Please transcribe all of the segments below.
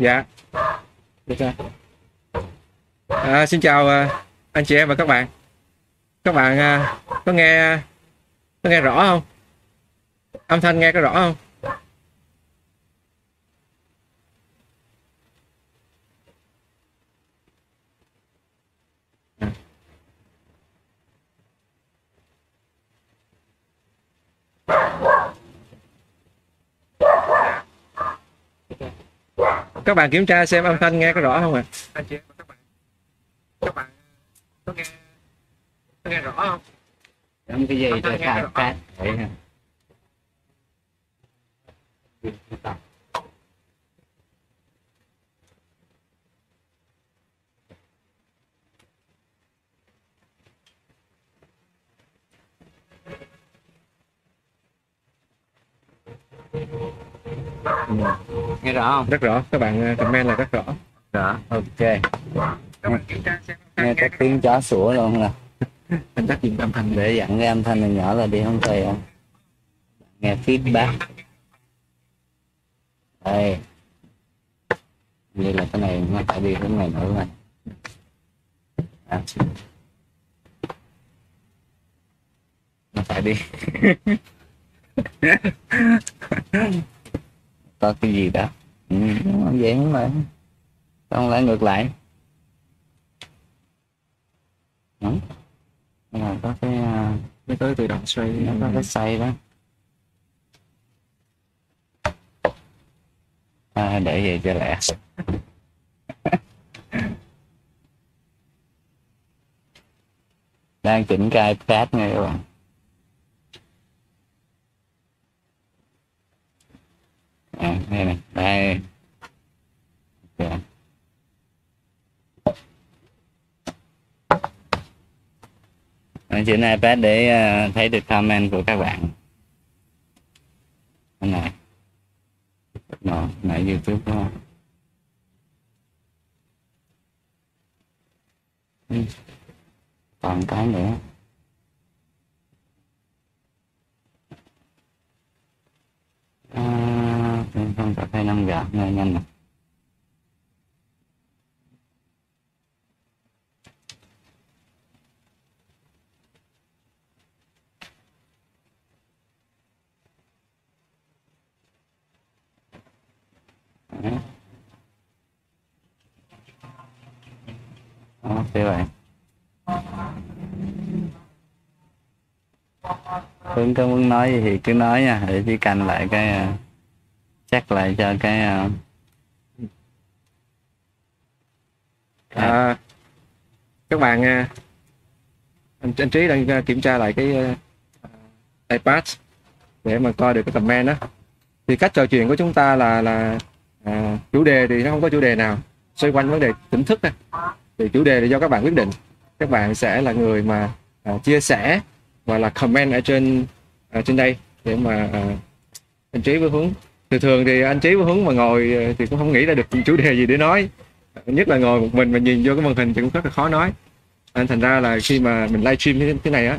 dạ. Được rồi. À, xin chào à, anh chị em và các bạn. Các bạn à, có nghe có nghe rõ không? Âm thanh nghe có rõ không? Các bạn kiểm tra xem âm thanh nghe có rõ không ạ à? các bạn các bạn có nghe có nghe rõ không Trong cái gì Âm thanh rồi nghe khai rõ. phát vậy ha. Ừ. nghe rõ không? Rất rõ. Các bạn à, comment là rất rõ. Rõ. Ok. Nghe các tiếng chó sủa luôn nè. Anh tắt dùm âm thanh để dặn cái âm thanh này nhỏ là đi không tùy không nghe feedback. Đây. Như là cái này nó phải đi cái này nữa này. À. nó phải đi có cái gì đó. Ừ, vậy không? Lại không lại ngược lại? Đúng nhưng có cái à, cái tới tự động xoay nó có cái xoay đó. À, để vậy cho lẹ. Đang chỉnh cái iPad nha các bạn. À, đây này đây. Ok. Anh chỉnh iPad để ờ, thấy được comment của các bạn. Anh này. Nó nãy youtube đó. Còn cái nữa. À, không không cà phê năm gạt nhanh nhanh này Đấy. Đó, vậy Hương có muốn nói gì thì cứ nói nha để chỉ canh lại cái à, ờ, lại cho cái uh, à, các bạn à, anh, anh trí đang à, kiểm tra lại cái uh, iPad để mà coi được cái comment đó. Thì cách trò chuyện của chúng ta là là à, chủ đề thì nó không có chủ đề nào xoay quanh vấn đề tỉnh thức nè thì chủ đề thì do các bạn quyết định. Các bạn sẽ là người mà à, chia sẻ và là comment ở trên ở trên đây để mà à, anh trí với hướng thường thường thì anh trí hướng mà ngồi à, thì cũng không nghĩ ra được chủ đề gì để nói. Nhất là ngồi một mình mà nhìn vô cái màn hình thì cũng rất là khó nói. Anh thành ra là khi mà mình livestream thế, thế này á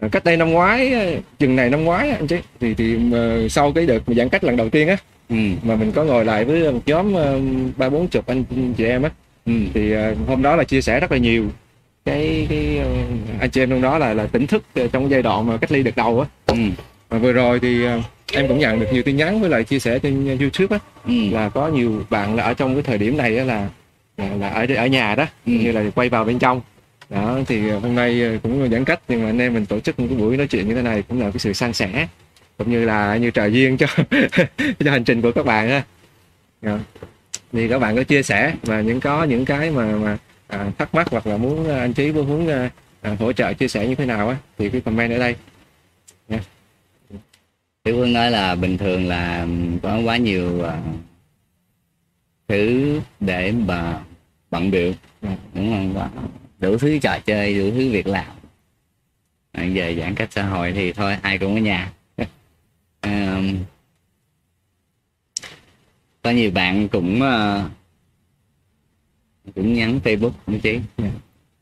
à, cách đây năm ngoái á, chừng này năm ngoái anh chứ thì thì mà sau cái đợt mà giãn cách lần đầu tiên á ừ, mà mình có ngồi lại với một nhóm ờ, ba bốn chục anh chị em á ừ, thì ờ, hôm đó là chia sẻ rất là nhiều. Cái cái ờ, anh chị em trong đó là là tỉnh thức ờ, trong giai đoạn mà cách ly đợt đầu á. Ừ, và vừa rồi thì ờ, em cũng nhận được nhiều tin nhắn với lại chia sẻ trên YouTube á. Ừ, là có nhiều bạn là ở trong cái thời điểm này á là là, là ở ở nhà đó Ừ. như là quay vào bên trong. Đó thì hôm nay ờ, cũng giãn cách nhưng mà anh em mình tổ chức một cái buổi nói chuyện như thế này cũng là cái sự san sẻ cũng như là như trợ duyên cho cho hành trình của các bạn ha Dạ. thì các bạn có chia sẻ và những có những cái mà mà à, thắc mắc hoặc là muốn à, anh trí muốn muốn à, à, hỗ trợ chia sẻ như thế nào á thì cứ comment ở đây Tiểu Phương nói là bình thường là có quá nhiều uh, thứ để mà bận biểu đúng không? Đủ thứ trò chơi đủ thứ việc làm. À, giờ giãn cách xã hội thì thôi ai cũng ở nhà. À, có nhiều bạn cũng uh, cũng nhắn Facebook nữa chứ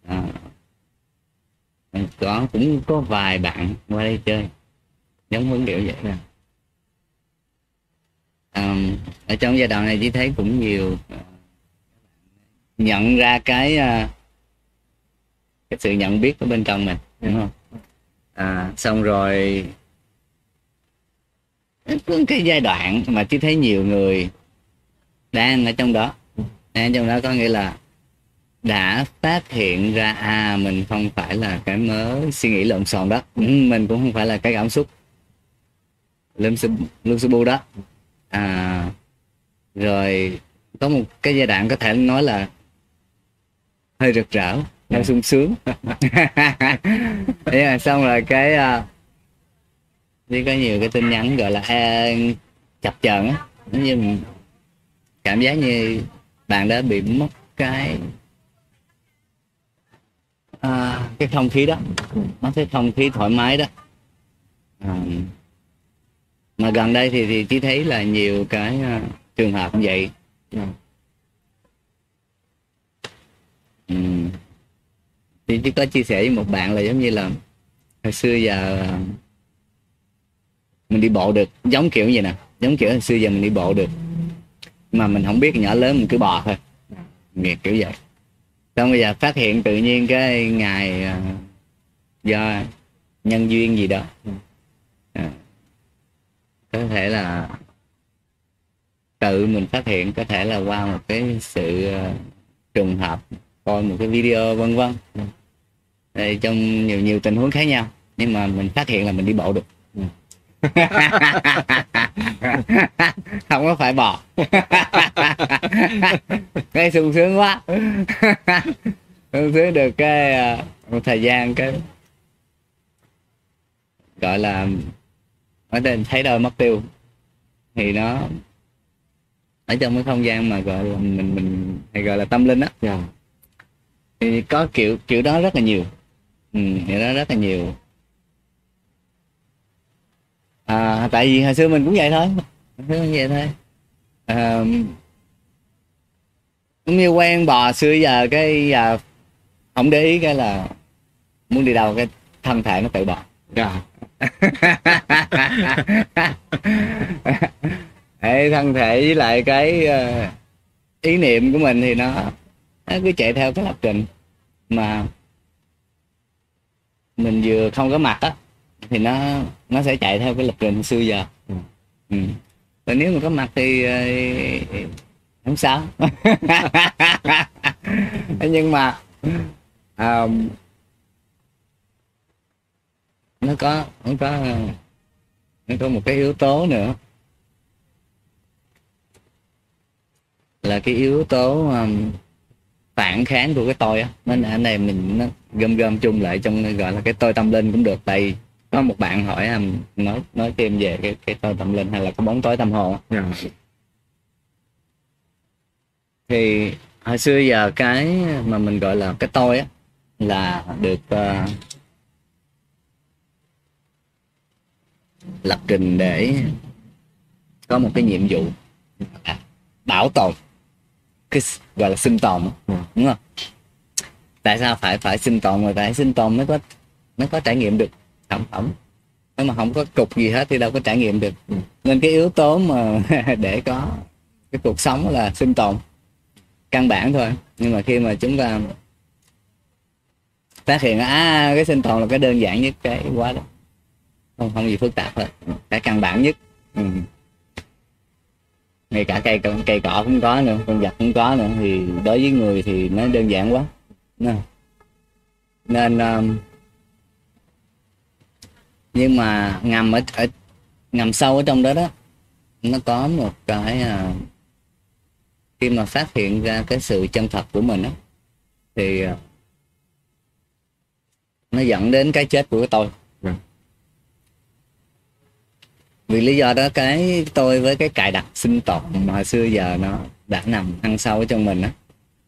à, có cũng có vài bạn qua đây chơi giống hướng điệu vậy nè um, ở trong giai đoạn này chỉ thấy cũng nhiều uh, nhận ra cái uh, cái sự nhận biết ở bên trong mình đúng không? À, xong rồi cái giai đoạn mà chỉ thấy nhiều người đang ở trong đó. Đang trong đó có nghĩa là đã phát hiện ra à mình không phải là cái mớ suy nghĩ lộn xộn đó. Ừ, mình cũng không phải là cái cảm xúc lương sư lương sư bu đó. À rồi có một cái giai đoạn có thể nói là hơi rực rỡ hơi sung sướng. Là xong rồi cái uh, đi có nhiều cái tin nhắn gọi là à, chập chờn á. Như mình cảm giác như bạn đã bị mất cái à, cái không khí đó nó cái không khí thoải mái đó. À, mà gần đây thì thì chỉ thấy là nhiều cái uh, trường hợp như vậy. Dạ. Ừ. thì chỉ có chia sẻ với một bạn là giống như là hồi xưa giờ à, mình đi bộ được giống kiểu như vậy nè giống kiểu hồi xưa giờ mình đi bộ được. Mà mình không biết nhỏ lớn mình cứ bò thôi. Nghiệt kiểu vậy. Xong bây giờ phát hiện tự nhiên cái ngày uh, do nhân duyên gì đó. À, có thể là tự mình phát hiện có thể là qua một cái sự ờ, trùng hợp coi một cái video vân vân. Đây, trong nhiều nhiều tình huống khác nhau nhưng mà mình phát hiện là mình đi bộ được. Không có phải bò. Cái sung sướng quá. Sung sướng được cái ờ, một thời gian cái gọi là ở đây thấy đôi mất tiêu. Thì nó ở trong cái không gian mà gọi là mình mình hay gọi là tâm linh á. Yeah. thì có kiểu kiểu đó rất là nhiều. Ừ, kiểu đó rất là nhiều. À, tại vì hồi xưa mình cũng vậy thôi. Hồi xưa cũng vậy thôi. À, cũng như quen bò xưa giờ cái giờ không để ý cái là muốn đi đâu cái thân thể nó tự bò. Yeah. Ê, thân thể với lại cái uh, ý niệm của mình thì nó nó cứ chạy theo cái lập trình mà mình vừa không có mặt á thì nó nó sẽ chạy theo cái lập trình xưa giờ Ừ. ừ. còn nếu mà có mặt thì uh, không sao nhưng mà um, nó có nó có nó có một cái yếu tố nữa là cái yếu tố um, phản kháng của cái tôi á nên anh này mình nó gom gom chung lại trong gọi là cái tôi tâm linh cũng được tại có một bạn hỏi um, nói nói thêm về cái cái tôi tâm linh hay là cái bóng tối tâm hồn. Yeah. thì hồi xưa giờ cái mà mình gọi là cái tôi á là được uh, lập trình để có một cái nhiệm vụ à, bảo tồn cái gọi là sinh tồn Ừ. đúng không? Tại sao phải phải sinh tồn? Rồi tại sinh tồn mới có mới có trải nghiệm được sản phẩm. Nếu mà không có cục gì hết thì đâu có trải nghiệm được. Ừ. nên cái yếu tố mà để có cái cuộc sống là sinh tồn. Căn bản thôi. Nhưng mà khi mà chúng ta phát hiện à cái sinh tồn là cái đơn giản nhất cái quá đó không không gì phức tạp hết. Cái căn bản nhất. Ừ. ngay cả cây cây cỏ cũng có nữa con vật cũng có nữa. Thì đối với người thì nó đơn giản quá. Nên um, nhưng mà ngầm ở, ở ngầm sâu ở trong đó đó nó có một cái uh, khi mà phát hiện ra cái sự chân thật của mình á thì uh, nó dẫn đến cái chết của tôi Vâng vì lý do đó cái tôi với cái cài đặt sinh tồn mà hồi xưa giờ nó đã nằm ăn sâu trong mình á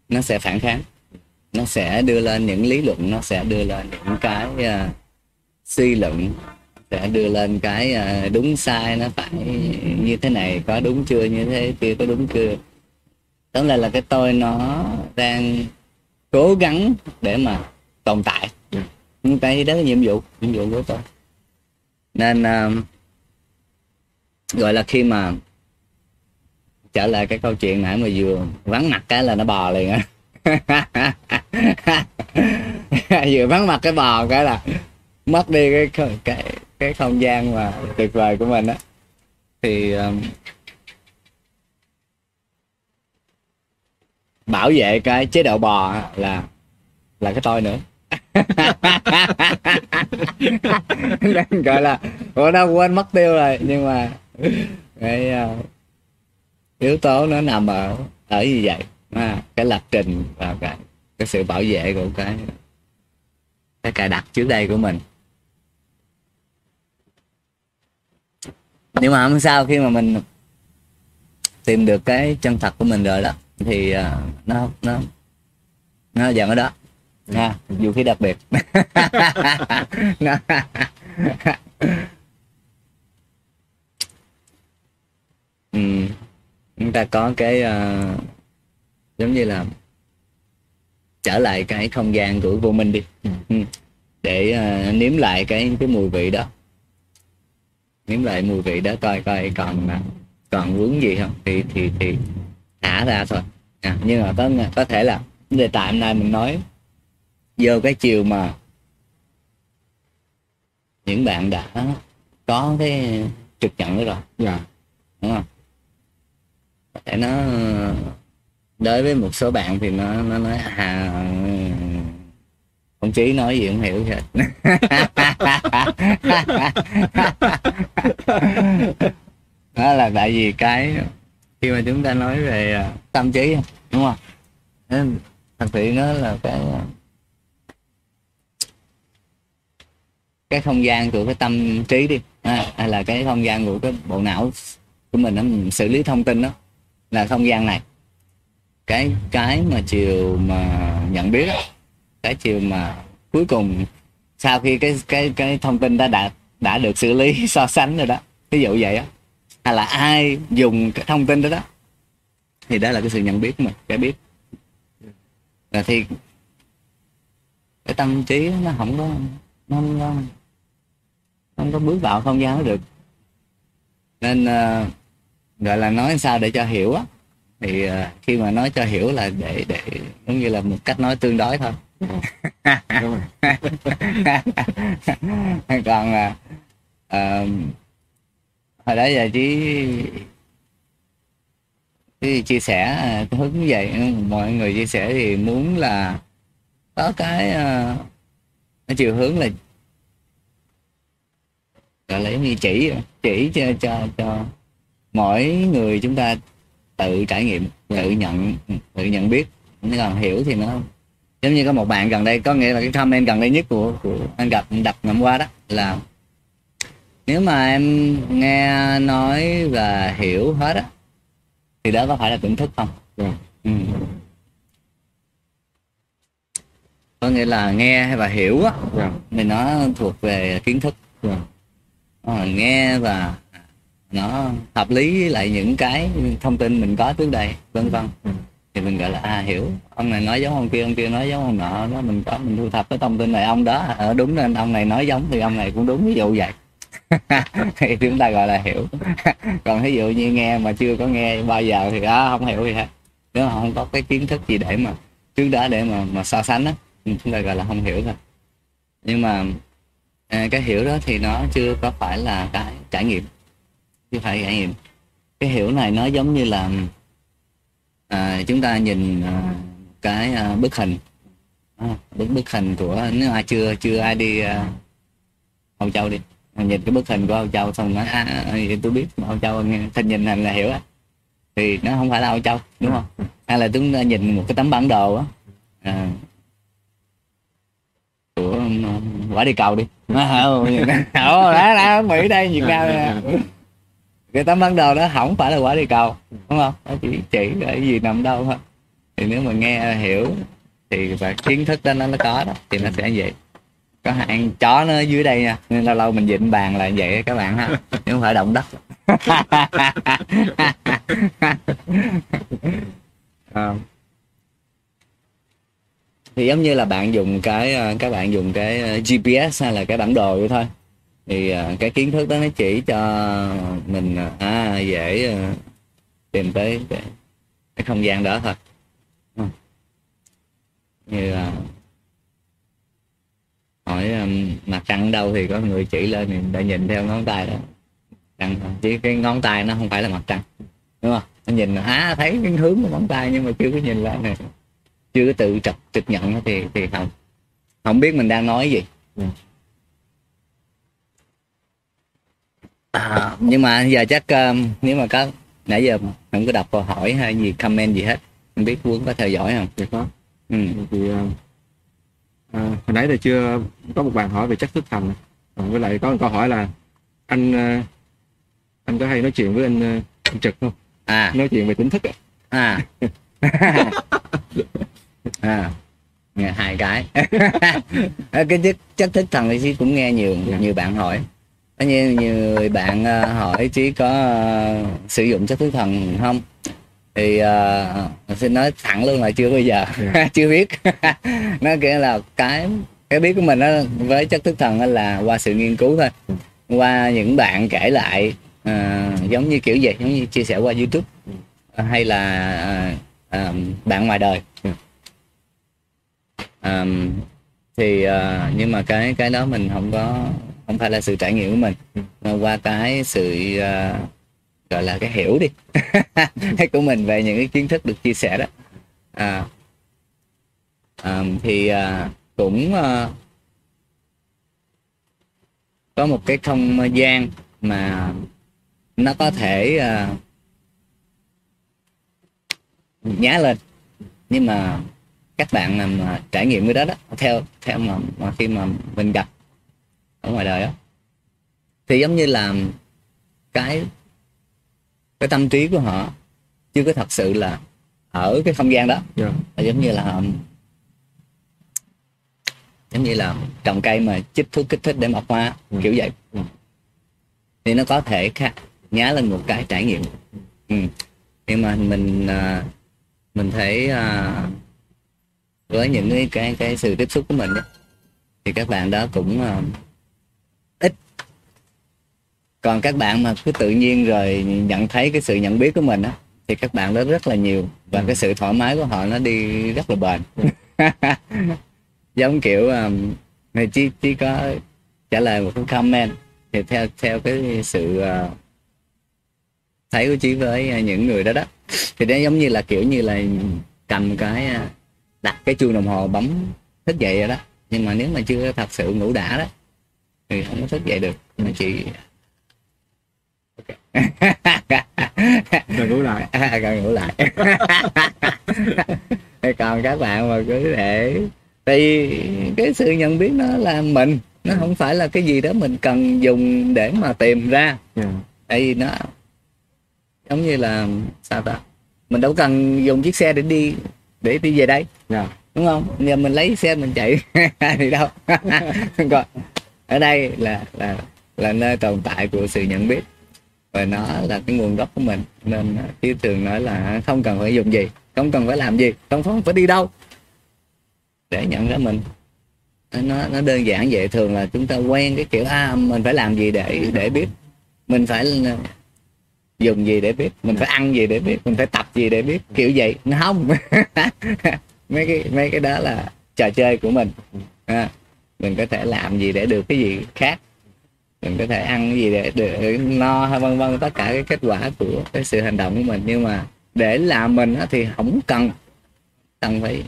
nó sẽ phản kháng. Nó sẽ đưa lên những lý luận nó sẽ đưa lên những cái uh, suy luận sẽ đưa lên cái uh, đúng sai nó phải như thế này có đúng chưa như thế kia có đúng chưa. Tóm lại là cái tôi nó đang cố gắng để mà tồn tại. Nhưng cái đó là nhiệm vụ nhiệm vụ của tôi. Nên uh, gọi là khi mà trở lại cái câu chuyện nãy mà vừa vắng mặt cái là nó bò liền á. Vừa vắng mặt cái bò cái là mất đi cái cái cái không gian mà tuyệt vời của mình á. Thì um, bảo vệ cái chế độ bò là là cái tôi nữa. Gọi là ủa đâu quên mất tiêu rồi nhưng mà cái uh, yếu tố nó nằm ở ở như vậy. À, cái lập trình và cái cái sự bảo vệ của cái cái cài đặt trước đây của mình. Nhưng mà không sao khi mà mình tìm được cái chân thật của mình rồi đó thì uh, nó nó nó dần ở đó. Nha dù khí đặc biệt. ừ, chúng ta có cái uh, giống như là trở lại cái không gian của vô minh đi. Ừ. ừ. để uh, nếm lại cái cái mùi vị đó. Nếm lại mùi vị đó coi coi còn còn vướng gì không? Thì thì thì thả ra thôi. À, nhưng mà có có thể là đề tài hôm nay mình nói vô cái chiều mà những bạn đã có cái trực nhận đó rồi. Dạ. Đúng không để nó đối với một số bạn thì nó nó nói à ông chí nói gì không hiểu hết. Đó là tại vì cái khi mà chúng ta nói về à, tâm trí đúng không? Nên thật sự nó là cái à, cái không gian của cái tâm trí đi. À, hay là cái không gian của cái bộ não của mình nó xử lý thông tin đó là không gian này. Cái cái mà chiều mà nhận biết đó, cái chiều mà cuối cùng sau khi cái cái cái thông tin đã đã đã được xử lý so sánh rồi đó ví dụ vậy á hay là ai dùng cái thông tin đó đó thì đó là cái sự nhận biết mà cái biết. Và thì cái tâm trí nó không có nó không có, không có bước vào không gian nó được. Nên uh, gọi là nói sao để cho hiểu á. Thì uh, khi mà nói cho hiểu là để để giống như là một cách nói tương đối thôi. Còn uh, hồi đó giờ chỉ thì chia sẻ à, hướng vậy. Mọi người chia sẻ thì muốn là có cái uh, chiều hướng là gọi là như chỉ chỉ cho cho cho mỗi người chúng ta tự trải nghiệm tự nhận tự nhận biết. Nếu còn hiểu thì nó giống như có một bạn gần đây có nghĩa là cái comment gần đây nhất của của anh gặp đập ngày qua đó là nếu mà em nghe nói và hiểu hết á thì đó có phải là tỉnh thức không? Dạ. Ừ. có nghĩa là nghe và hiểu á dạ. thì nó thuộc về kiến thức. Dạ. Ờ, nghe và nó hợp lý với lại những cái thông tin mình có trước đây vân vân. Ừ. thì mình gọi là à hiểu. Ông này nói giống ông kia ông kia nói giống ông nọ đó mình có mình thu thập cái thông tin này. Ông đó ở đúng nên ông này nói giống thì ông này cũng đúng ví dụ vậy. Thì chúng ta gọi là hiểu. Còn ví dụ như nghe mà chưa có nghe bao giờ thì à, không hiểu gì hết nếu mà không có cái kiến thức gì để mà trước đó để mà mà so sánh á chúng ta gọi là không hiểu thôi. Nhưng mà à, cái hiểu đó thì nó chưa có phải là cái trải nghiệm chứ phải trải nghiệm cái hiểu này nó giống như là à, chúng ta nhìn à, cái à, bức hình. À, bức bức hình của nếu ai chưa chưa ai đi à, Âu Châu đi nhìn cái bức hình của Âu Châu xong nói à, tôi biết mà Âu Châu nghe nhìn hình là hiểu á. Thì nó không phải là Âu Châu đúng không? Hay là chúng ta nhìn một cái tấm bản đồ á à, của à, quả đi cầu đi. Ờ, đó đó đó Mỹ đây Việt Nam cái tấm bản đồ đó không phải là quả địa cầu, đúng không? Nó chỉ chỉ cái gì nằm đâu thôi. Thì nếu mà nghe, hiểu thì và kiến thức đó, nó nó có đó, thì nó sẽ vậy. Có hạn chó nó ở dưới đây nha, nên lâu lâu mình dịnh bàn là vậy các bạn ha, chứ không phải động đất. À. thì giống như là bạn dùng cái à, các bạn dùng cái à, GPS hay là cái bản đồ vậy thôi thì à, cái kiến thức đó nó chỉ cho mình à, à dễ à, tìm tới cái, cái không gian đó thôi. Như là hỏi um, mặt trăng đâu thì có người chỉ lên thì đã nhìn theo ngón tay đó. Trăng chỉ cái ngón tay nó không phải là mặt trăng. Đúng không? Anh nhìn á thấy cái hướng của ngón tay nhưng mà chưa có nhìn lại này chưa có tự trực trực nhận thì thì không. Không biết mình đang nói gì Ừ à, nhưng mà giờ chắc um, nếu mà có nãy giờ không có đọc câu hỏi hay gì comment gì hết không biết Quân có theo dõi không? Dạ có. Ừ. thì à, à, hồi nãy thì chưa có một bạn hỏi về chất thức thành còn với lại có một câu hỏi là anh à, anh có hay nói chuyện với anh, à, anh trực không? À. Nói chuyện về tính thức à. À nghe hai cái. Cái chất, chất thức thần thì cũng nghe nhiều Dạ. nhiều bạn hỏi như nhiều bạn ờ, hỏi Chí có ờ, sử dụng chất thức thần không? Thì uh, xin nói thẳng luôn là chưa bao giờ. Dạ. chưa biết. Nó nghĩa là cái cái biết của mình đó với chất thức thần đó là qua sự nghiên cứu thôi. Qua những bạn kể lại ờ, giống như kiểu gì giống như chia sẻ qua youtube hay là ờ, ờ, bạn ngoài đời. Ờ, thì ờ, nhưng mà cái cái đó mình không có không phải là sự trải nghiệm của mình mà qua cái sự uh, gọi là cái hiểu đi của mình về những cái kiến thức được chia sẻ đó. À, um, thì uh, cũng uh, có một cái không gian mà nó có thể uh, nhá lên. Nhưng mà các bạn mà, mà trải nghiệm cái đó đó theo theo mà, mà khi mà mình gặp ở ngoài đời đó thì giống như là cái cái tâm trí của họ chưa có thật sự là ở cái không gian đó dạ là giống như là giống như là trồng cây mà chích thuốc kích thích để mọc hoa Ừ. kiểu vậy Ừ. thì nó có thể khác nhá lên một cái trải nghiệm ừ. nhưng mà mình à, mình thấy à, với những cái cái cái sự tiếp xúc của mình đó, thì các bạn đó cũng à, còn các bạn mà cứ tự nhiên rồi nhận thấy cái sự nhận biết của mình á thì các bạn đó rất là nhiều và Ừ. cái sự thoải mái của họ nó đi rất là bền. Giống kiểu um, này chi chi có trả lời một cái comment thì theo theo cái sự uh, thấy của chí với những người đó đó. Thì nó giống như là kiểu như là cầm cái uh, đặt cái chuông đồng hồ bấm thức dậy rồi đó. Nhưng mà nếu mà chưa thật sự ngủ đã đó thì không có thức dậy được. Mà chỉ rồi ngủ lại. À, còn ngủ lại. Còn các bạn mà cứ để thì cái sự nhận biết nó là mình nó không phải là cái gì đó mình cần dùng để mà tìm ra. Dạ. Tại vì nó giống như là sao ta? Mình đâu cần dùng chiếc xe để đi để đi về đây. Dạ. Đúng không? Giờ mình lấy xe mình chạy thì đâu? Còn ở đây là là là nơi tồn tại của sự nhận biết và nó là cái nguồn gốc của mình. Nên à, chứ thường nói là không cần phải dùng gì không cần phải làm gì không phải, phải đi đâu. Để nhận ra mình. Nó nó đơn giản vậy thường là chúng ta quen cái kiểu à mình phải làm gì để để biết. Mình phải à, dùng gì để biết mình phải ăn gì để biết mình phải tập gì để biết kiểu vậy. Nó không. Mấy cái mấy cái đó là trò chơi của mình. À, mình có thể làm gì để được cái gì khác mình có thể ăn cái gì để để no hay vân vân tất cả cái kết quả của cái sự hành động của mình. Nhưng mà để làm mình thì không cần. Cần phải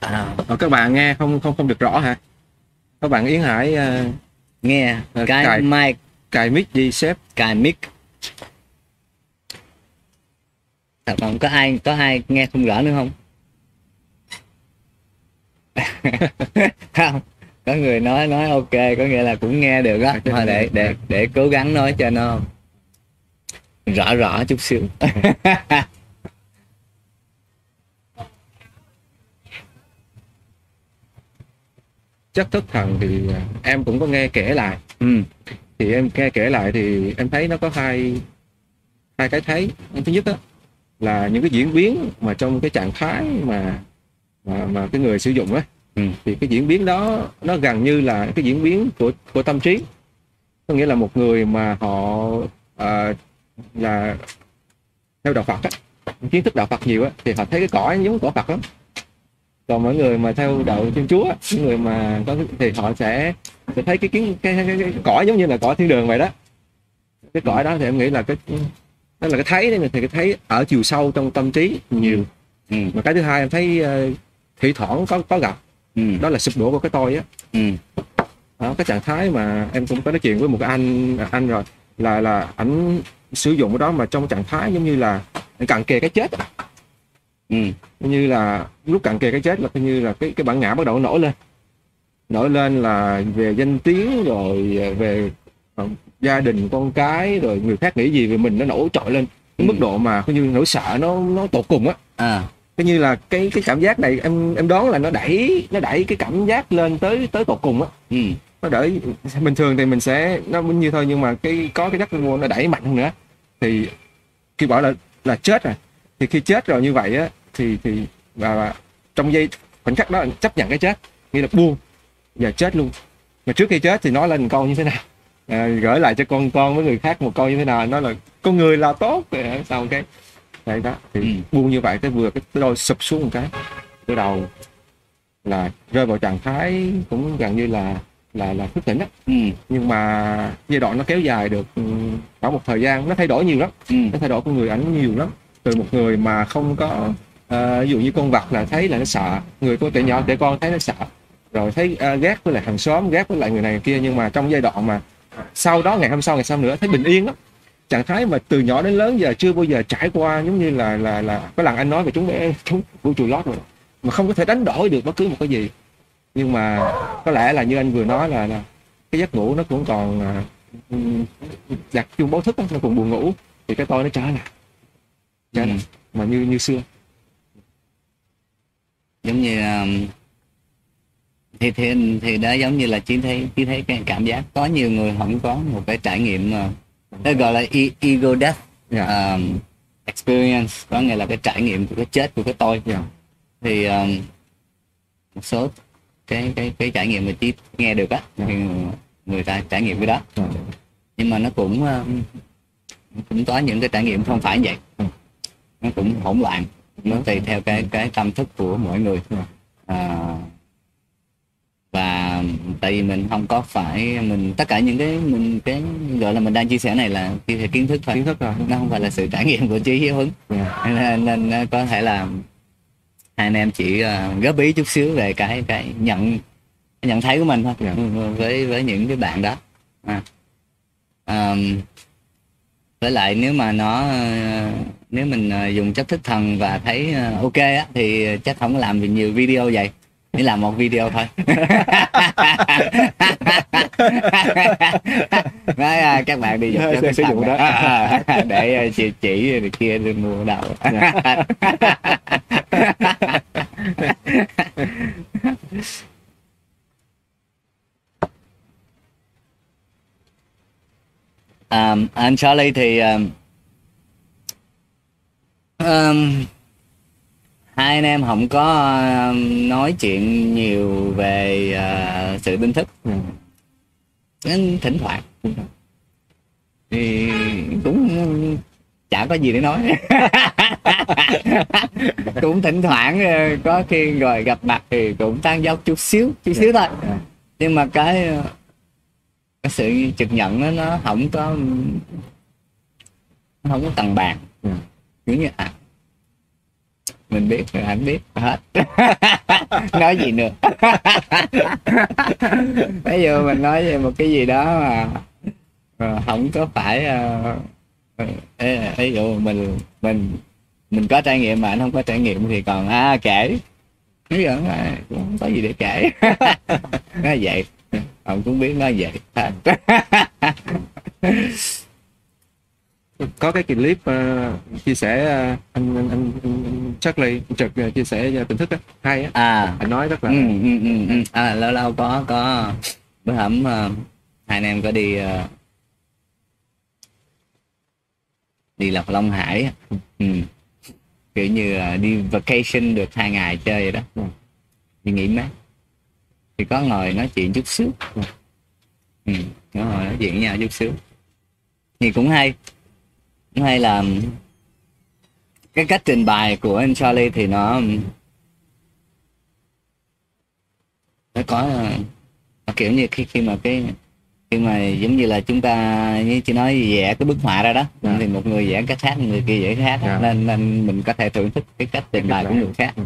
à, Ờ, các bạn nghe không không không được rõ hả? Các bạn Yến Hải ờ, nghe. Ờ, cái cài- mic. cài mic đi sếp. Cài mic thật không? Có ai có ai nghe không rõ nữa không? Không. Có người nói nói ok có nghĩa là cũng nghe được á thôi để để để cố gắng nói cho nó rõ rõ chút xíu. Chất thất thần thì ờ, em cũng có nghe kể lại. Ừ. Thì em nghe kể lại thì em thấy nó có hai hai cái thấy. Thứ nhất đó là những cái diễn biến mà trong cái trạng thái mà mà mà cái người sử dụng á. Ừ. thì cái diễn biến đó nó gần như là cái diễn biến của của tâm trí. Có nghĩa là một người mà họ ờ, là theo đạo Phật á kiến thức đạo Phật nhiều á thì họ thấy cái cõi giống cõi Phật lắm. Còn mọi người mà theo đạo Thiên Chúa những người mà có thì họ sẽ sẽ thấy cái kiến cái, cái, cái, cái cõi giống như là cõi thiên đường vậy đó. Cái cõi đó thì em nghĩ là cái đó là cái thấy đấy thì cái thấy ở chiều sâu trong tâm trí nhiều. Ừ. Mà cái thứ hai em thấy ờ, thi thoảng có có gặp. Ừ. Đó là sụp đổ của cái tôi á. Ừ. Đó, cái trạng thái mà em cũng có nói chuyện với một cái anh anh rồi là là ảnh sử dụng cái đó mà trong trạng thái giống như là cận kề cái chết. Ừ. Như là lúc cận kề cái chết là coi như là cái cái bản ngã bắt đầu nổi lên. Nổi lên là về danh tiếng rồi à, về ờ, gia đình con cái rồi người khác nghĩ gì về mình nó nổi trội lên. Cái Ừ. mức độ mà coi như nỗi sợ nó nó tột cùng á. À. Coi như là cái cái cảm giác này em em đoán là nó đẩy nó đẩy cái cảm giác lên tới tới tột cùng á. Ừ. Nó đẩy bình thường thì mình sẽ nó cũng như thôi nhưng mà cái có cái giác vô nó đẩy mạnh hơn nữa. Thì khi bảo là là chết rồi thì khi chết rồi như vậy á thì thì và, và trong giây khoảnh khắc đó chấp nhận cái chết. Nghĩa là buông và chết luôn. Mà trước khi chết thì nói lên câu như thế nào à, gửi lại cho con con với người khác một câu như thế nào nói là con người là tốt. Sau cái đây đó thì Ừ. buông như vậy cái vừa cái đôi sụp xuống một cái cái đầu là rơi vào trạng thái cũng gần như là là là thức tỉnh á ừ. Nhưng mà giai đoạn nó kéo dài được ừ, khoảng một thời gian nó thay đổi nhiều lắm. Ừ. Nó thay đổi con người ảnh nhiều lắm. Từ một người mà không có ờ, ví dụ như con vật là thấy là nó sợ người có trẻ nhỏ trẻ con thấy nó sợ rồi thấy ờ, ghét với lại hàng xóm ghét với lại người này người kia nhưng mà trong giai đoạn mà sau đó ngày hôm sau ngày sau nữa thấy bình yên lắm. Trạng thái mà từ nhỏ đến lớn giờ chưa bao giờ trải qua giống như là là là có lần anh nói về chúng bé chúng vũ trụ lót rồi mà không có thể đánh đổi được bất cứ một cái gì. Nhưng mà có lẽ là như anh vừa nói là, là cái giấc ngủ nó cũng còn à, đặt chung báo thức nó còn buồn ngủ thì cái tôi nó trở lại. Trở lại Ừ. mà như như xưa. Giống như um, thì thì thì đó giống như là chỉ thấy chỉ thấy cái cảm giác có nhiều người không có một cái trải nghiệm mà nó gọi là ego death Dạ. um, experience có nghĩa là cái trải nghiệm của cái chết của cái tôi Dạ. thì um, một số cái cái cái trải nghiệm mà chỉ nghe được á Dạ. thì người ta trải nghiệm cái đó Dạ. nhưng mà nó cũng um, cũng có những cái trải nghiệm không phải vậy Ừ. nó cũng hỗn loạn nó tùy theo cái cái tâm thức của mỗi người Ừ. à, và tại vì mình không có phải mình tất cả những cái mình cái gọi là mình đang chia sẻ này là chia sẻ kiến thức thôi kiến thức rồi nó không phải là sự trải nghiệm của trí hiếu hứng Dạ. nên, nên có thể là hai anh em chỉ uh, góp ý chút xíu về cái cái nhận nhận thấy của mình thôi Dạ. với với những cái bạn đó à. Ờm, với lại nếu mà nó ờ, nếu mình ờ, dùng chất thức thần và thấy ờ, ok á thì chắc không có làm được nhiều video vậy chỉ làm một video thôi. Nói, à, các bạn đi Sẽ thức sử dụng đó. À, để ờ, chỉ chỉ này kia đi mua đâu À, anh Charlie thì um, um, hai anh em không có um, nói chuyện nhiều về uh, sự tinh thức. Nên thỉnh thoảng thì cũng chả có gì để nói cũng thỉnh thoảng ờ, có khi rồi gặp mặt thì cũng tan dốc chút xíu chút xíu thôi Dạ. nhưng mà cái ờ, cái sự trực nhận đó, nó không có không có tầng bàn Ừ. giống như à mình biết rồi anh biết hết. Nói gì nữa? Bây giờ mình nói về một cái gì đó mà không có phải ờ, ờ, ví dụ mình mình mình có trải nghiệm mà anh không có trải nghiệm thì còn à kể ví dụ à, cũng không có gì để kể. Nói vậy ông cũng biết nói vậy có cái clip ờ, chia sẻ ờ, anh anh anh, anh, Charlie anh trực ờ, chia sẻ uh, tỉnh thức á. Hay á. À. Anh nói rất là ừ, ừ, ừ, ừ. à lâu lâu có có bữa hổm ờ, hai anh em có đi ờ, đi lọc Long Hải á. ừ. kiểu như là đi vacation được hai ngày chơi vậy đó. Ừ. đi nghỉ mát. Thì có ngồi nói chuyện chút xíu. Ừ, có ngồi nói chuyện với nhau chút xíu. Thì cũng hay hay là cái cách trình bày của anh Charlie thì nó nó có nó kiểu như khi khi mà cái khi mà giống như là chúng ta như chị nói vẽ cái bức họa ra đó Dạ. thì một người vẽ cách khác người kia vẽ khác Dạ. nên nên mình có thể thưởng thức cái cách trình bày của người khác Ừ.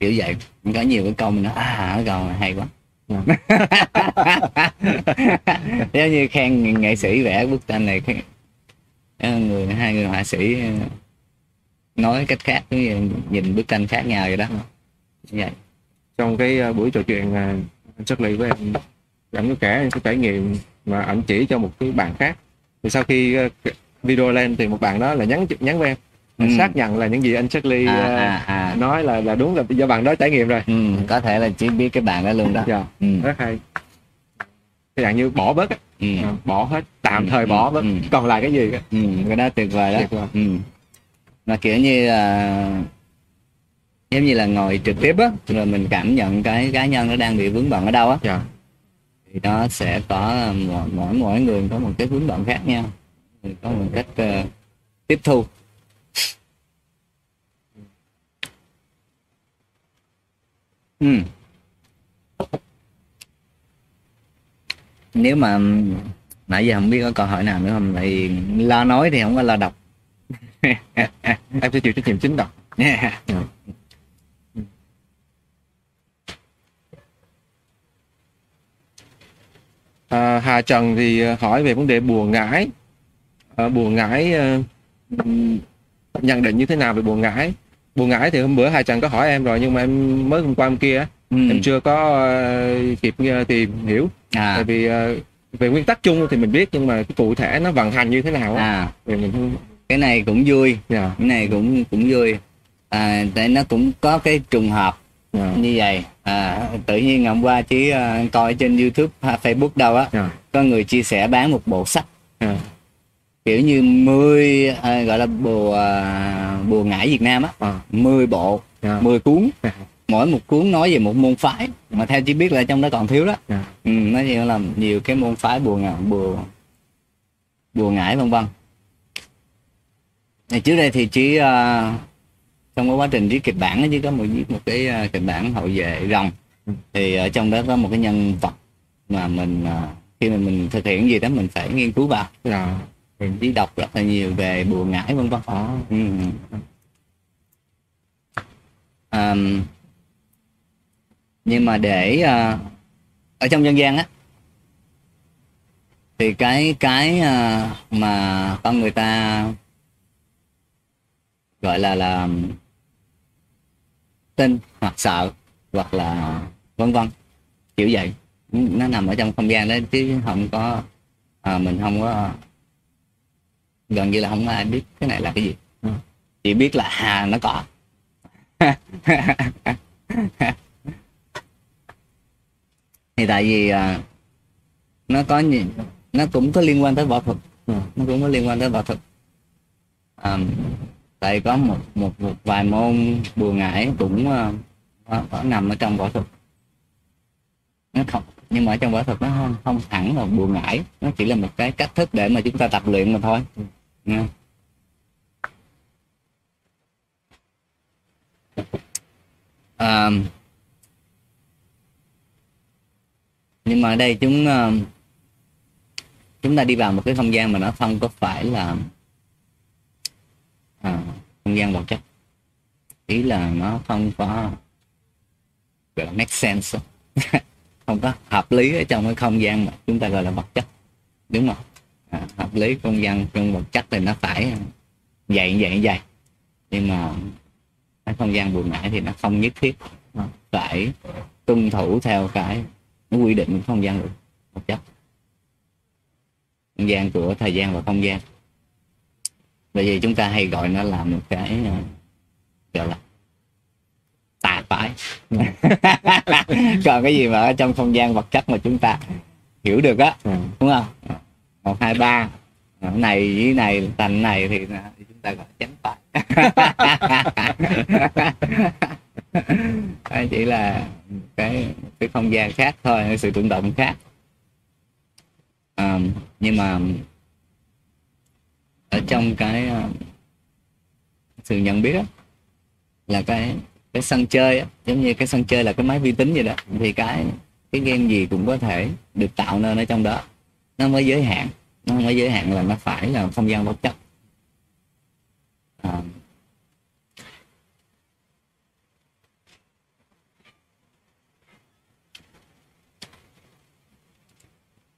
kiểu vậy có nhiều cái câu mình nói à cái câu này hay quá Dạ. giống như khen nghệ sĩ vẽ bức tranh này người hai người họa sĩ ờ, nói cách khác nhìn bức tranh khác nhau vậy đó. Vậy trong cái ờ, buổi trò chuyện anh Charlie với em anh có kể cái trải nghiệm mà anh chỉ cho một cái bạn khác. Thì sau khi ờ, video lên thì một bạn đó là nhắn nhắn với em. Ừ. xác nhận là những gì anh Charlie à, ờ, à, à. nói là là đúng là do bạn đó trải nghiệm rồi. Ừ, có thể là chỉ biết cái bạn đó luôn đó. Dạ. Ừ. rất hay. Cái dạng như bỏ bớt á Ừ. à, bỏ hết tạm Ừ, thời ừ, bỏ ừ. còn lại cái gì á Ừ, cái đó tuyệt vời đó Tuyệt vời. ừ. mà kiểu như là giống như là ngồi trực tiếp á rồi mình cảm nhận cái cá nhân nó đang bị vướng bận ở đâu á dạ thì nó sẽ có mỗi mỗi, mỗi người có một cái vướng bận khác nhau Mình có một cách ờ, tiếp thu ừ. Nếu mà nãy giờ không biết có câu hỏi nào nữa không vì lo nói thì không có lo đọc em sẽ chịu trách nhiệm chính đọc À, Hà Trần thì ờ, hỏi về vấn đề bùa ngải. À, bùa ngải ừm, nhận định như thế nào về bùa ngải? Bùa ngải thì hôm bữa Hà Trần có hỏi em rồi nhưng mà em mới hôm qua hôm kia ừ. em chưa có ờ, kịp ờ, tìm hiểu. à, Tại vì ờ, về nguyên tắc chung thì mình biết nhưng mà cái cụ thể nó vận hành như thế nào á. À. Thì mình cái này cũng vui. Dạ. Cái này cũng cũng vui. À, tại nó cũng có cái trùng hợp dạ. như vậy. À, tự nhiên hôm qua chỉ à, coi trên youtube hay facebook đâu á dạ. có người chia sẻ bán một bộ sách. Dạ. Kiểu như 10 à, gọi là bùa à, bùa ngải việt nam á. À, 10 bộ 10 cuốn. Dạ mỗi một cuốn nói về một môn phái mà theo chỉ biết là trong đó còn thiếu đó. Dạ. Ừ, nó nhiều là nhiều cái môn phái bùa ngải bùa bùa ngải vân vân. Trước đây thì chỉ à, trong cái quá trình viết kịch bản chỉ có một viết một cái à, kịch bản hậu vệ rồng. Ừ. thì ở trong đó có một cái nhân vật mà mình à, khi mà mình thực hiện gì đó mình phải nghiên cứu vào. Dạ. Mình chỉ đọc rất là nhiều về bùa ngải vân vân. Ờ. ừ. à, nhưng mà để uh, ở trong dân gian á thì cái cái uh, mà con người ta gọi là là tin hoặc sợ hoặc là vân vân kiểu vậy. Nó nằm ở trong không gian đó chứ không có à, mình không có gần như là không có ai biết cái này là cái gì. Chỉ biết là hà nó có. thì tại vì à, nó có nhiều nó cũng có liên quan tới võ thuật Ừ. nó cũng có liên quan tới võ thuật à, tại có một một một vài môn bùa ngải cũng uh, có, có nằm ở trong võ thuật nó không nhưng mà ở trong võ thuật nó không, không hẳn là bùa ngải nó chỉ là một cái cách thức để mà chúng ta tập luyện mà thôi Ừ. Nha. À, nhưng mà ở đây chúng ờ, chúng ta đi vào một cái không gian mà nó không có phải là à, không gian vật chất. Ý là nó không có gọi là make sense. Không có hợp lý ở trong cái không gian mà chúng ta gọi là vật chất. Đúng không? À, hợp lý không gian trong vật chất thì nó phải vậy vậy vậy nhưng mà cái không gian buồn ngãi thì nó không nhất thiết. Phải tuân thủ theo cái quy định không gian vật chất. Không gian của thời gian và không gian. Bởi vì chúng ta hay gọi nó là một cái ờ, gọi là tà phái. Còn cái gì mà ở trong không gian vật chất mà chúng ta hiểu được á Ừ. đúng không? Một hai ba. Này với này thành này thì, thì chúng ta gọi chánh Đây Ờ, chỉ là cái cái không gian khác thôi sự tưởng động khác. À, nhưng mà ở trong cái ờ, sự nhận biết đó, là cái cái sân chơi đó, giống như cái sân chơi là cái máy vi tính vậy đó thì cái cái game gì cũng có thể được tạo nên ở trong đó. Nó mới giới hạn nó mới giới hạn là nó phải là không gian vật chất à,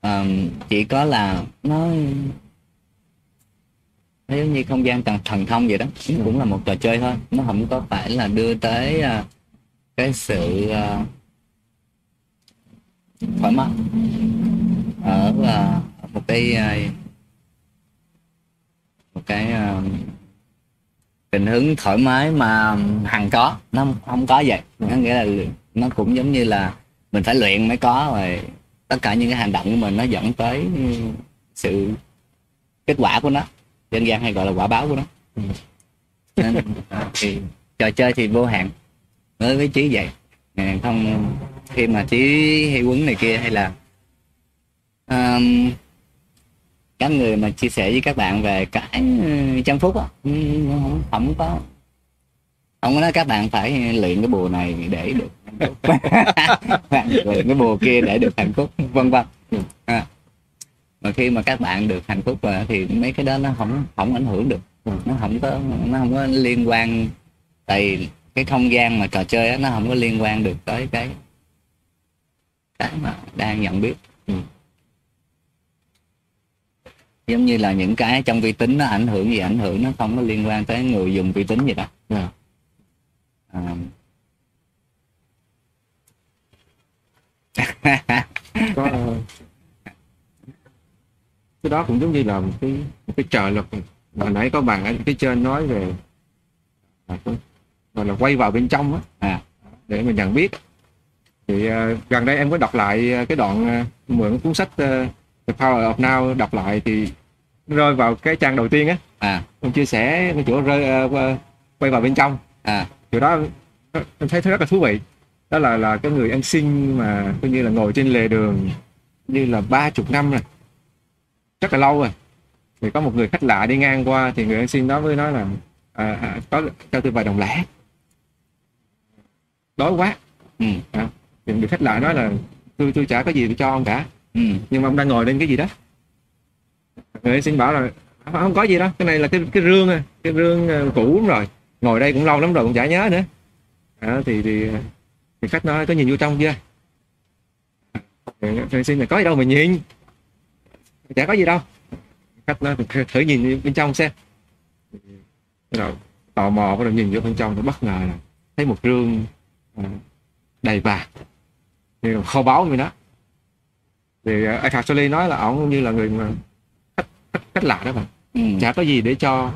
à, chỉ có là nó nó giống như không gian thần, thần thông vậy đó nó cũng là một trò chơi thôi. Nó không có phải là đưa tới uh, cái sự uh, thoải mái ở uh, một cái uh, một cái uh, tình huống thoải mái mà hằng có. Nó không có vậy. Nó nghĩa là nó cũng giống như là mình phải luyện mới có rồi tất cả những cái hành động của mình nó dẫn tới sự kết quả của nó. Dân gian hay gọi là quả báo của nó. Nên, thì trò chơi thì vô hạn. Đối với trí vậy. Không khi mà trí hay quấn này kia hay là um, các người mà chia sẻ với các bạn về cái trăm phút á không, không có không có nói các bạn phải luyện cái bùa này để được luyện cái bùa kia để được hạnh phúc vân vân à. mà khi mà các bạn được hạnh phúc rồi thì mấy cái đó nó không không ảnh hưởng được nó không có nó không có liên quan tại cái không gian mà trò chơi đó, nó không có liên quan được tới cái cái mà đang nhận biết ừ. giống như là những cái trong vi tính nó ảnh hưởng gì ảnh hưởng nó không có liên quan tới người dùng vi tính gì đó yeah à. có cái đó cũng giống như là một cái một cái trợ lực hồi nãy có bạn ở cái trên nói về à, gọi là quay vào bên trong á à, để mình nhận biết thì uh, gần đây em có đọc lại cái đoạn uh, mượn cuốn sách uh, The Power of Now đọc lại thì rơi vào cái trang đầu tiên á à. chia sẻ cái chỗ rơi uh, quay vào bên trong à. Chỗ đó em thấy rất là thú vị. Đó là là cái người ăn xin mà coi như là ngồi trên lề đường như là ba chục năm rồi. Rất là lâu rồi. Thì có một người khách lạ đi ngang qua thì người ăn xin đó mới nói là à, à, có cho tôi vài đồng lẻ. Đói quá. Ừ. à, thì người khách lạ nói là tôi tôi chả có gì để cho ông cả. Ừ. nhưng mà ông đang ngồi lên cái gì đó. Người ăn xin bảo là không có gì đâu cái này là cái cái rương à cái rương à, cũ rồi ngồi đây cũng lâu lắm rồi cũng chả nhớ nữa. À, thì thì thì khách nói có nhìn vô trong chưa? Rồi xin là có gì đâu mà nhìn. Chả có gì đâu. Khách nói thử nhìn bên trong xem. Rồi tò mò bắt đầu nhìn vô bên trong thì bất ngờ là thấy một rương à, đầy vàng. Như kho báu vậy đó. Thì uh, Eckhart Tolle nói là ông như là người mà khách, khách, khách lạ đó mà ừ. chả có gì để cho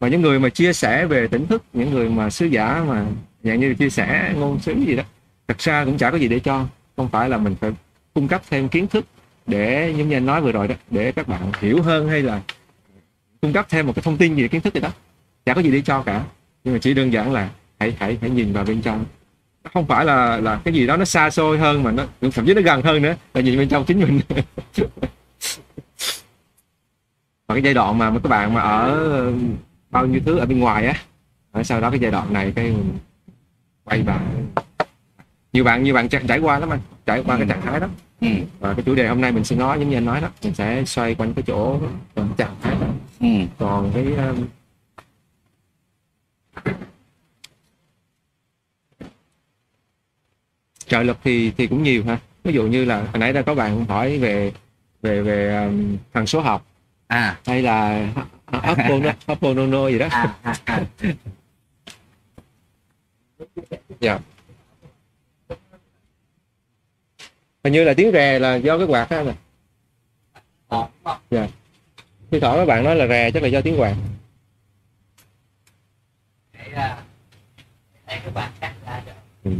mà những người mà chia sẻ về tỉnh thức, những người mà sứ giả mà dạng như chia sẻ ngôn sứ gì đó, thật ra cũng chả có gì để cho. Không phải là mình phải cung cấp thêm kiến thức để, giống như anh nói vừa rồi đó, để các bạn hiểu hơn hay là cung cấp thêm một cái thông tin gì kiến thức gì đó. Chả có gì để cho cả. Nhưng mà chỉ đơn giản là hãy hãy hãy nhìn vào bên trong. Không phải là là cái gì đó nó xa xôi hơn mà nó thậm chí nó gần hơn nữa là nhìn bên trong chính mình. Và cái giai đoạn mà các bạn mà ở bao nhiêu thứ ở bên ngoài á sau đó cái giai đoạn này cái mình quay vào nhiều bạn nhiều bạn trải qua lắm anh trải qua ừ. cái trạng thái đó ừ. và cái chủ đề hôm nay mình sẽ nói giống như anh nói đó mình sẽ xoay quanh cái chỗ trạng thái đó ừ. còn cái um... trợ lực thì thì cũng nhiều ha ví dụ như là hồi nãy đã có bạn hỏi về về về um, thằng số học à hay là Apple Apple Nono gì đó. À, à, à. dạ. Hình như là tiếng rè là do cái quạt á anh dạ. Khi thỏ các bạn nói là rè chắc là do tiếng quạt. Ừ.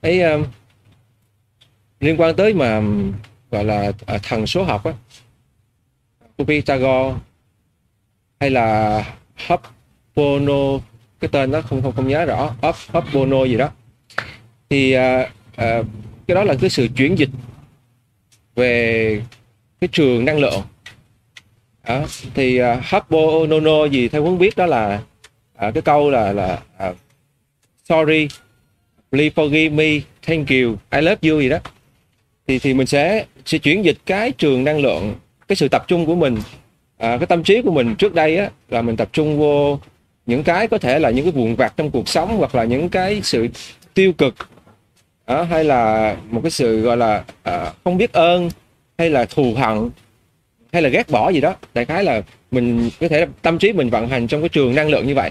ấy um, liên quan tới mà gọi là uh, thần số học á. Của Pythagore hay là Hub cái tên đó không không không nhớ rõ. Ho'opono gì đó. Thì à, à, cái đó là cái sự chuyển dịch về cái trường năng lượng. Đó. thì à, uh, Ho'oponono gì theo huấn biết đó là uh, cái câu là là uh, sorry please forgive me thank you I love you gì đó thì thì mình sẽ sẽ chuyển dịch cái trường năng lượng cái sự tập trung của mình à, cái tâm trí của mình trước đây á là mình tập trung vô những cái có thể là những cái vụn vặt trong cuộc sống hoặc là những cái sự tiêu cực à, hay là một cái sự gọi là à, không biết ơn hay là thù hận hay là ghét bỏ gì đó. Đại khái là mình có thể tâm trí mình vận hành trong cái trường năng lượng như vậy.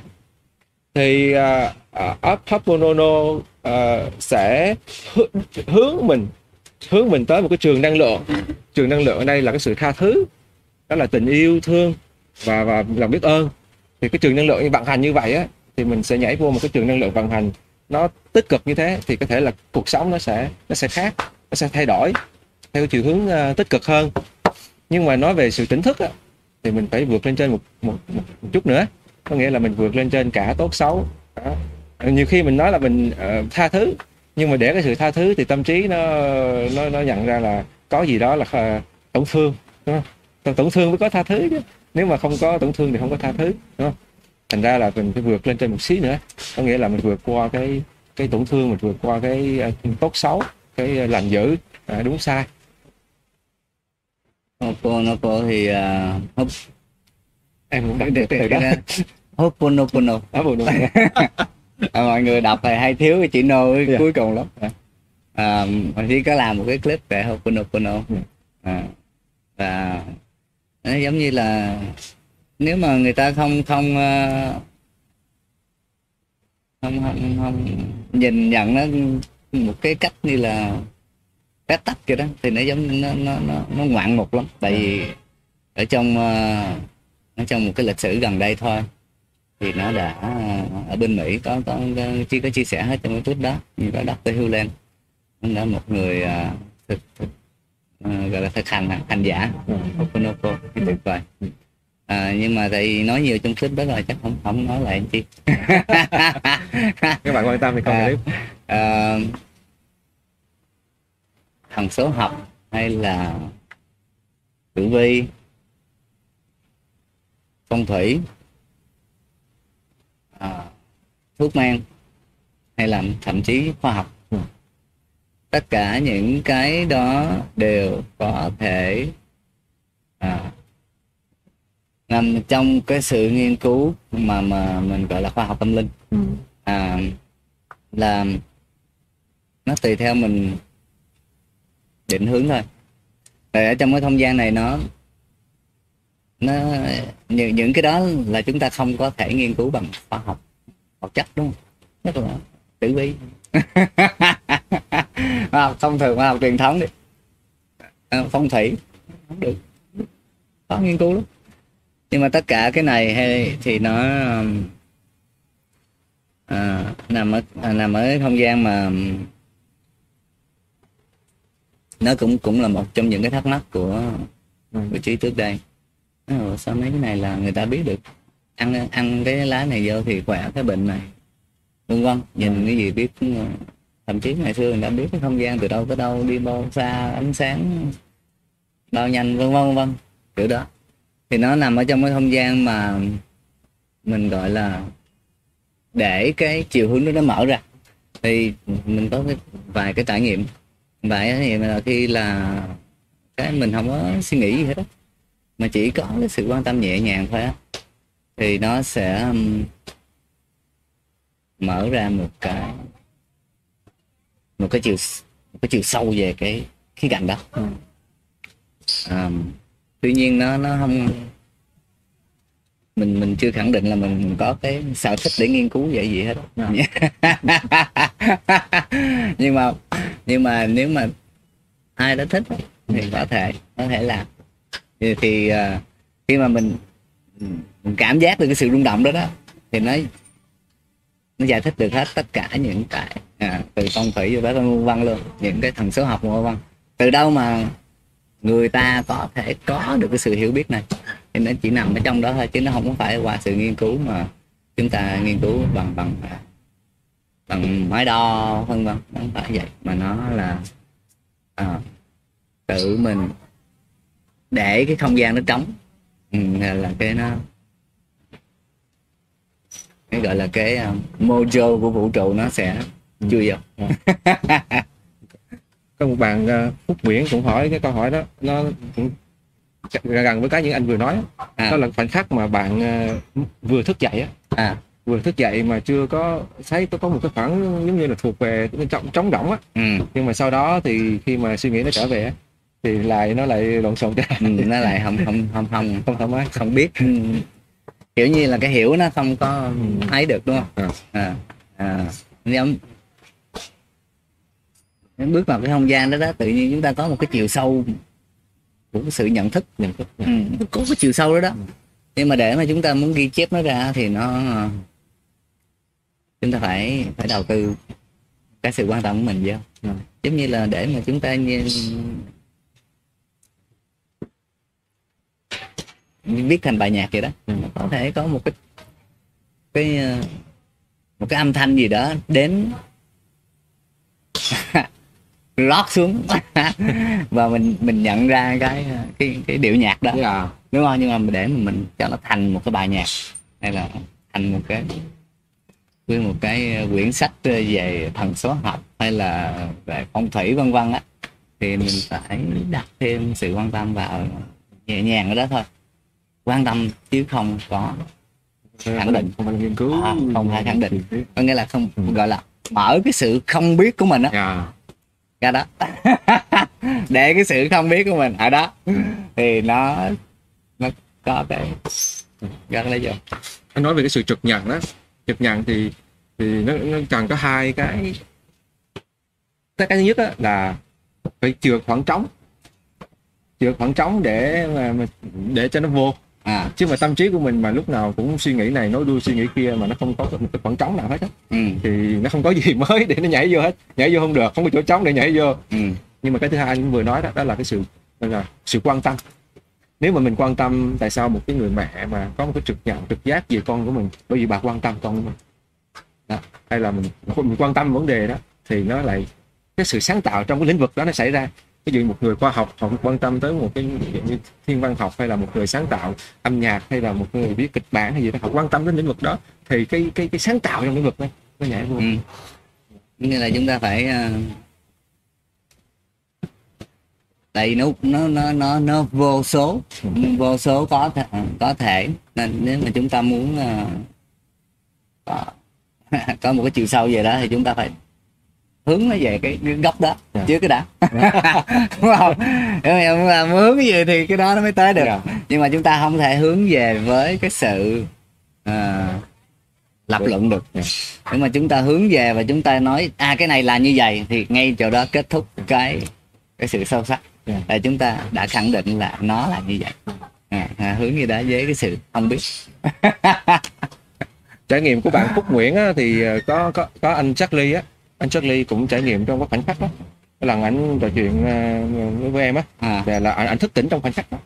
Thì à, à, uh, uh, Hoponono uh, à, sẽ hướng mình hướng mình tới một cái trường năng lượng. Trường năng lượng ở đây là cái sự tha thứ. Đó là tình yêu thương và và lòng biết ơn. Thì cái trường năng lượng vận hành như vậy á thì mình sẽ nhảy vô một cái trường năng lượng vận hành nó tích cực như thế thì có thể là cuộc sống nó sẽ nó sẽ khác nó sẽ thay đổi theo chiều hướng uh, tích cực hơn. Nhưng mà nói về sự tỉnh thức á, thì mình phải vượt lên trên một, một, một, một chút nữa. Có nghĩa là mình vượt lên trên cả tốt xấu. Đó. nhiều khi mình nói là mình uh, tha thứ nhưng mà để cái sự tha thứ thì tâm trí nó nó nó nhận ra là có gì đó là tổn thương đúng không? Tổn thương mới có tha thứ chứ. Nếu mà không có tổn thương thì không có tha thứ đúng không? Thành ra là mình phải vượt lên trên một xí nữa. Có nghĩa là mình vượt qua cái cái tổn thương mình vượt qua cái uh, tốt xấu cái uh, lành dữ. Uh, đúng sai. Ho'oponopono thì uh, em cũng đặt được từ đó. Ho'oponopono à, mọi người đọc thì hay thiếu cái chữ no yeah. cuối cùng lắm. À, mình chỉ có làm một cái clip về Ho'oponopono yeah. à, và nó giống như là nếu mà người ta không không không không, không nhìn nhận nó một cái cách như là cắt tách kia đó thì nó giống nó nó nó, nó ngoạn mục lắm. Tại vì ở trong ở trong một cái lịch sử gần đây thôi thì nó đã ở bên Mỹ có có, có chỉ có chia sẻ hết trong cái clip đó như có Dr. Hewland nó đã một người uh, thực, thực uh, gọi là thực hành hành giả Ho'oponopono tuyệt vời. À, nhưng mà thì nói nhiều trong clip đó rồi chắc không không nói lại chi. Các bạn quan tâm thì không à, clip à, thần số học hay là tử vi phong thủy? à, thuốc men hay là thậm chí khoa học. Tất cả những cái đó đều có thể à, nằm trong cái sự nghiên cứu mà mà mình gọi là khoa học tâm linh. Ừ. à, là nó tùy theo mình định hướng thôi. Tại ở trong cái không gian này nó nó những, những cái đó là chúng ta không có thể nghiên cứu bằng khoa học vật chất đúng không? Nhất là tử vi. Học thông thường khoa học truyền thống đi. À, phong thủy. Không được. Có nghiên cứu lắm. Nhưng mà tất cả cái này hay thì nó à, nằm ở à, nằm ở không gian mà nó cũng cũng là một trong những cái thắc mắc của của trí trước đây. Ờ, sao mấy cái này là người ta biết được? Ăn ăn cái lá này vô thì khỏe cái bệnh này. Vân vân nhìn cái gì biết thậm chí ngày xưa người ta biết cái không gian từ đâu tới đâu đi bao xa ánh sáng bao nhanh vân vân vân kiểu đó. Thì nó nằm ở trong cái không gian mà mình gọi là để cái chiều hướng đó nó mở ra. Thì mình có cái vài cái trải nghiệm. Vậy thì là khi là cái mình không có suy nghĩ gì hết á. Mà chỉ có cái sự quan tâm nhẹ nhàng thôi á thì nó sẽ um, mở ra một cái một cái chiều một cái chiều sâu về cái khía cạnh đó. À, tuy nhiên nó nó không mình mình chưa khẳng định là mình có cái sở thích để nghiên cứu vậy gì hết. Nhưng mà nhưng mà nếu mà ai đã thích thì có thể có thể làm. Thì, thì uh, khi mà mình Ừ. mình cảm giác được cái sự rung động đó đó thì nó nó giải thích được hết tất cả những cái à, từ phong thủy cho tới văn văn luôn những cái thần số học của văn. Từ đâu mà người ta có thể có được cái sự hiểu biết này? Thì nó chỉ nằm ở trong đó thôi chứ nó không phải qua sự nghiên cứu mà chúng ta nghiên cứu bằng bằng à, bằng máy đo vân vân. Không phải vậy mà nó là à, tự mình để cái không gian nó trống là, là cái nó cái gọi là cái uh, mojo của vũ trụ nó sẽ chui vào có một bạn uh, Phúc Nguyễn cũng hỏi cái câu hỏi đó. Nó cũng gần với cái những anh vừa nói À. đó là khoảnh khắc mà bạn uh, vừa thức dậy á. À. Vừa thức dậy mà chưa có thấy có có một cái khoảng giống như là thuộc về trống trống rỗng á. Ừ, nhưng mà sau đó thì khi mà suy nghĩ nó trở về thì lại nó lại lộn xộn ra ừ, nó lại không không không không không thoải mái không biết. Ừ. kiểu như là cái hiểu nó không có thấy được đúng không? À. à, à, Nếu bước vào cái không gian đó đó tự nhiên chúng ta có một cái chiều sâu của cái sự nhận thức nhận thức ừ, có cái chiều sâu đó đó. Nhưng mà để mà chúng ta muốn ghi chép nó ra thì nó chúng ta phải phải đầu tư cái sự quan tâm của mình vô. Ừ. giống như là để mà chúng ta như viết thành bài nhạc vậy đó Ừ. có thể có một cái cái ờ, một cái âm thanh gì đó đến lót xuống và mình mình nhận ra cái cái cái điệu nhạc đó yeah. đúng không nhưng mà để mà mình cho nó thành một cái bài nhạc hay là thành một cái với một cái quyển sách về thần số học hay là về phong thủy vân vân á thì mình phải đặt thêm sự quan tâm vào nhẹ nhàng ở đó thôi quan tâm chứ không có Khẳng định. không phải nghiên cứu. À, không phải khẳng định. có nghĩa là không gọi là mở cái sự không biết của mình á. Yeah. ra đó. Để cái sự không biết của mình. Ở đó. Thì nó nó có cái gắn lấy vô anh nói về cái sự trực nhận đó trực nhận thì thì nó, nó cần có hai cái cái thứ nhất á, là phải chừa khoảng trống. Chừa khoảng trống để mà để cho nó vô à chứ mà tâm trí của mình mà lúc nào cũng suy nghĩ này nói đuôi suy nghĩ kia mà nó không có một cái khoảng trống nào hết á ừ. thì nó không có gì mới để nó nhảy vô hết. Nhảy vô không được không có chỗ trống để nhảy vô. Ừ. Nhưng mà cái thứ hai anh vừa nói đó đó là cái sự là sự quan tâm. Nếu mà mình quan tâm tại sao một cái người mẹ mà có một cái trực nhận trực giác về con của mình bởi vì bà quan tâm con của mình. Đó. hay là mình mình quan tâm vấn đề đó thì nó lại cái sự sáng tạo trong cái lĩnh vực đó nó xảy ra ví dụ một người khoa học họ quan tâm tới một cái như thiên văn học hay là một người sáng tạo âm nhạc hay là một người viết kịch bản hay gì đó họ quan tâm đến lĩnh vực đó. Thì cái cái cái sáng tạo trong lĩnh vực này nó nhảy vô. Ừ. Nghĩa là chúng ta phải ờ, tại vì nó nó nó nó nó vô số vô số có thể, có thể. Nên nếu mà chúng ta muốn uh, có có một cái chiều sâu về đó thì chúng ta phải hướng nó về cái, cái góc đó Dạ. trước cái đã đúng không nếu mà hướng gì thì cái đó nó mới tới được Dạ. nhưng mà chúng ta không thể hướng về với cái sự ờ, lập Dạ. luận được Dạ. nhưng mà chúng ta hướng về và chúng ta nói à cái này là như vậy thì ngay chỗ đó kết thúc cái cái sự sâu sắc Dạ. là chúng ta đã khẳng định là nó là như vậy à, à, hướng như đó với cái sự không biết trải nghiệm của bạn Phúc Nguyễn á, thì ờ, có có có anh Charlie á anh Charlie cũng trải nghiệm trong cái khoảnh khắc đó. Cái lần anh trò chuyện ờ, với, với em á à, là, là anh, anh thức tỉnh trong khoảnh khắc đó.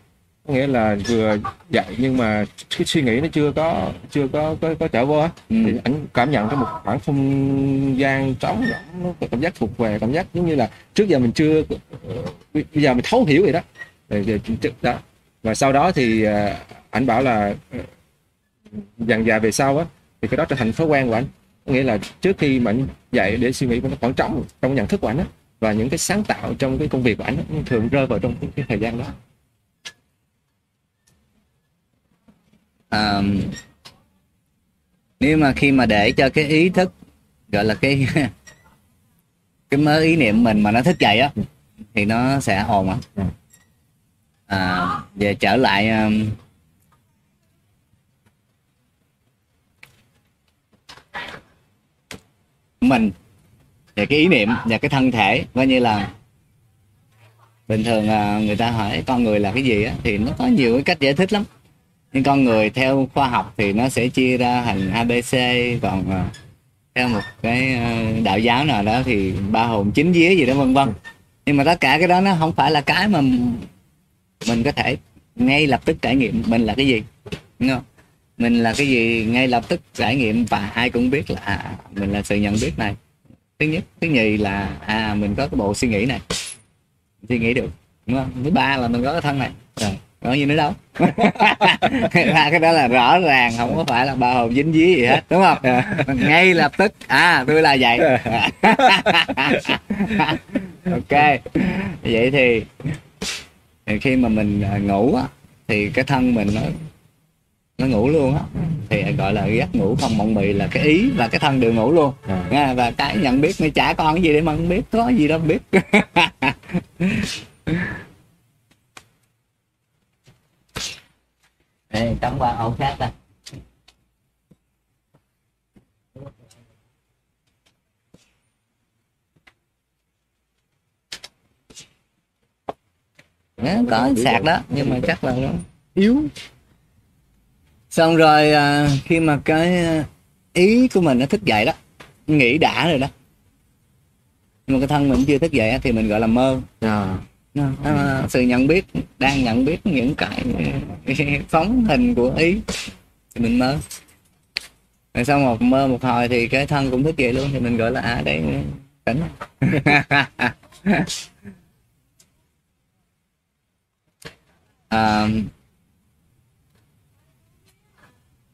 Có nghĩa là vừa dậy nhưng mà cái suy nghĩ nó chưa có chưa có có, có trở vô á ừ, thì anh cảm nhận trong một khoảng không gian trống rỗng nó cảm giác thuộc về cảm giác giống như là trước giờ mình chưa ờ, bây giờ mình thấu hiểu vậy đó. Thì- đó. Và sau đó thì ờ, anh bảo là ờ, dần dà về sau á thì cái đó trở thành thói quen của anh nghĩa là trước khi mà anh dậy để suy nghĩ nó khoảng trống trong nhận thức của anh á và những cái sáng tạo trong cái công việc của anh á, thường rơi vào trong cái, cái thời gian đó à, nếu mà khi mà để cho cái ý thức gọi là cái cái mớ ý niệm mình mà nó thức dậy á thì nó sẽ ồn á Ừ. à, về trở lại um, mình về cái ý niệm và cái thân thể, coi như là bình thường à, người ta hỏi con người là cái gì á, thì nó có nhiều cái cách giải thích lắm. Nhưng con người theo khoa học thì nó sẽ chia ra thành abc còn à, theo một cái à, đạo giáo nào đó thì ba hồn chín vía gì đó, vân vân. Nhưng mà tất cả cái đó nó không phải là cái mà mình có thể ngay lập tức trải nghiệm mình là cái gì, đúng không? Mình là cái gì? Ngay lập tức trải nghiệm và ai cũng biết là à, mình là sự nhận biết này. Thứ nhất thứ nhì là à mình có cái bộ suy nghĩ này. Suy nghĩ được đúng không? Thứ ba là mình có cái thân này. Rồi có gì nữa đâu. Ba cái đó là rõ ràng không có phải là bao hồn dính dí gì hết đúng không? Ngay lập tức à tôi là vậy. Ok vậy thì, khi mà mình à, ngủ á thì cái thân mình nó nó ngủ luôn á. Thì gọi là giấc ngủ không mộng mị là cái ý và cái thân đều ngủ luôn. À. Nha, và cái nhận biết mới chả con cái gì để mà không biết có gì đâu biết. Đây tấm qua ổ khác đây Đó, có sạc đó nhưng mà chắc là nó yếu xong rồi à, khi mà cái à, ý của mình nó thức dậy đó nghĩ đã rồi đó. Nhưng mà cái thân mình chưa thức dậy thì mình gọi là mơ. À. Đó, đó, sự nhận biết đang nhận biết những cái phóng hình của ý thì mình mơ. Rồi sau một mơ một hồi thì cái thân cũng thức dậy luôn thì mình gọi là à đây tỉnh. À,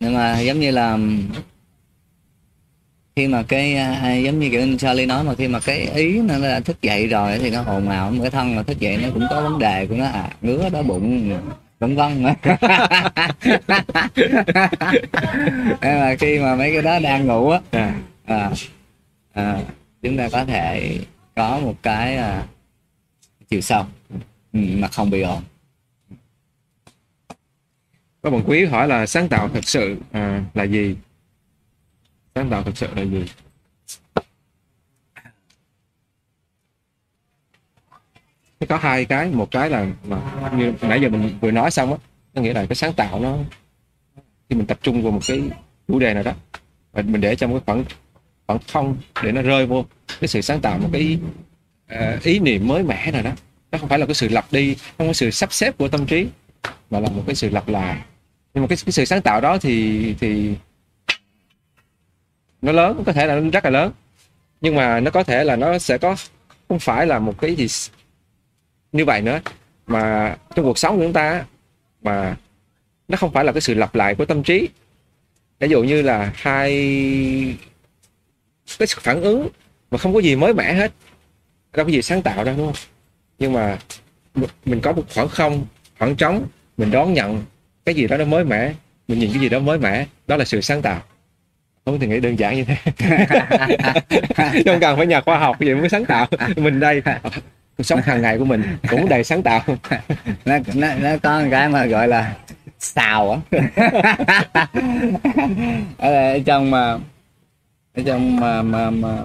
nhưng mà giống như là khi mà cái à, giống như kiểu Charlie nói mà khi mà cái ý nó đã thức dậy rồi thì nó ồn ào cái thân mà thức dậy nó cũng có vấn đề của nó. À ngứa đói bụng vân vân. Nhưng mà khi mà mấy cái đó đang ngủ á À. à, à, chúng ta có thể có một cái à, chiều sâu ừ, mà không bị ồn có bạn quý hỏi là sáng tạo thật sự à, là gì? Sáng tạo thật sự là gì? Nó có hai cái một cái là mà như nãy giờ mình vừa nói xong á có nghĩa là cái sáng tạo nó khi mình tập trung vào một cái chủ đề nào đó và mình để trong cái khoảng khoảng không để nó rơi vô cái sự sáng tạo một cái ờ, ý niệm mới mẻ nào đó. Nó không phải là cái sự lặp đi không có sự sắp xếp của tâm trí mà là một cái sự lặp lại nhưng mà cái, cái sự sáng tạo đó thì thì nó lớn có thể là nó rất là lớn. Nhưng mà nó có thể là nó sẽ có không phải là một cái gì như vậy nữa. Mà trong cuộc sống của chúng ta mà nó không phải là cái sự lặp lại của tâm trí. Ví dụ như là hai cái sự phản ứng mà không có gì mới mẻ hết. Đâu có gì sáng tạo đâu đúng không? Nhưng mà mình có một khoảng không khoảng trống mình đón nhận cái gì đó nó mới mẻ. Mình nhìn cái gì đó mới mẻ đó là sự sáng tạo. Không thì nghĩ đơn giản như thế. Không cần phải nhà khoa học gì mới sáng tạo. Mình đây cuộc sống hàng ngày của mình cũng đầy sáng tạo. Nó, nó, nó có một cái mà gọi là xào á. Ở trong mà ở trong mà, mà, mà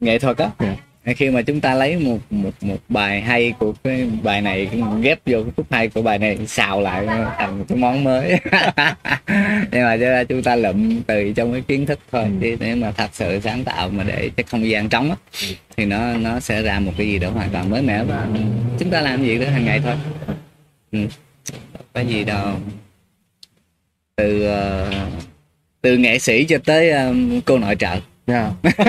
nghệ thuật á Dạ. Khi mà chúng ta lấy một một một bài hay của cái bài này ghép vô cái khúc hay của bài này xào lại thành một cái món mới. Nhưng mà chúng ta lụm từ trong cái kiến thức thôi. Chứ nếu mà thật sự sáng tạo mà để cái không gian trống á thì nó nó sẽ ra một cái gì đó hoàn toàn mới mẻ và chúng ta làm gì đó hàng ngày thôi. Ừ. Có gì đâu từ ờ, từ nghệ sĩ cho tới cô nội trợ Yeah. Dạ.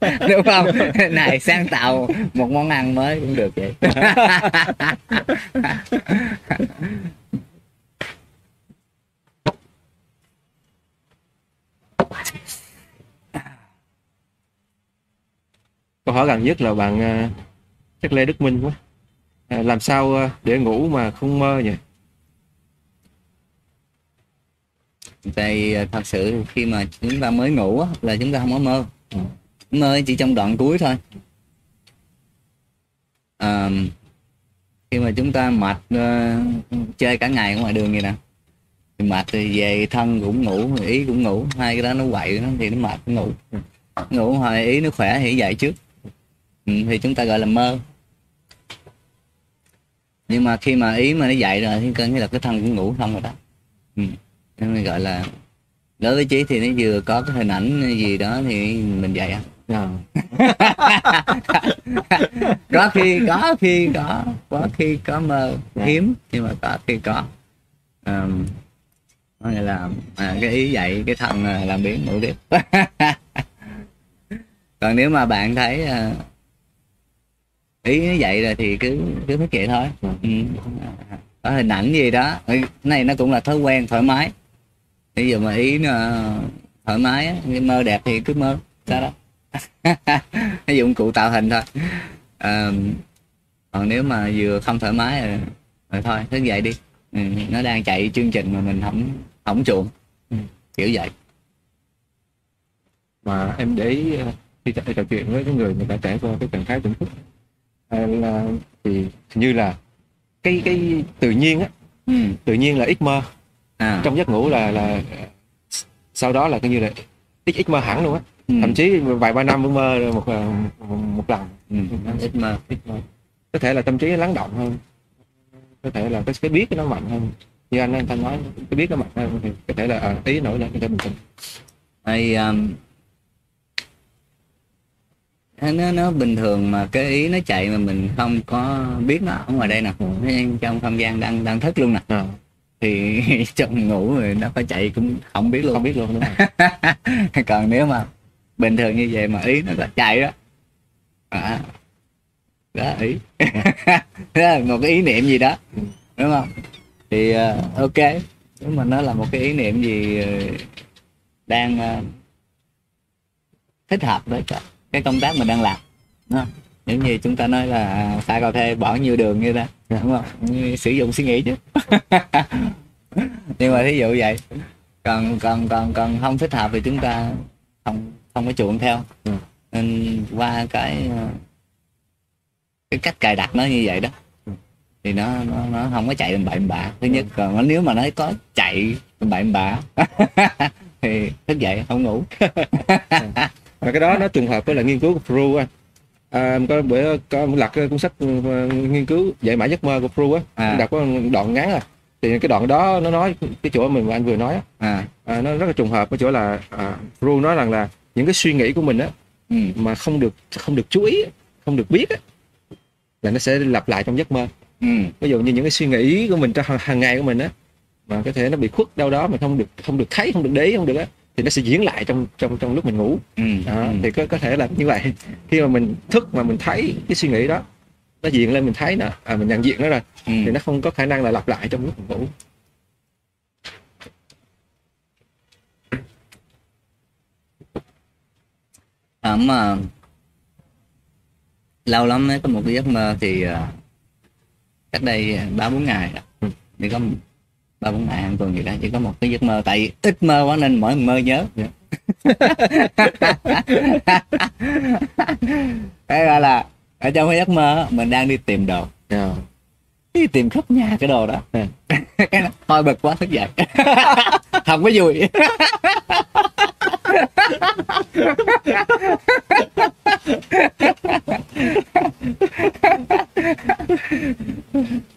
đúng không? Này, sáng tạo một món ăn mới cũng được vậy. Câu hỏi gần nhất là bạn ờ, chắc lê đức minh quá. À, làm sao ờ, để ngủ mà không mơ nhỉ? Tại ờ, thật sự khi mà chúng ta mới ngủ á, là chúng ta không có mơ. Mơ chỉ trong đoạn cuối thôi. À, khi mà chúng ta mệt uh, chơi cả ngày ngoài đường vậy nè. Thì mệt thì về thân cũng ngủ ý cũng ngủ. Hai cái đó nó quậy nó thì nó mệt nó ngủ. Ngủ hồi ý nó khỏe thì dậy trước. Ừ, thì chúng ta gọi là mơ. Nhưng mà khi mà ý mà nó dậy rồi thì coi như là cái thân cũng ngủ xong rồi đó. Ừ nên gọi là đối với trí thì nó vừa có cái hình ảnh gì đó thì mình dậy à Dạ. có khi có khi có có khi có mơ Dạ. hiếm nhưng mà có khi có. Ờm, có nghĩa là à, cái ý dạy cái thân à, làm biến ngủ tiếp. Còn nếu mà bạn thấy à, ý nó vậy rồi thì cứ cứ thức vậy thôi. Ừ. có hình ảnh gì đó. Cái này nó cũng là thói quen thoải mái ví dụ mà ý nó thoải mái á, mơ đẹp thì cứ mơ sao đó cái dụng cụ tạo hình thôi. À, còn nếu mà vừa không thoải mái rồi, rồi thôi thức dậy đi. Ừ, nó đang chạy chương trình mà mình không không chuộng. Ừ. kiểu vậy. Mà em để ý ờ, khi trò chuyện với cái người người ta trải qua cái trạng thái tỉnh thức ờ, là thì như là cái cái tự nhiên á ừ. tự nhiên là ít mơ à. Trong giấc ngủ là là sau đó là coi như là ít ít mơ hẳn luôn á. Ừ. thậm chí vài ba năm mới mơ một một, một lần. Ừ. ít mơ ít mơ. Có thể là tâm trí nó lắng động hơn. Có thể là cái cái biết nó mạnh hơn. Như anh anh thanh nói cái biết nó mạnh hơn thì có thể là ờ, ý nổi lên có thể hay um, nó nó bình thường mà cái ý nó chạy mà mình không có biết nó ở ngoài đây nè. Trong không gian đang đang thức luôn nè. À, thì trong ngủ rồi nó có chạy cũng không biết luôn. Không biết luôn đúng không còn nếu mà bình thường như vậy mà ý nó có chạy đó à, đó ý. Đó là một cái ý niệm gì đó đúng không? Thì ờ, ok. Nếu mà nó là một cái ý niệm gì ờ, đang ờ, thích hợp với cái, công tác mình đang làm đúng không? giống như chúng ta nói là pha cà phê bỏ nhiều đường như đó đúng không? Sử dụng suy nghĩ chứ. Nhưng mà thí dụ vậy còn còn còn còn không thích hợp thì chúng ta không không có chuộng theo. Ừ. nên qua cái cái cách cài đặt nó như vậy đó Ừ. thì nó nó, nó không có chạy bên bậy bạ. Thứ nhất còn nếu mà nó có chạy bên bậy bạ thì thức dậy không ngủ. Và cái đó nó trùng hợp với là nghiên cứu của Freud anh à, có bữa có lật cái cuốn sách ờ, nghiên cứu dạy mãi giấc mơ của Freud á À. đọc có đoạn ngắn à thì cái đoạn đó nó nói cái chỗ mình mà anh vừa nói á, à à, nó rất là trùng hợp với chỗ là à, Freud nói rằng là những cái suy nghĩ của mình á ừ. mà không được không được chú ý không được biết á là nó sẽ lặp lại trong giấc mơ Ừ. ví dụ như những cái suy nghĩ của mình trong hàng- hàng ngày của mình á mà có thể nó bị khuất đâu đó mà không được không được thấy không được để ý không được á thì nó sẽ diễn lại trong trong trong lúc mình ngủ Ừ. đó, ừ. thì có có thể là như vậy khi mà mình thức mà mình thấy cái suy nghĩ đó nó hiện lên mình thấy nó à, mình nhận diện nó rồi Ừ. thì nó không có khả năng là lặp lại trong lúc mình ngủ à, mà lâu lắm mới có một cái giấc mơ thì à, cách đây ba bốn ngày. Ừ. chỉ có ba bốn ngày hàng tuần gì đó chỉ có một cái giấc mơ tại ít mơ quá nên mỗi mơ nhớ Dạ. cái gọi là ở trong cái giấc mơ mình đang đi tìm đồ yeah. đi tìm khắp nhà cái đồ đó Ừ. cái nó thôi bực quá thức dậy không có vui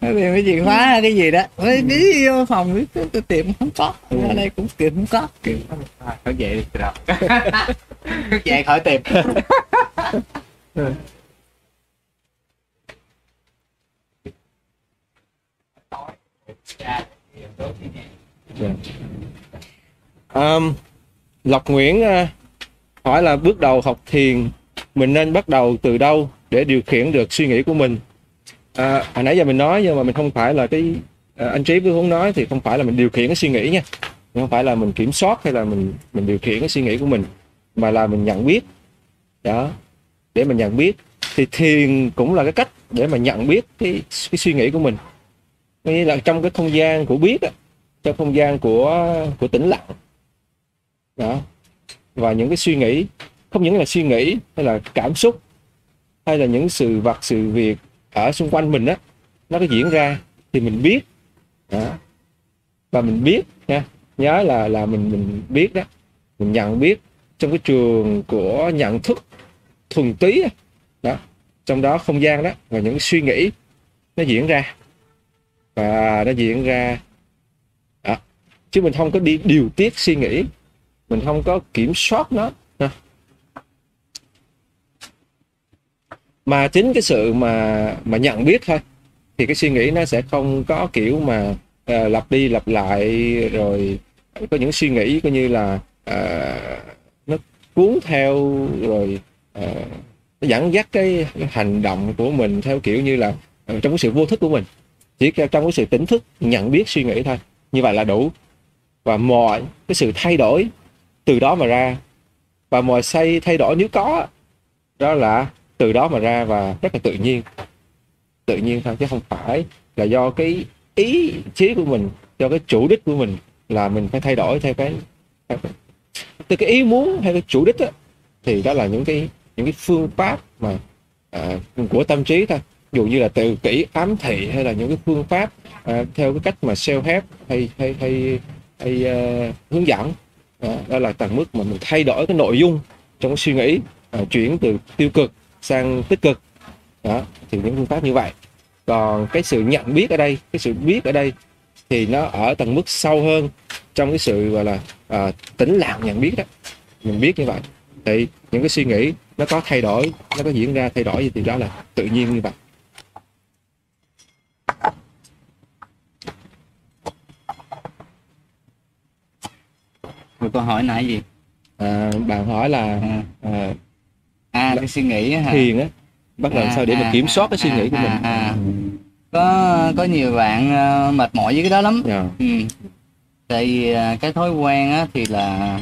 Nó tìm cái chìa khóa hay cái gì đó. Mới đi vô phòng cái, cái tiệm không có. Ở đây cũng tiệm không có. Kiểu thôi vậy đi từ đầu vậy khỏi tìm. Dạ. Um, Lộc Nguyễn uh, hỏi là bước đầu học thiền mình nên bắt đầu từ đâu để điều khiển được suy nghĩ của mình à, hồi nãy giờ mình nói nhưng mà mình không phải là cái à, anh trí với hướng nói thì không phải là mình điều khiển cái suy nghĩ nha. Không phải là mình kiểm soát hay là mình mình điều khiển cái suy nghĩ của mình mà là mình nhận biết. Đó để mình nhận biết thì thiền cũng là cái cách để mà nhận biết cái cái suy nghĩ của mình. Như nghĩa là trong cái không gian của biết đó, trong không gian của của tĩnh lặng. Đó và những cái suy nghĩ không những là suy nghĩ hay là cảm xúc hay là những sự vật sự việc ở xung quanh mình á, nó có diễn ra thì mình biết. Đó. Và mình biết nha, nhớ là là mình mình biết đó. Mình nhận biết trong cái trường của nhận thức thuần túy đó. Trong đó không gian đó, và những suy nghĩ nó diễn ra. Và nó diễn ra, đó. chứ mình không có đi điều tiết suy nghĩ, mình không có kiểm soát nó ha mà chính cái sự mà mà nhận biết thôi thì cái suy nghĩ nó sẽ không có kiểu mà uh, lặp đi lặp lại rồi có những suy nghĩ coi như là uh, nó cuốn theo rồi uh, nó dẫn dắt cái, cái hành động của mình theo kiểu như là uh, trong cái sự vô thức của mình. Chỉ trong cái sự tỉnh thức nhận biết suy nghĩ thôi. Như vậy là đủ. Và mọi cái sự thay đổi từ đó mà ra. Và mọi xây thay đổi nếu có đó là từ đó mà ra và rất là tự nhiên. Tự nhiên thôi chứ không phải là do cái ý chí của mình do cái chủ đích của mình là mình phải thay đổi theo cái từ cái ý muốn hay cái chủ đích đó, thì đó là những cái những cái phương pháp mà à, của tâm trí thôi. Dù như là tự kỷ ám thị hay là những cái phương pháp à, theo cái cách mà self help hay hay hay, hay uh, hướng dẫn à, đó là tầng mức mà mình thay đổi cái nội dung trong cái suy nghĩ à, chuyển từ tiêu cực sang tích cực. Đó thì những phương pháp như vậy. Còn cái sự nhận biết ở đây cái sự biết ở đây thì nó ở tầng mức sâu hơn trong cái sự gọi là à, tĩnh lặng nhận biết đó. Mình biết như vậy. Thì những cái suy nghĩ nó có thay đổi nó có diễn ra thay đổi thì đó là tự nhiên như vậy. Rồi câu hỏi nãy gì? à, bạn hỏi là À, à, à cái suy nghĩ hả? thiền á bắt làm À, sao để mà à, kiểm soát cái suy à, nghĩ của à, mình à. Có có nhiều bạn ờ, mệt mỏi với cái đó lắm. Dạ. Ừ. Tại vì ờ, cái thói quen á thì là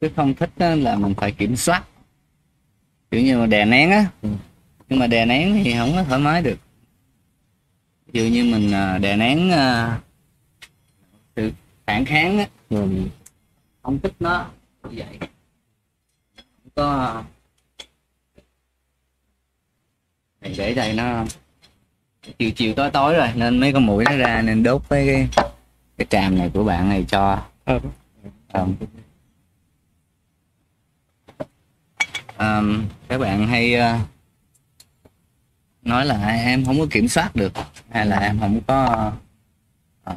cái không thích á, là mình phải kiểm soát. Kiểu như mà đè nén á. Ừ. Nhưng mà đè nén thì không có thoải mái được. Ví dụ như mình ờ, đè nén sự phản kháng á, Ừ. không thích nó như vậy. Không có Này để đây nó chiều chiều tối tối rồi nên mấy con mũi nó ra nên đốt với cái cái tràm này của bạn này cho um, um, các bạn hay uh, nói là em không có kiểm soát được hay là em không có uh,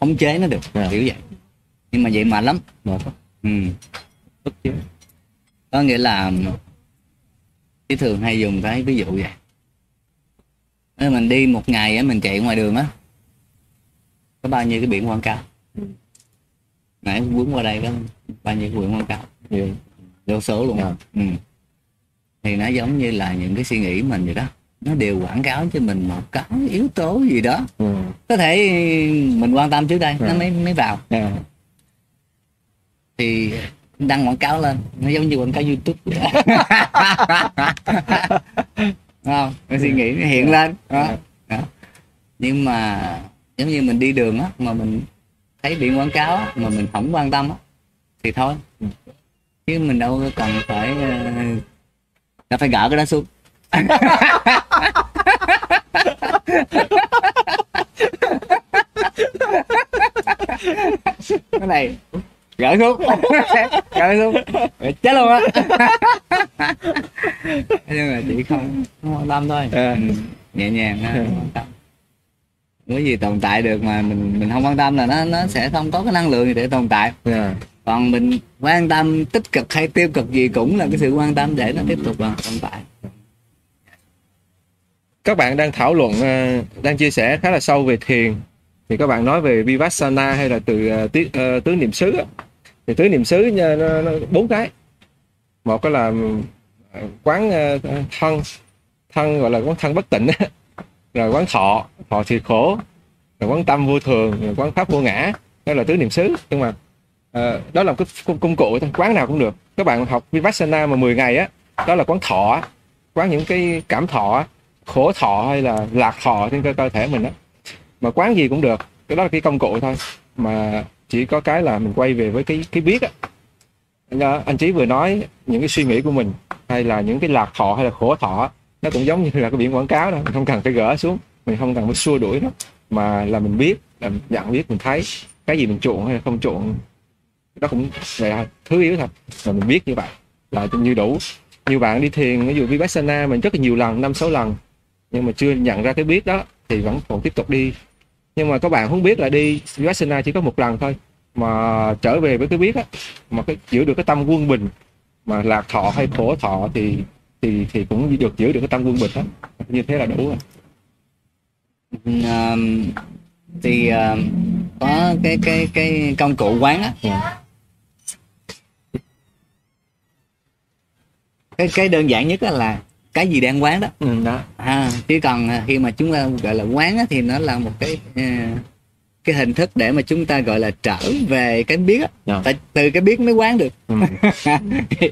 khống chế nó được Dạ. kiểu vậy nhưng mà vậy mà lắm lắm. ừ. Có nghĩa là chỉ thường hay dùng cái ví dụ vậy Nếu mình đi một ngày á mình chạy ngoài đường á có bao nhiêu cái biển quảng cáo Ừ. nãy bước qua đây có bao nhiêu cái biển quảng cáo Nhiều. vô số luôn Dạ. ừ. thì nó giống như là những cái suy nghĩ mình vậy đó nó đều quảng cáo cho mình một cái yếu tố gì đó Ừ. có thể mình quan tâm trước đây nó Dạ. mới mới vào Dạ. thì đăng quảng cáo lên. Nó giống như quảng cáo youtube không? Cái suy nghĩ nó hiện lên. Đó. Đó. nhưng mà giống như mình đi đường á mà mình thấy biển quảng cáo á, mà mình không quan tâm á thì thôi. Chứ mình đâu cần phải ờ, ta phải gỡ cái đó xuống. Cái này gỡ xuống. Gỡ xuống. Chết luôn á. Nhưng mà chỉ không không quan tâm thôi. À. ừ, nhẹ nhàng ha, không quan tâm. Cái gì tồn tại được mà mình mình không quan tâm là nó nó sẽ không có cái năng lượng gì để tồn tại. Dạ. còn mình quan tâm tích cực hay tiêu cực gì cũng là cái sự quan tâm để nó tiếp tục tồn tại. Các bạn đang thảo luận ờ, đang chia sẻ khá là sâu về thiền. Thì các bạn nói về vipassana hay là từ ờ, ờ, tứ niệm xứ thì tứ niệm xứ nha, nó, nó bốn cái. Một cái là à, quán à, thân thân gọi là quán thân bất tịnh rồi quán thọ thọ thì khổ. Rồi quán tâm vô thường rồi quán pháp vô ngã. Đó là tứ niệm xứ. Nhưng mà uh, đó là một cái công, cụ thôi quán nào cũng được. Các bạn học vipassana mà 10 ngày á đó là quán thọ quán những cái cảm thọ khổ thọ hay là lạc thọ trên cơ, cơ thể mình đó mà quán gì cũng được cái đó là cái công cụ thôi. Mà chỉ có cái là mình quay về với cái cái biết á. À, anh chí vừa nói những cái suy nghĩ của mình, hay là những cái lạc thọ, hay là khổ thọ, nó cũng giống như là cái biển quảng cáo đó, mình không cần phải gỡ xuống, mình không cần phải xua đuổi nó, mà là mình biết, là mình nhận biết, mình thấy cái gì mình chuộng hay là không chuộng đó cũng là thứ yếu thôi, mà mình biết như vậy là như đủ. Nhiều bạn đi thiền, ví dụ vipassana mình rất là nhiều lần, năm sáu lần, nhưng mà chưa nhận ra cái biết đó, thì vẫn còn tiếp tục đi nhưng mà các bạn không biết là đi vipassana chỉ có một lần thôi mà trở về với cái biết á mà cái giữ được cái tâm quân bình mà lạc thọ hay khổ thọ thì thì thì cũng được giữ được cái tâm quân bình đó như thế là đủ rồi. Ừm, thì ờm, có cái cái cái công cụ quán á. Dạ. cái cái đơn giản nhất á là cái gì đang quán đó. Ừ, đó. À, chứ còn à, khi mà chúng ta gọi là quán á, thì nó là một cái à, cái hình thức để mà chúng ta gọi là trở về cái biết á. Dạ. tại từ cái biết mới quán được. Ừ.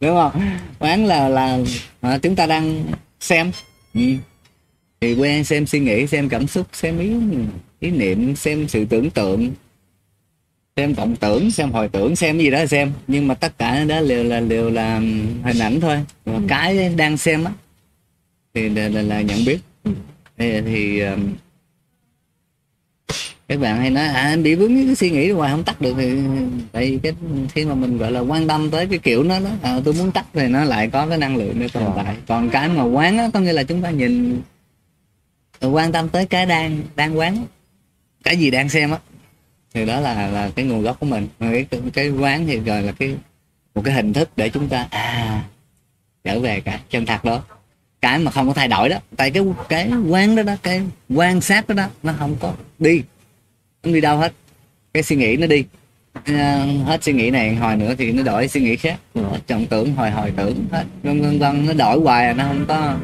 đúng không? Quán là là à, chúng ta đang xem. Ừ. thì quen xem suy nghĩ xem cảm xúc xem ý ý niệm xem sự tưởng tượng xem vọng tưởng xem hồi tưởng xem gì đó xem. Nhưng mà tất cả đó đều là đều là hình ảnh thôi. Và cái đang xem á thì là, là, là nhận biết. Thì, thì um, các bạn hay nói à anh bị vướng cái suy nghĩ hoài không tắt được. Thì tại vì cái khi mà mình gọi là quan tâm tới cái kiểu nó đó à, tôi muốn tắt thì nó lại có cái năng lượng để tồn Ờ. tại. Còn cái mà quán á có nghĩa là chúng ta nhìn quan tâm tới cái đang đang quán cái gì đang xem á thì đó là là cái nguồn gốc của mình. Cái cái quán thì rồi là cái một cái hình thức để chúng ta à trở về cả chân thật đó. Cái mà không có thay đổi đó. Tại cái cái quán đó đó cái quan sát đó đó nó không có đi. Không đi đâu hết. Cái suy nghĩ nó đi. À, hết suy nghĩ này hồi nữa thì nó đổi suy nghĩ khác. Trọng tưởng hồi hồi tưởng hết. Vân vân vân nó đổi hoài à, nó không có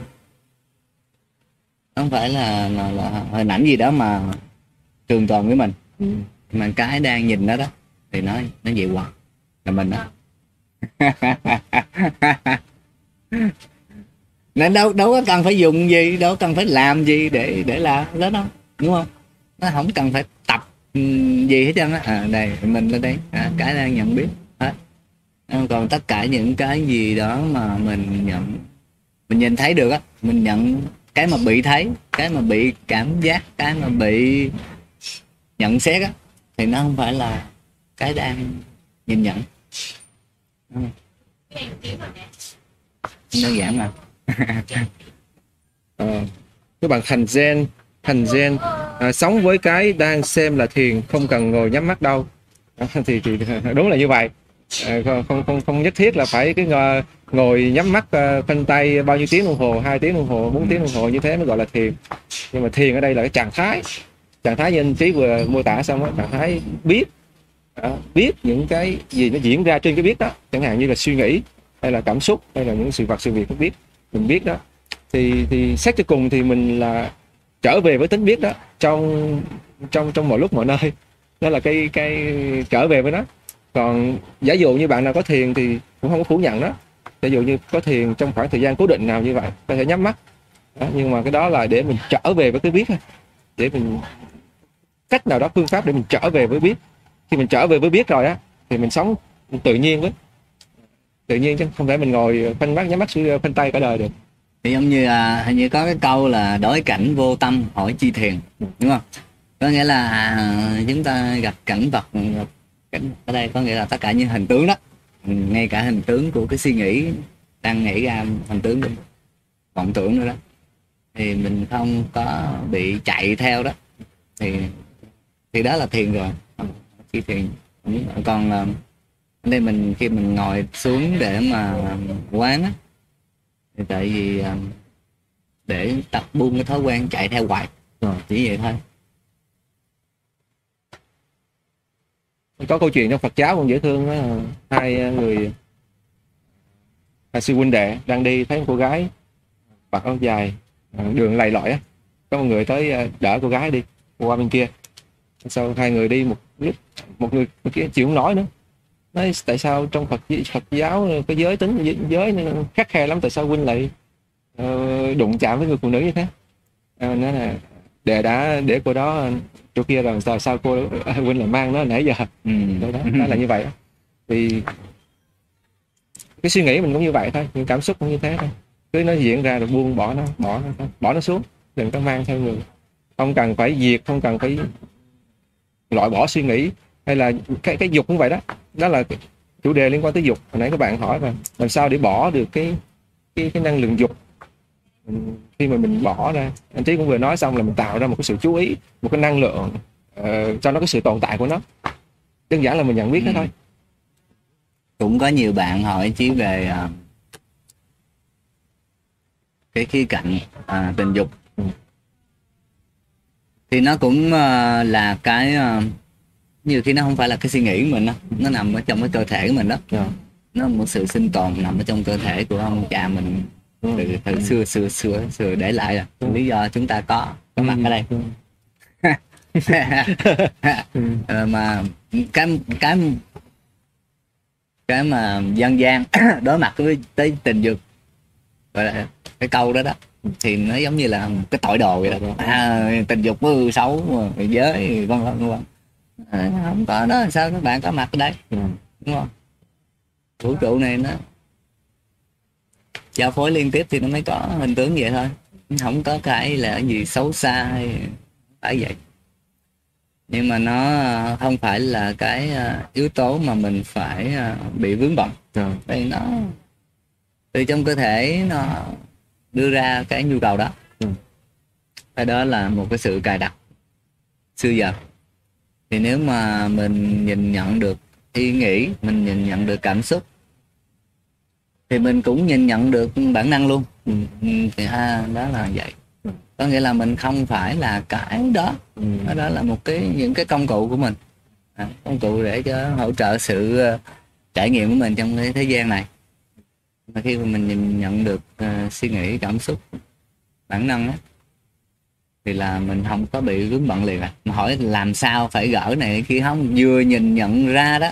không phải là, là, là hình ảnh gì đó mà trường tồn với mình. Ừ mà cái đang nhìn đó đó thì nó nó vậy hoài. Là mình đó. Nên đâu đâu có cần phải dùng gì đâu cần phải làm gì để để làm đó đâu đúng không? Nó không cần phải tập ừ, gì hết trơn á. À, đây mình lên đây. À, cái đang nhận biết. Hết. À, còn tất cả những cái gì đó mà mình nhận mình nhìn thấy được á mình nhận cái mà bị thấy cái mà bị cảm giác cái mà bị nhận xét á thì nó không phải là cái đang nhìn nhận. Đơn giản mà. Ờ, các bạn thành gen thành gen. À, sống với cái đang xem là thiền không cần ngồi nhắm mắt đâu. Thì thì đúng là như vậy. À, không không không nhất thiết là phải cái ngồi, ngồi nhắm mắt ờ, phân tay bao nhiêu tiếng đồng hồ hai tiếng đồng hồ bốn tiếng đồng hồ như thế mới gọi là thiền. Nhưng mà thiền ở đây là cái trạng thái trạng thái như anh trí vừa mô tả xong á trạng thái biết à, biết những cái gì nó diễn ra trên cái biết đó chẳng hạn như là suy nghĩ hay là cảm xúc hay là những sự vật sự việc nó biết mình biết đó. Thì thì xét cho cùng thì mình là trở về với tính biết đó trong trong trong mọi lúc mọi nơi. Đó là cái cái trở về với nó. Còn giả dụ như bạn nào có thiền thì cũng không có phủ nhận đó. Giả dụ như có thiền trong khoảng thời gian cố định nào như vậy có thể nhắm mắt. Đó, nhưng mà cái đó là để mình trở về với cái biết thôi để mình cách nào đó phương pháp để mình trở về với biết. Khi mình trở về với biết rồi á thì mình sống tự nhiên với. Tự nhiên chứ không phải mình ngồi phân mắt nhắm mắt phân tay cả đời được. Thì giống như là hình như có cái câu là đối cảnh vô tâm hỏi chi thiền đúng không? Có nghĩa là à, chúng ta gặp cảnh vật cảnh ở đây có nghĩa là tất cả những hình tướng đó. Ngay cả hình tướng của cái suy nghĩ đang nghĩ ra hình tướng của vọng tưởng nữa đó. Thì mình không có bị chạy theo đó. Thì thì đó là thiền rồi. Chỉ thiền còn ờ, nên mình khi mình ngồi xuống để mà ờ, quán á thì tại vì ờ, để tập buông cái thói quen chạy theo hoài Rồi. chỉ vậy thôi. Có câu chuyện trong Phật giáo cũng dễ thương đó, hai người hai sư huynh đệ đang đi thấy một cô gái mặc áo dài đường lầy lội á. Có một người tới đỡ cô gái đi qua bên kia sau hai người đi một lúc một người một kia chịu không nói nữa nói tại sao trong Phật Phật giáo cái giới tính giới khắc khe lắm tại sao huynh lại ờ, đụng chạm với người phụ nữ như thế Ờ, nói là để đã để cô đó chỗ kia rồi sao sao cô huynh lại mang nó nãy giờ ừ. đó, đó, đó là như vậy đó. thì cái suy nghĩ mình cũng như vậy thôi những cảm xúc cũng như thế thôi cứ nó diễn ra rồi buông bỏ nó bỏ nó thôi. bỏ nó xuống đừng có mang theo người không cần phải diệt không cần phải loại bỏ suy nghĩ hay là cái cái dục cũng vậy đó. Đó là chủ đề liên quan tới dục. Hồi nãy các bạn hỏi mà làm sao để bỏ được cái cái, cái năng lượng dục. Mình, khi mà mình bỏ ra anh trí cũng vừa nói xong là mình tạo ra một cái sự chú ý một cái năng lượng ờ, cho nó cái sự tồn tại của nó. Đơn giản là mình nhận biết Ừ. thôi. Cũng có nhiều bạn hỏi chỉ về à, cái khía cạnh à, tình dục. Thì nó cũng uh, là cái uh, nhiều khi nó không phải là cái suy nghĩ của mình đó nó nằm ở trong cái cơ thể của mình đó. Dạ. nó một sự sinh tồn nằm ở trong cơ thể của ông cha mình từ, từ xưa xưa xưa xưa để lại là lý do chúng ta có có mặt ở đây. Ờ, mà cái cái cái mà dân gian đối mặt với tới tình dục gọi là cái câu đó đó thì nó giống như là một cái tội đồ vậy đó. À, tình dục ừ, xấu mà giới vân vân vân à, không có đó sao các bạn có mặt ở đây? Dạ. đúng không? Vũ trụ này nó giao phối liên tiếp thì nó mới có hình tướng vậy thôi. Không có cái là gì xấu xa hay phải vậy. Nhưng mà nó ờ, không phải là cái ờ, yếu tố mà mình phải bị vướng bận. Dạ. vì nó từ trong cơ thể nó đưa ra cái nhu cầu đó. Ừ. cái đó là một cái sự cài đặt. Xưa giờ thì nếu mà mình nhìn nhận được ý nghĩ mình nhìn nhận được cảm xúc thì mình cũng nhìn nhận được bản năng luôn. Ừ. Ừ, thì à, đó là vậy. Có nghĩa là mình không phải là cái đó. Ừ. đó, đó là một cái những cái công cụ của mình. À, công cụ để cho hỗ trợ sự ờ, trải nghiệm của mình trong cái thế gian này mà khi mà mình nhìn nhận được ờ, suy nghĩ cảm xúc bản năng á thì là mình không có bị vướng bận liền à. Mà hỏi làm sao phải gỡ này kia không? Vừa nhìn nhận ra đó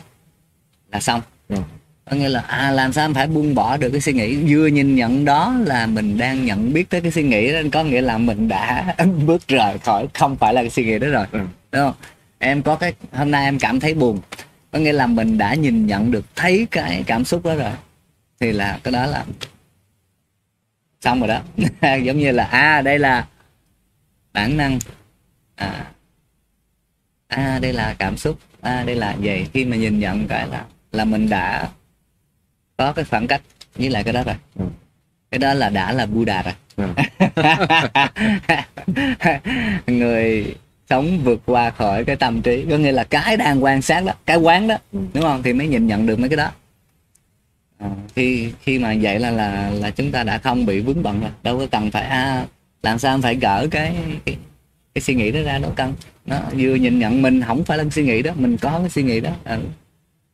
là xong. Rồi. có nghĩa là à làm sao em phải buông bỏ được cái suy nghĩ? Vừa nhìn nhận đó là mình đang nhận biết tới cái suy nghĩ đó có nghĩa là mình đã bước rời khỏi không phải là cái suy nghĩ đó rồi. Ừ. đúng không? Em có cái hôm nay em cảm thấy buồn. Có nghĩa là mình đã nhìn nhận được thấy cái cảm xúc đó rồi thì là cái đó là xong rồi đó. Giống như là à đây là bản năng. À à đây là cảm xúc. À đây là vậy khi mà nhìn nhận cái là là mình đã có cái khoảng cách với lại cái đó rồi. Ừ. cái đó là đã là Buddha rồi. Ừ. người sống vượt qua khỏi cái tâm trí có nghĩa là cái đang quan sát đó cái quán đó đúng không? Thì mới nhìn nhận được mấy cái đó à, khi khi mà vậy là là là chúng ta đã không bị vướng bận rồi. Đâu có cần phải à, làm sao phải gỡ cái cái, cái suy nghĩ đó ra đâu cần nó vừa nhìn nhận mình không phải là suy nghĩ đó mình có cái suy nghĩ đó. Ừ.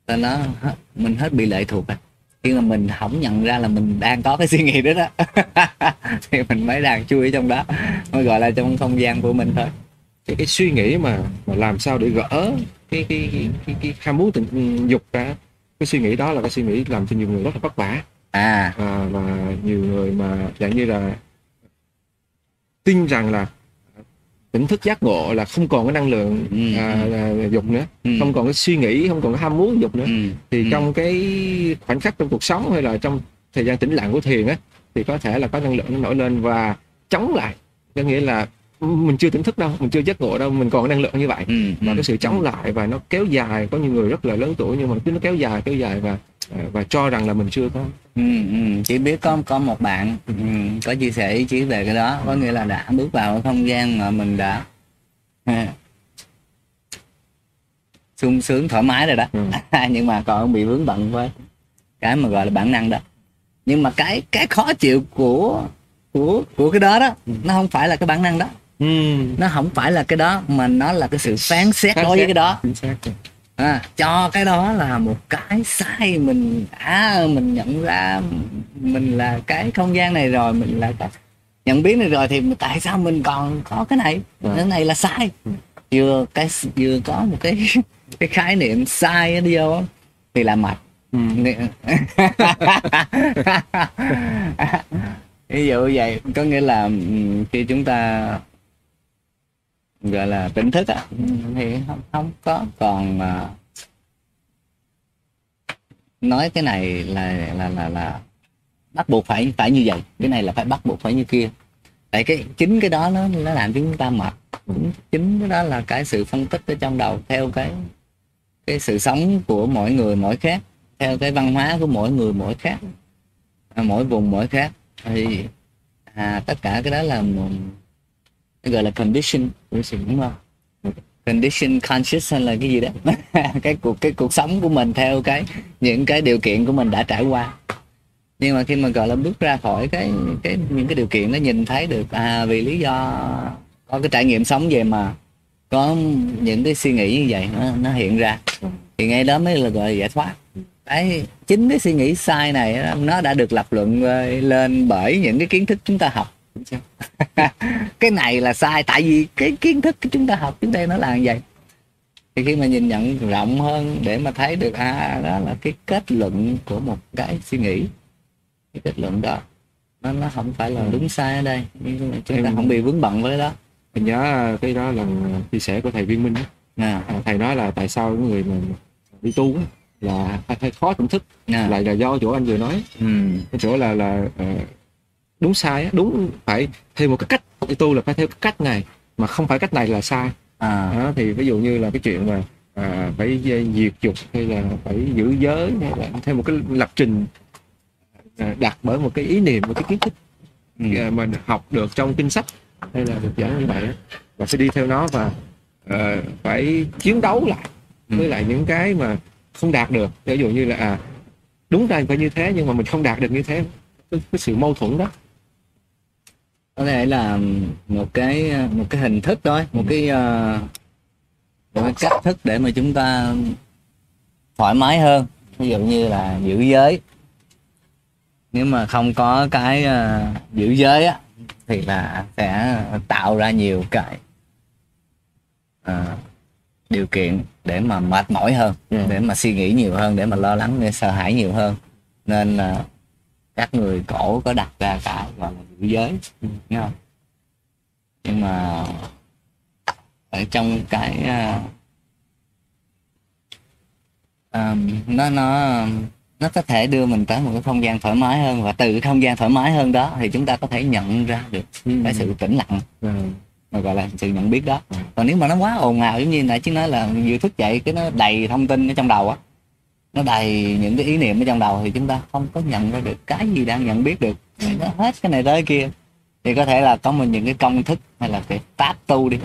Là nó mình hết bị lệ thuộc rồi. Khi mà mình không nhận ra là mình đang có cái suy nghĩ đó đó thì mình mới đang chui ở trong đó. Mới gọi là trong không gian của mình thôi. Cái, cái suy nghĩ mà, mà làm sao để gỡ cái cái cái, cái, cái ham muốn tình dục ra cái suy nghĩ đó là cái suy nghĩ làm cho nhiều người rất là vất vả à à, và nhiều người mà dạng như là tin rằng là tỉnh thức giác ngộ là không còn cái năng lượng Ừ, à, à, dục nữa ừ. không còn cái suy nghĩ không còn cái ham muốn dục nữa ừ. thì ừ. trong cái khoảnh khắc trong cuộc sống hay là trong thời gian tĩnh lặng của thiền á thì có thể là có năng lượng nó nổi lên và chống lại có nghĩa là mình chưa tỉnh thức đâu mình chưa giác ngộ đâu mình còn năng lượng như vậy ừ. và ừ. cái sự chống lại và nó kéo dài có nhiều người rất là lớn tuổi nhưng mà cứ nó kéo dài kéo dài và à, và cho rằng là mình chưa có Ừ, ừ. chỉ biết có có một bạn ừ, có chia sẻ ý chí về cái đó có nghĩa là đã bước vào cái không gian mà mình đã ha, sung sướng thoải mái rồi đó Ừ. nhưng mà còn bị vướng bận với cái mà gọi là bản năng đó nhưng mà cái cái khó chịu của của của cái đó đó nó không phải là cái bản năng đó nó không phải là cái đó mà nó là cái sự phán xét Phán đối với cái đó. À, cho cái đó là một cái sai mình đã mình nhận ra mình là cái không gian này rồi mình là cái nhận biết này rồi thì tại sao mình còn có cái này? Ừ. cái này là sai. Vừa cái vừa có một cái cái khái niệm sai đi vô thì là mệt. Ừ. ví dụ vậy có nghĩa là khi chúng ta gọi là tỉnh thức á. Thì không không có. Còn mà nói cái này là là là là bắt buộc phải phải như vậy. Cái này là phải bắt buộc phải như kia. Tại cái chính cái đó nó nó làm chúng ta mệt. Chính, chính cái đó là cái sự phân tích ở trong đầu theo cái cái sự sống của mỗi người mỗi khác theo cái văn hóa của mỗi người mỗi khác à, mỗi vùng mỗi khác. Thì à, tất cả cái đó là một gọi là condition. Đúng không? Condition conscious hay là cái gì đó? Cái cuộc cái cuộc sống của mình theo cái những cái điều kiện của mình đã trải qua. Nhưng mà khi mà gọi là bước ra khỏi cái cái những cái điều kiện nó nhìn thấy được à vì lý do có cái trải nghiệm sống về mà có những cái suy nghĩ như vậy nó, nó hiện ra. Thì ngay đó mới là gọi là giải thoát. Đấy chính cái suy nghĩ sai này nó đã được lập luận ờ, lên bởi những cái kiến thức chúng ta học cái này là sai tại vì cái kiến thức chúng ta học trước đây nó là như vậy. Thì khi mà nhìn nhận rộng hơn để mà thấy được à đó là cái kết luận của một cái suy nghĩ. Cái kết luận đó nó nó không phải là đúng sai ở đây. Nhưng mà chúng ta Em- không bị vướng bận với đó. Mình nhớ cái đó là chia sẻ của thầy viên minh à, À, thầy nói là tại sao những người mà đi tu là hay, khó tỉnh thức. À. lại là do chỗ anh vừa nói. Ừ. cái chỗ là là ờ, đúng sai á, đúng phải theo một cái cách đi tu là phải theo cái cách này mà không phải cách này là sai à đó, thì ví dụ như là cái chuyện mà à, phải diệt dục hay là phải giữ giới hay là theo một cái lập trình à, đặt bởi một cái ý niệm một cái kiến thức ừ. à, mình học được trong kinh sách hay là được giảng như vậy á, và sẽ đi theo nó và ờ, phải chiến đấu lại Ừ. với lại những cái mà không đạt được ví dụ như là à đúng ra phải như thế nhưng mà mình không đạt được như thế cái, cái sự mâu thuẫn đó có thể là một cái một cái hình thức thôi một cái ờ, một cái cách thức để mà chúng ta thoải mái hơn. Ví dụ như là giữ giới. Nếu mà không có cái ờ, giữ giới á thì là sẽ tạo ra nhiều cái ờ, điều kiện để mà mệt mỏi hơn Ừ. để mà suy nghĩ nhiều hơn để mà lo lắng để sợ hãi nhiều hơn. Nên là các người cổ có đặt ra cái gọi là giữ giới Ừ. nghe không nhưng mà ở trong cái à, à, nó nó nó có thể đưa mình tới một cái không gian thoải mái hơn và từ cái không gian thoải mái hơn đó thì chúng ta có thể nhận ra được cái sự tĩnh lặng Ừ. mà gọi là sự nhận biết đó Ừ. còn nếu mà nó quá ồn ào giống như nãy chứ nói là vừa thức dậy cái nó đầy thông tin ở trong đầu á nó đầy những cái ý niệm ở trong đầu thì chúng ta không có nhận ra được cái gì đang nhận biết được. Nó hết cái này tới kia. Thì có thể là có một những cái công thức hay là cái pháp tu đi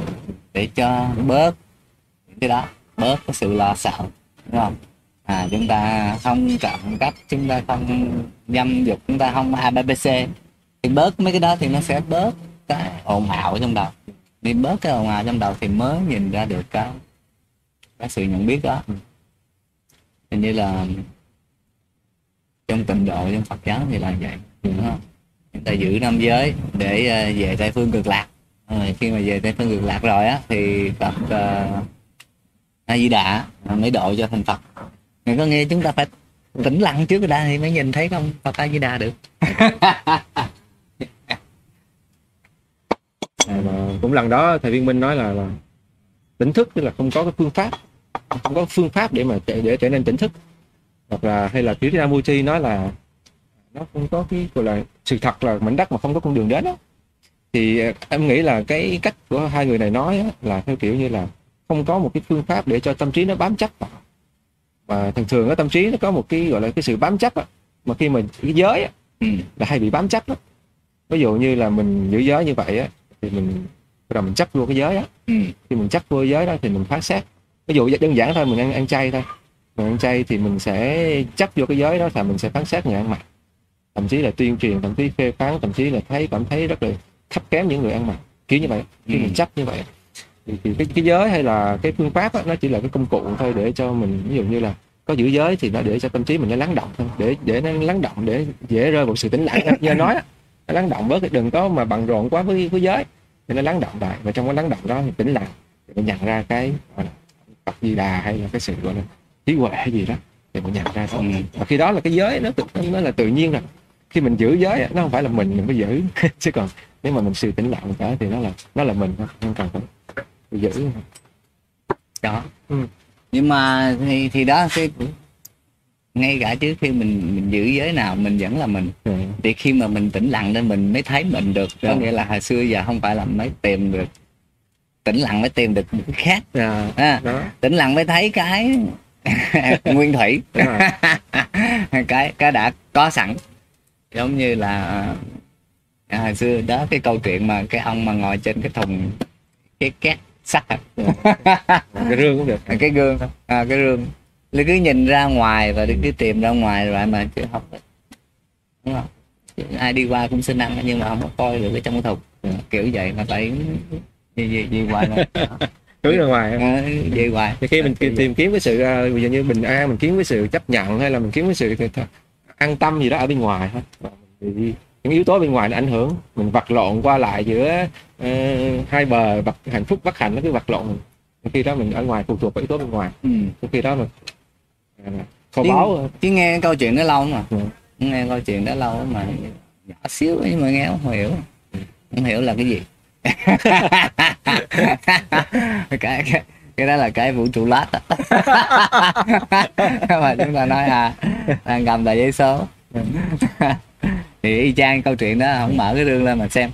để cho bớt những cái đó, bớt cái sự lo sợ, đúng không? À chúng ta không trộm cắp chúng ta không dâm dục, chúng ta không abc thì bớt mấy cái đó thì nó sẽ bớt cái ồn ào ở trong đầu. Đi bớt cái ồn ào trong đầu thì mới nhìn ra được cái cái sự nhận biết đó hình như là trong tịnh độ trong Phật giáo thì là vậy. Đúng không chúng ta giữ năm giới để ờ, về tây phương cực lạc. Rồi khi mà về tây phương cực lạc rồi á thì Phật ờ, uh, A Di Đà mới độ cho thành Phật. Người có nghe chúng ta phải tĩnh lặng trước đã thì mới nhìn thấy không Phật A Di Đà được. À, mà cũng lần đó thầy viên minh nói là, là tỉnh thức tức là không có cái phương pháp không có phương pháp để mà để, trở nên tỉnh thức. Hoặc là hay là Krishnamurti nói là nó không có cái gọi là sự thật là mảnh đất mà không có con đường đến đó thì ờ, em nghĩ là cái cách của hai người này nói là theo kiểu như là không có một cái phương pháp để cho tâm trí nó bám chấp vào. Và thường thường cái tâm trí nó có một cái gọi là cái sự bám chấp mà khi mình cái giới ừ. là hay bị bám chấp lắm. Ví dụ như là mình giữ giới như vậy á thì mình bắt đầu mình chấp vô cái giới á. Ừ. khi mình chấp vô giới đó thì mình phán xét ví dụ đơn giản thôi mình ăn ăn chay thôi. Mình ăn chay thì mình sẽ chấp vô cái giới đó là mình sẽ phán xét người ăn mặn thậm chí là tuyên truyền thậm chí phê phán thậm chí là thấy cảm thấy rất là thấp kém những người ăn mặn kiểu như vậy khi Ừ. mình chấp như vậy. Thì, thì cái, cái giới hay là cái phương pháp á, nó chỉ là cái công cụ thôi để cho mình ví dụ như là có giữ giới thì nó để cho tâm trí mình nó lắng động thôi. Để để nó lắng động để dễ rơi vào sự tĩnh lặng như nói á nó lắng động bớt đừng có mà bận rộn quá với với giới. Thì nó lắng động lại và trong cái lắng động đó thì tĩnh lặng thì mình nhận ra cái gọi là Phật Di Đà hay là cái sự gọi là trí huệ hay gì đó thì mình nhận ra thôi. Ừ. và khi đó là cái giới nó tự nó là tự nhiên rồi. Khi mình giữ giới nó không phải là mình mình phải giữ. Chứ còn nếu mà mình sự tĩnh lặng cả thì nó là nó là mình không cần phải giữ. Đó. Ừ. nhưng mà thì thì đó cái ngay cả trước khi mình mình giữ giới nào mình vẫn là mình. Ừ. thì khi mà mình tĩnh lặng nên mình mới thấy mình được. Có nghĩa là hồi xưa giờ không phải là mới tìm được tĩnh lặng mới tìm được một cái khác. À, à, đó. Tĩnh lặng mới thấy cái nguyên thủy. Cái cái đã có sẵn. Giống như là à, hồi xưa đó cái câu chuyện mà cái ông mà ngồi trên cái thùng cái két sắt à. cái rương cũng được. À, cái gương. À, cái gương Lý cứ nhìn ra ngoài và đi cứ tìm ra ngoài rồi mà chứ không có- đúng không? Ai đi qua cũng xin ăn nhưng mà không có coi được cái trong cái thùng. Kiểu vậy mà phải gì gì hoài này hướng ra ngoài Ờ, gì hoài. Thì khi mình tìm, tìm kiếm cái sự ờ, ví dụ như bình an mình kiếm cái sự chấp nhận hay là mình kiếm cái sự an tâm gì đó ở bên ngoài bị những yếu tố bên ngoài nó ảnh hưởng mình vật lộn qua lại giữa ờ, hai bờ vật hạnh phúc bất hạnh nó cứ vật lộn. Khi đó mình ở ngoài phụ thuộc vào yếu tố bên ngoài. Ừ. khi đó mình à, kho báu chứ nghe câu chuyện đó lâu mà. Ừ. nghe câu chuyện đó lâu mà nhỏ xíu nhưng mà nghe không hiểu. Không hiểu là cái gì cái, cái cái đó là cái vũ trụ lát mà chúng ta nói à, à đang cầm tờ giấy số. Thì y chang câu chuyện đó không mở cái rương lên mà xem.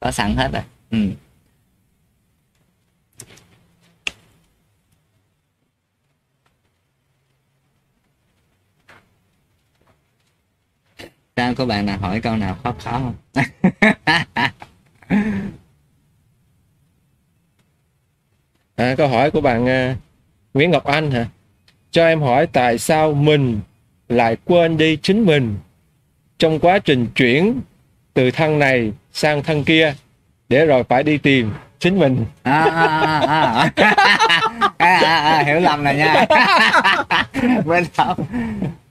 Có sẵn hết rồi. Ừ. sao có bạn nào hỏi câu nào khó khó không? À, câu hỏi của bạn à, Nguyễn Ngọc Anh hả? Cho em hỏi tại sao mình lại quên đi chính mình trong quá trình chuyển từ thân này sang thân kia để rồi phải đi tìm chính mình. à, à, à, à. à, à, à, hiểu lầm rồi nha mình không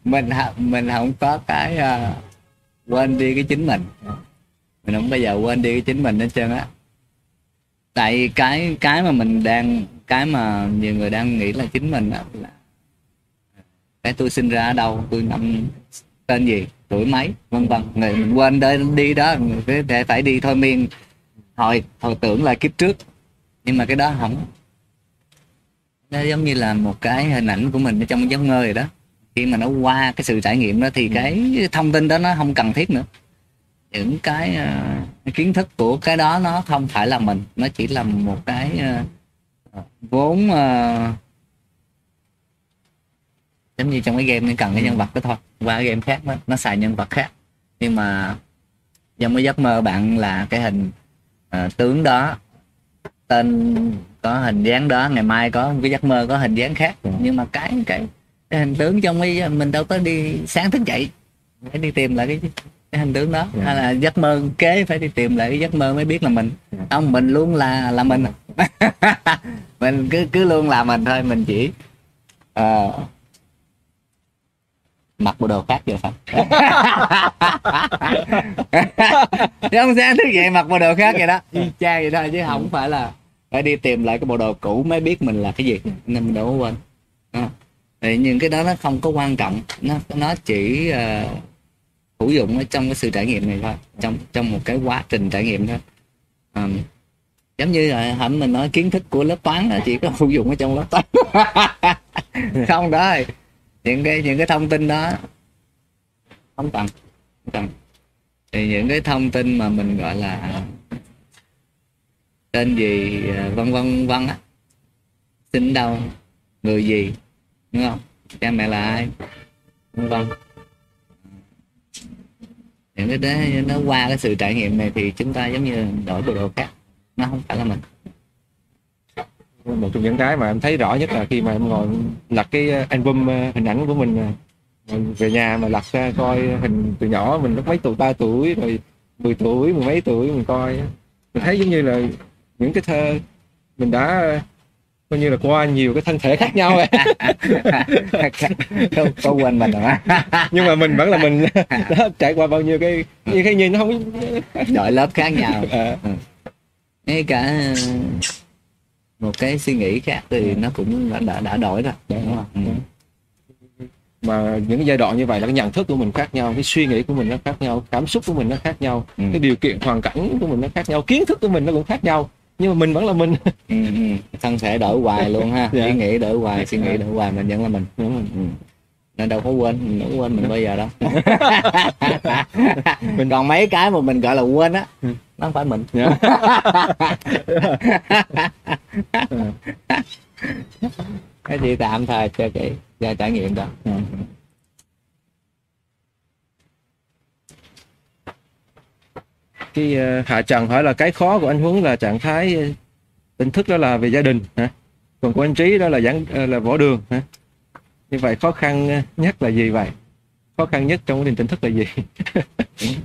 mình không mình không có cái uh, quên đi cái chính mình mình không bao giờ quên đi cái chính mình hết trơn á. Tại cái cái mà mình đang cái mà nhiều người đang nghĩ là chính mình á là cái tôi sinh ra ở đâu tôi năm tên gì tuổi mấy vân vân. Người mình quên đi, đi đó người để phải đi thôi miên. Hồi hồi tưởng là kiếp trước nhưng mà cái đó không nó giống như là một cái hình ảnh của mình ở trong giấc mơ rồi đó. Khi mà nó qua cái sự trải nghiệm đó thì cái thông tin đó nó không cần thiết nữa những cái uh, kiến thức của cái đó nó không phải là mình nó chỉ là một cái uh, vốn uh, giống như trong cái game nó cần cái nhân vật đó thôi. Qua cái game khác nó, nó xài nhân vật khác. Nhưng mà trong cái giấc mơ bạn là cái hình uh, tướng đó tên có hình dáng đó ngày mai có một cái giấc mơ có hình dáng khác. Nhưng mà cái cái, cái hình tướng trong cái mình đâu có đi sáng thức dậy phải đi tìm lại cái cái hình tướng đó. Dạ. hay là giấc mơ kế phải đi tìm lại cái giấc mơ mới biết là mình. Không mình luôn là là mình. Mình cứ cứ luôn là mình thôi mình chỉ ờ, mặc bộ đồ khác vậy phải chứ không sáng thức dậy mặc bộ đồ khác vậy đó. Y chang vậy thôi chứ không phải là phải đi tìm lại cái bộ đồ cũ mới biết mình là cái gì. Nên mình đâu có quên. Đó. thì những cái đó nó không có quan trọng. Nó nó chỉ uh, hữu dụng ở trong cái sự trải nghiệm này thôi trong trong một cái quá trình trải nghiệm thôi um, à, giống như là hẳn mình nói kiến thức của lớp toán là chỉ có hữu dụng ở trong lớp toán. Không đó những cái những cái thông tin đó không cần không cần. Thì những cái thông tin mà mình gọi là tên gì à, vân vân vân á sinh đâu người gì đúng không? Cha mẹ là ai? Vân vân những cái đó nó qua cái sự trải nghiệm này thì chúng ta giống như đổi bộ đồ khác. Nó không phải là mình. Một trong những cái mà em thấy rõ nhất là khi mà em ngồi lật cái ờ, album ờ, hình ảnh của mình ờ, về nhà mà lật ra coi hình từ nhỏ mình lúc mấy tuổi, ba tuổi rồi 10 tuổi, mười mấy tuổi mình coi mình thấy giống như là những cái thơ mình đã coi như là qua nhiều cái thân thể khác nhau ấy. có, có quên mình rồi. Nhưng mà mình vẫn là mình. Đó, trải qua bao nhiêu cái như cái nhìn nó không đội lớp khác nhau. Ờ, ngay cả một cái suy nghĩ khác thì nó cũng đã đã, đã đổi rồi đúng không? ừ. mà những giai đoạn như vậy là cái nhận thức của mình khác nhau cái suy nghĩ của mình nó khác nhau cảm xúc của mình nó khác nhau Ừ. cái điều kiện hoàn cảnh của mình nó khác nhau kiến thức của mình nó cũng khác nhau nhưng mà mình vẫn là mình Ừ, ừ. thân thể đổi hoài luôn ha Dạ. ý nghĩ đổi hoài suy nghĩ đổi hoài mình vẫn là mình Đúng rồi. ừ. nên đâu có quên mình đâu có quên mình bao giờ đâu mình còn mấy cái mà mình gọi là quên á Ừ. nó không phải mình Dạ. cái gì tạm thời cho cái cho trải nghiệm đó Ừ. cái ờ, hạ trần hỏi là cái khó của anh huấn là trạng thái ờ, tỉnh thức đó là về gia đình hả? Còn của anh trí đó là giảng ờ, là võ đường hả? Như vậy khó khăn nhất là gì vậy? Khó khăn nhất trong quá trình tỉnh thức là gì?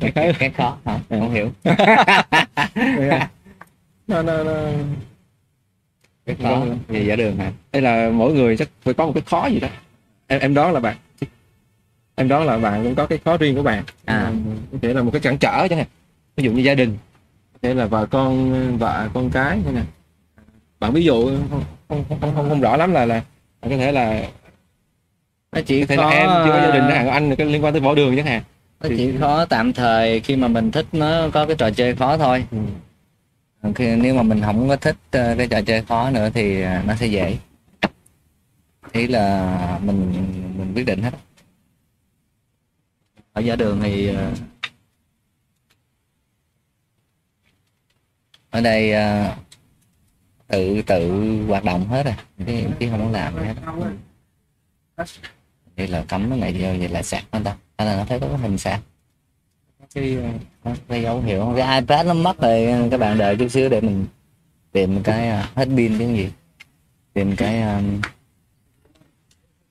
Cái, cái, khó hả? Không hiểu. Nó nó, nó. Cái khó Vâng. về giả đường hả? Hay là mỗi người chắc phải có một cái khó gì đó. Em em đoán là bạn. Em đoán là bạn cũng có cái khó riêng của bạn. À. có thể là một cái cản trở chẳng hạn ví dụ như gia đình thể là vợ con vợ con cái hay là bạn ví dụ không không không không, không rõ lắm là là có thể là nó chỉ có thể là em chưa có gia đình chẳng hạn anh liên quan tới võ đường chẳng hạn. Nó chỉ khó tạm thời khi mà mình thích nó có cái trò chơi khó thôi. Ừ. khi nếu mà mình không có thích ờ, cái trò chơi khó nữa thì ờ, nó sẽ dễ. Ý là mình mình quyết định hết. Ở giả đường thì ờ, ở đây uh, tự tự hoạt động hết rồi chứ, chứ không có làm hết. Vậy là cấm cái này vô vậy là sạc anh ta. Hay là nó thấy có cái hình sạc. Cái à, cái dấu hiệu. Cái ipad nó mất rồi các bạn đợi chút xíu để mình tìm cái uh, hết pin cái gì. Tìm cái um,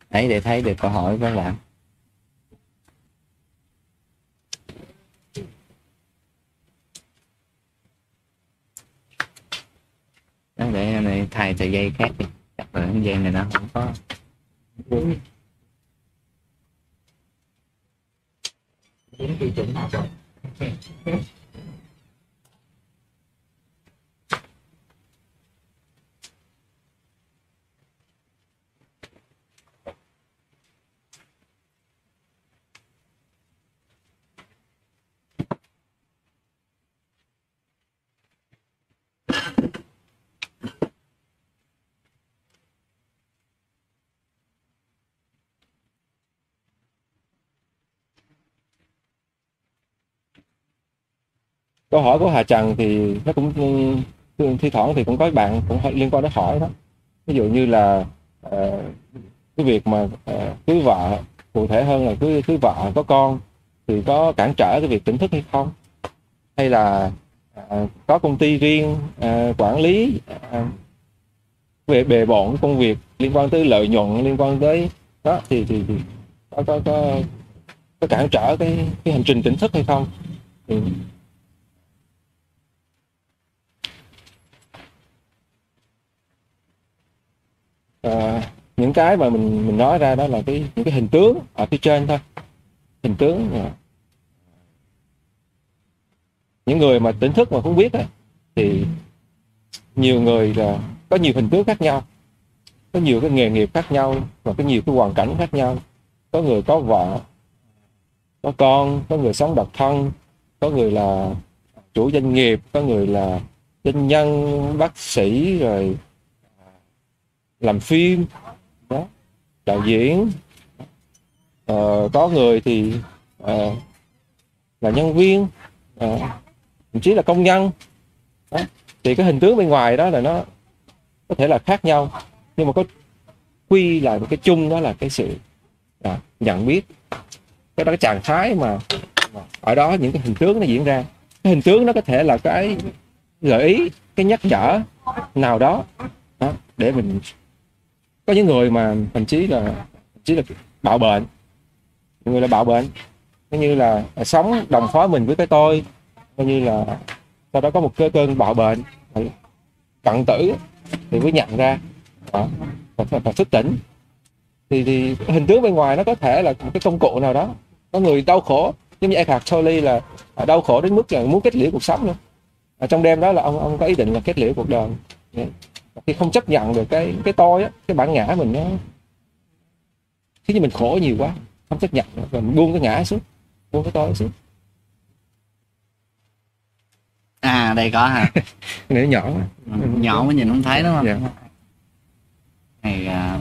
ấy để thấy được câu hỏi của các bạn. Đó, để em này thay sợi dây khác đi. Chắc là cái dây này nó không có. Câu hỏi của Hà Trần thì nó cũng ừ, thi thoảng thì cũng có bạn cũng liên quan đến hỏi đó. Ví dụ như là uh, cái việc mà uh, cưới vợ cụ thể hơn là cưới cưới vợ có con thì có cản trở cái việc tỉnh thức hay không? Hay là uh, có công ty riêng uh, quản lý uh, về bề bộn công việc liên quan tới lợi nhuận liên quan tới đó thì thì, thì có có có có cản trở cái cái hành trình tỉnh thức hay không? Thì à, những cái mà mình mình nói ra đó là cái những cái hình tướng ở phía trên thôi. Hình tướng ờ, những người mà tỉnh thức mà không biết á, thì nhiều người là có nhiều hình tướng khác nhau có nhiều cái nghề nghiệp khác nhau và có nhiều cái hoàn cảnh khác nhau. Có người có vợ có con có người sống độc thân có người là chủ doanh nghiệp có người là doanh nhân bác sĩ rồi làm phim đó đạo diễn. Ờ, có người thì ờ, là nhân viên ờ, thậm chí là công nhân. Đó. thì cái hình tướng bên ngoài đó là nó có thể là khác nhau nhưng mà có quy lại một cái chung đó là cái sự à, nhận biết. Cái đó cái trạng thái mà, mà ở đó những cái hình tướng nó diễn ra. Cái hình tướng nó có thể là cái gợi ý cái nhắc nhở nào đó, đó để mình có những người mà thậm chí là thậm chí là bạo bệnh. Những người là bạo bệnh. Coi như là sống đồng phó mình với cái tôi coi như là sau đó có một cái cơn bạo bệnh cận tử thì mới nhận ra. Và, và, và thức tỉnh. Thì thì hình tướng bên ngoài nó có thể là một cái công cụ nào đó. Có người đau khổ giống như Eckhart Tolle là à, đau khổ đến mức là muốn kết liễu cuộc sống luôn ở trong đêm đó là ông ông có ý định là kết liễu cuộc đời khi không chấp nhận được cái cái tôi á cái bản ngã mình nó khiến cho mình khổ nhiều quá không chấp nhận và mình buông cái ngã xuống buông cái tôi xuống. À đây có hả? Này nhỏ quá. nhỏ mới nhìn không thấy đúng không? Dạ. này à,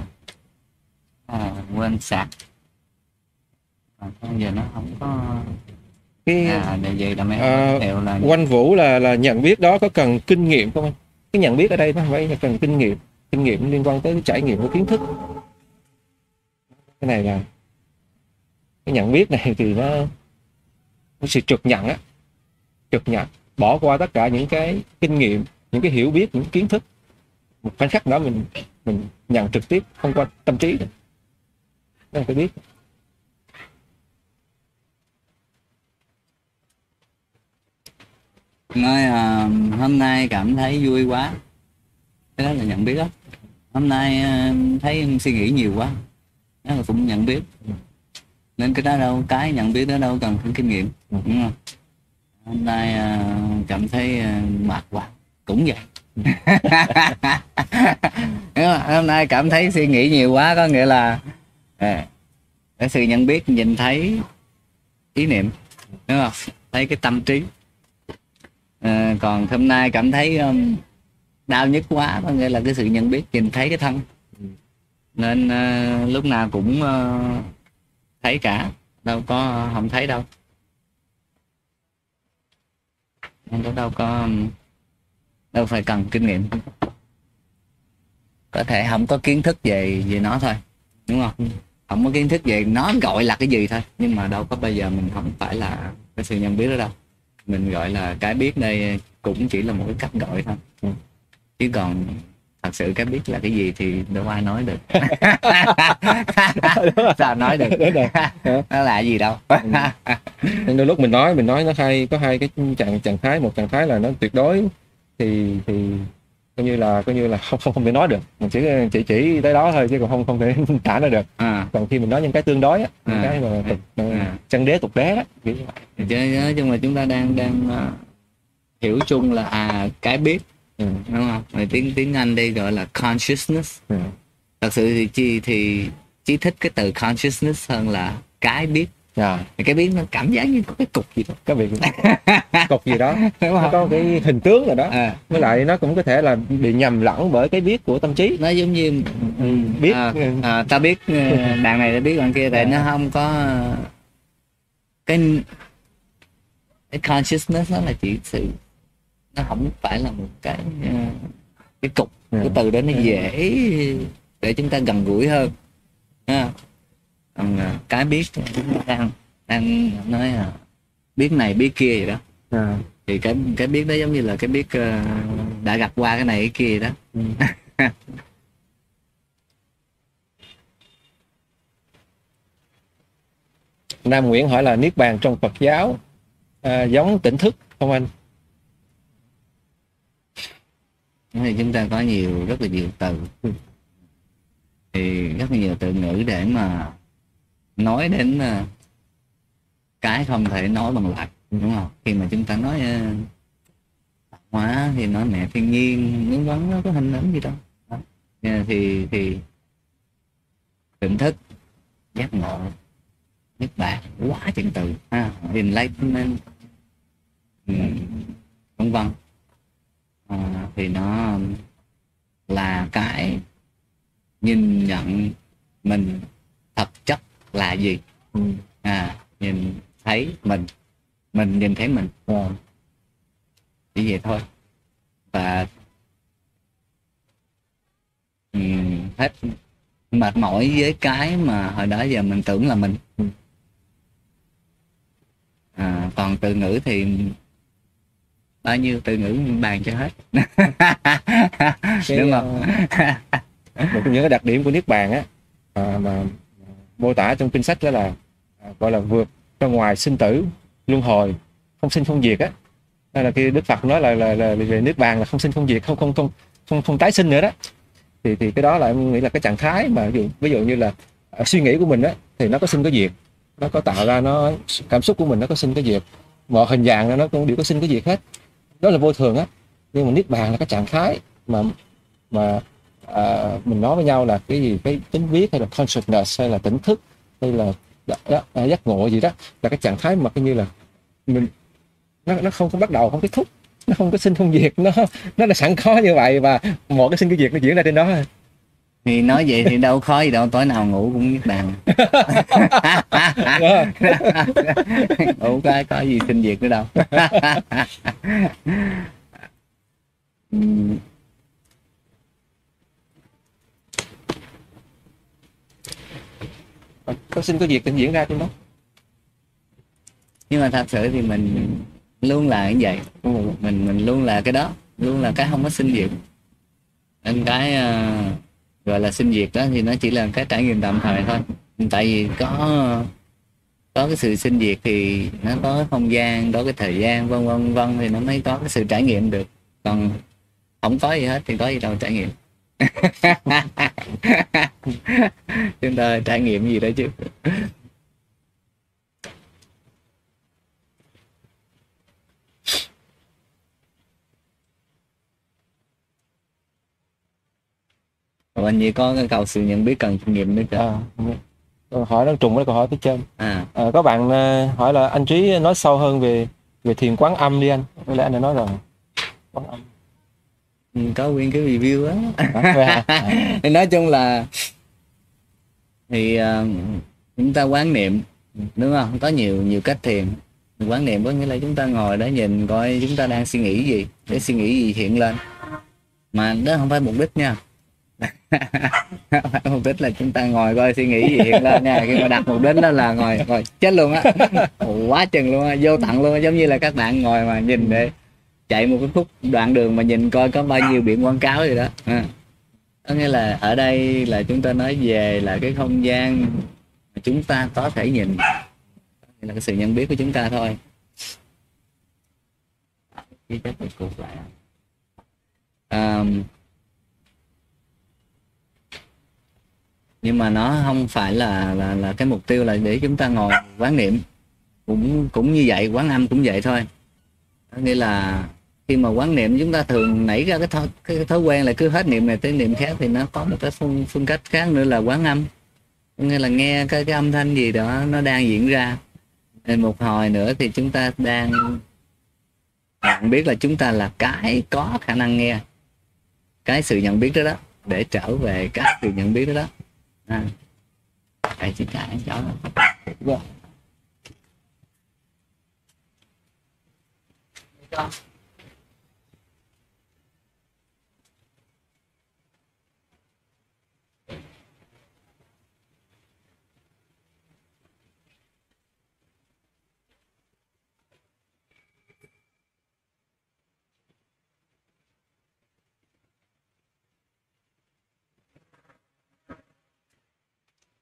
à, quên sạc. À, bây giờ nó không có cái à để vậy là mấy đều là quanh vũ là là nhận biết đó có cần kinh nghiệm không anh cái nhận biết ở đây nó phải là cần kinh nghiệm kinh nghiệm liên quan tới trải nghiệm của kiến thức. Cái này là cái nhận biết này thì nó cái sự trực nhận á trực nhận, bỏ qua tất cả những cái kinh nghiệm, những cái hiểu biết, những kiến thức. Một khoảnh khắc đó mình mình nhận trực tiếp không qua tâm trí. Nữa đó biết. Nói à, hôm nay cảm thấy vui quá. Cái đó là nhận biết đó. Hôm nay à, thấy suy nghĩ nhiều quá. Đó là cũng nhận biết. Nên cái đó đâu cái nhận biết đó đâu cần phải kinh nghiệm đúng không? Hôm nay à, cảm thấy à, mệt quá. Cũng vậy. Hôm nay cảm thấy suy nghĩ nhiều quá có nghĩa là à, cái sự nhận biết nhìn thấy ý niệm đúng không? Thấy cái tâm trí à, còn hôm nay cảm thấy um, đau nhất quá có nghĩa là cái sự nhận biết nhìn thấy cái thân. Nên uh, lúc nào cũng uh, thấy cả đâu có không thấy đâu. Nên đâu đâu có đâu phải cần kinh nghiệm. Có thể không có kiến thức về về nó thôi đúng không? Không có kiến thức về nó gọi là cái gì thôi nhưng mà đâu có bây giờ mình không phải là cái sự nhận biết đó đâu mình gọi là cái biết đây cũng chỉ là một cái cách gọi thôi. Ừ. chứ còn thật sự cái biết là cái gì thì đâu ai nói được. Sao nói được? Nó là gì đâu. Nên đôi lúc mình nói mình nói nó hay có hai cái trạng trạng thái. Một trạng thái là nó tuyệt đối thì thì coi như là coi như là không không không thể nói được mình chỉ chỉ chỉ tới đó thôi chứ còn không không thể tả nó được à còn khi mình nói những cái tương đối á những À. cái mà tục À. chân đế tục đế đó kiểu như vậy chứ nói chung là chúng ta đang đang ờ, hiểu chung là à cái biết ừ. đúng không rồi tiếng tiếng anh đây gọi là consciousness Ừ. thật sự thì chi thì chí thích cái từ consciousness hơn là cái biết Dạ. cái biết nó cảm giác như có cái cục gì đó cái việc cục gì đó. Nó có cái hình tướng rồi đó. À, với lại nó cũng có thể là bị nhầm lẫn bởi cái biết của tâm trí. Nó giống như ừ. biết. À, à, ta biết ờ, đàn này ta biết đàn kia tại nó không có cái cái consciousness nó là chỉ sự nó không phải là một cái ờ, cái cục. Ừ. cái từ đó nó dễ để chúng ta gần gũi hơn. Ha. Còn ờ, cái biết thì chúng ta đang đang nói là biết này biết kia vậy đó À. thì cái cái biết đó giống như là cái biết ờ, đã gặp qua cái này cái kia đó Ừ. Nam Nguyễn hỏi là niết bàn trong Phật giáo à, giống tỉnh thức không anh? thì chúng ta có nhiều rất là nhiều từ Ừ. thì rất là nhiều từ ngữ để mà nói đến ờ, cái không thể nói bằng lời đúng không? Khi mà chúng ta nói ờ, tạo hóa thì nói mẹ thiên nhiên những vấn nó có hình ảnh gì đâu. Đó. Ờ, thì thì tỉnh thức giác ngộ nhất bạn quá chừng từ. Ha enlightenment ừ, vân vân. À, thì nó là cái nhìn nhận mình thật chất là gì Ừ. à nhìn thấy mình mình nhìn thấy mình À. chỉ vậy thôi và ừm, hết mệt mỏi với cái mà hồi đó giờ mình tưởng là mình Ừ. à, còn từ ngữ thì bao nhiêu từ ngữ bàn cho hết Cái, đúng không à, một trong những cái đặc điểm của niết bàn á à, mà mô tả trong kinh sách đó là à, gọi là vượt ra ngoài sinh tử luân hồi không sinh không diệt á. Đây là khi Đức Phật nói là là, là về nước bàn là không sinh không diệt không không không không, không tái sinh nữa đó. Thì thì cái đó là em nghĩ là cái trạng thái mà ví dụ, ví dụ như là à, suy nghĩ của mình á thì nó có sinh có diệt. Nó có tạo ra nó cảm xúc của mình nó có sinh có diệt. Mọi hình dạng nó cũng đều có sinh có diệt hết. Đó là vô thường á. Nhưng mà niết bàn là cái trạng thái mà mà à, mình nói với nhau là cái gì? Cái tính viết hay là consciousness hay là tỉnh thức hay là đó, đó, giác ngộ gì đó là cái trạng thái mà coi như là mình nó nó không có bắt đầu không kết thúc nó không có sinh không diệt nó nó là sẵn có như vậy và một cái sinh cái diệt nó diễn ra trên đó. Thì nói vậy thì đâu khó gì đâu tối nào ngủ cũng niết bàn Đó. ngủ cái có gì sinh diệt nữa đâu có sinh có diệt thì diễn ra trên đó. Nhưng mà thật sự thì mình luôn là như vậy. Ừ. mình mình luôn là cái đó luôn là cái không có sinh diệt nên cái ờ, gọi là sinh diệt đó thì nó chỉ là cái trải nghiệm tạm thời thôi. Tại vì có có cái sự sinh diệt thì nó có không gian có cái thời gian vân vân vân thì nó mới có cái sự trải nghiệm được. Còn không có gì hết thì có gì đâu trải nghiệm chúng ta trải nghiệm gì đó chứ? Anh gì có cái cầu sự nhận biết cần kinh nghiệm nữa kìa à, câu hỏi nó trùng với câu hỏi phía trên. À. À, có bạn ờ, hỏi là anh trí nói sâu hơn về về thiền quán âm đi anh. Có lẽ anh đã nói rồi. Quán âm Ừ, có nguyên cái review á. À, nói chung là thì uh, chúng ta quán niệm đúng không? Có nhiều nhiều cách thiền. Quán niệm có nghĩa là chúng ta ngồi đó nhìn coi chúng ta đang suy nghĩ gì để suy nghĩ gì hiện lên. Mà đó không phải mục đích nha. Mục đích là chúng ta ngồi coi suy nghĩ gì hiện lên nha. Khi mà đặt mục đích đó là ngồi ngồi chết luôn á. Quá chừng luôn á vô tận luôn á. Giống như là các bạn ngồi mà nhìn để chạy một cái khúc đoạn đường mà nhìn coi có bao nhiêu biển quảng cáo gì đó. À. có nghĩa là ở đây là chúng ta nói về là cái không gian mà chúng ta có thể nhìn. Là cái sự nhận biết của chúng ta thôi. Ghi chép lại. À. Nhưng mà nó không phải là là là cái mục tiêu là để chúng ta ngồi quán niệm. Cũng cũng như vậy, quán âm cũng vậy thôi. Nghĩa là khi mà quán niệm chúng ta thường nảy ra cái thói, cái thói quen là cứ hết niệm này tới niệm khác thì nó có một cái phương, phương cách khác nữa là quán âm. Nghe nghĩa là nghe cái, cái âm thanh gì đó nó đang diễn ra. Nên một hồi nữa thì chúng ta đang nhận biết là chúng ta là cái có khả năng nghe. Cái sự nhận biết đó đó để trở về cái sự nhận biết đó đó. À. đây chị trả cháu rồi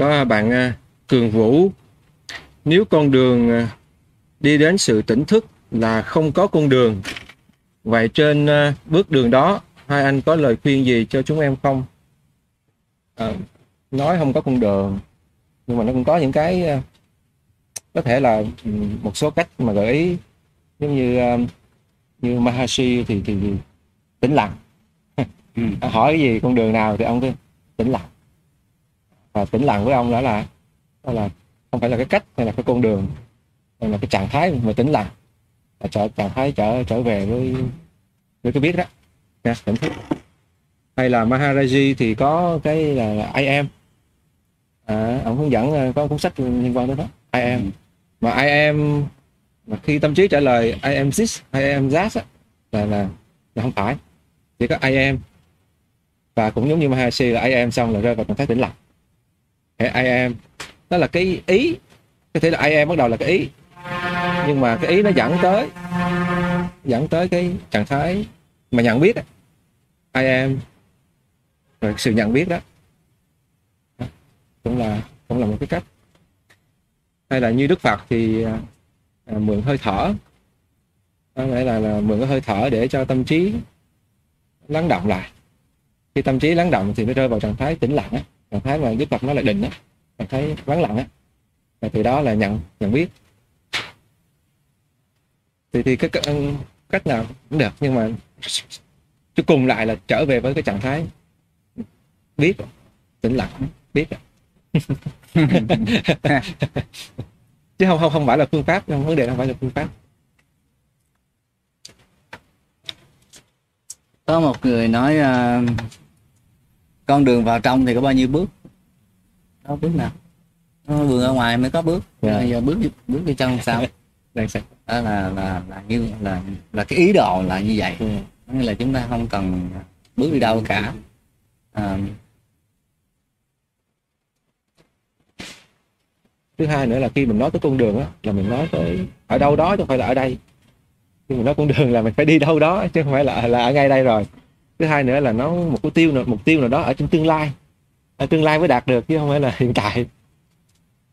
có bạn à, Cường Vũ. Nếu con đường à, đi đến sự tỉnh thức là không có con đường vậy trên à, bước đường đó hai anh có lời khuyên gì cho chúng em không? À, nói không có con đường nhưng mà nó cũng có những cái có thể là ừ, một số cách mà gợi ý. Giống như như Mahashi thì thì tĩnh lặng. Ừ. hỏi cái gì con đường nào thì ông cứ tĩnh lặng và tĩnh lặng với ông đó là đó là không phải là cái cách hay là cái con đường hay là cái trạng thái mà tĩnh lặng. Là trở trạng thái trở trở về với với cái biết đó. Nha tỉnh thức hay là Maharaji thì có cái là I am. À, ông hướng dẫn à, có cuốn sách liên quan đến đó. I am. Mà I am mà khi tâm trí trả lời I am this I am that á, là, là là không phải. Chỉ có I am. Và cũng giống như Maharaji là I am xong là rơi vào trạng thái tĩnh lặng. Thì I am. Đó là cái ý. Có thể là I am bắt đầu là cái ý. Nhưng mà cái ý nó dẫn tới dẫn tới cái trạng thái mà nhận biết. I am. Rồi sự nhận biết đó. Cũng là cũng là một cái cách. Hay là như Đức Phật thì à, mượn hơi thở. Có nghĩa là, là mượn cái hơi thở để cho tâm trí lắng động lại. Khi tâm trí lắng động thì nó rơi vào trạng thái tĩnh lặng ấy trạng thái mà Đức Phật nói là định đó, trạng thái vắng lặng á. Và từ đó là nhận nhận biết. Thì thì cái, cách nào cũng được nhưng mà cuối cùng lại là trở về với cái trạng thái biết tĩnh lặng biết. Chứ không không không phải là phương pháp không vấn đề không phải là phương pháp. Có một người nói uh, con đường vào trong thì có bao nhiêu bước? Có bước nào? Nó đường ở ngoài mới có bước. Dạ. bây giờ bước bước vô trong sao? Đó là là là như là là cái ý đồ là như vậy. Ừ. nghĩa là chúng ta không cần bước đi đâu cả. À, thứ hai nữa là khi mình nói tới con đường á là mình nói tới ở đâu đó chứ không phải là ở đây. Khi mình nói con đường là mình phải đi đâu đó chứ không phải là là ở ngay đây rồi thứ hai nữa là nó một mục tiêu nào mục tiêu nào đó ở trong tương lai. Ở tương lai mới đạt được chứ không phải là hiện tại.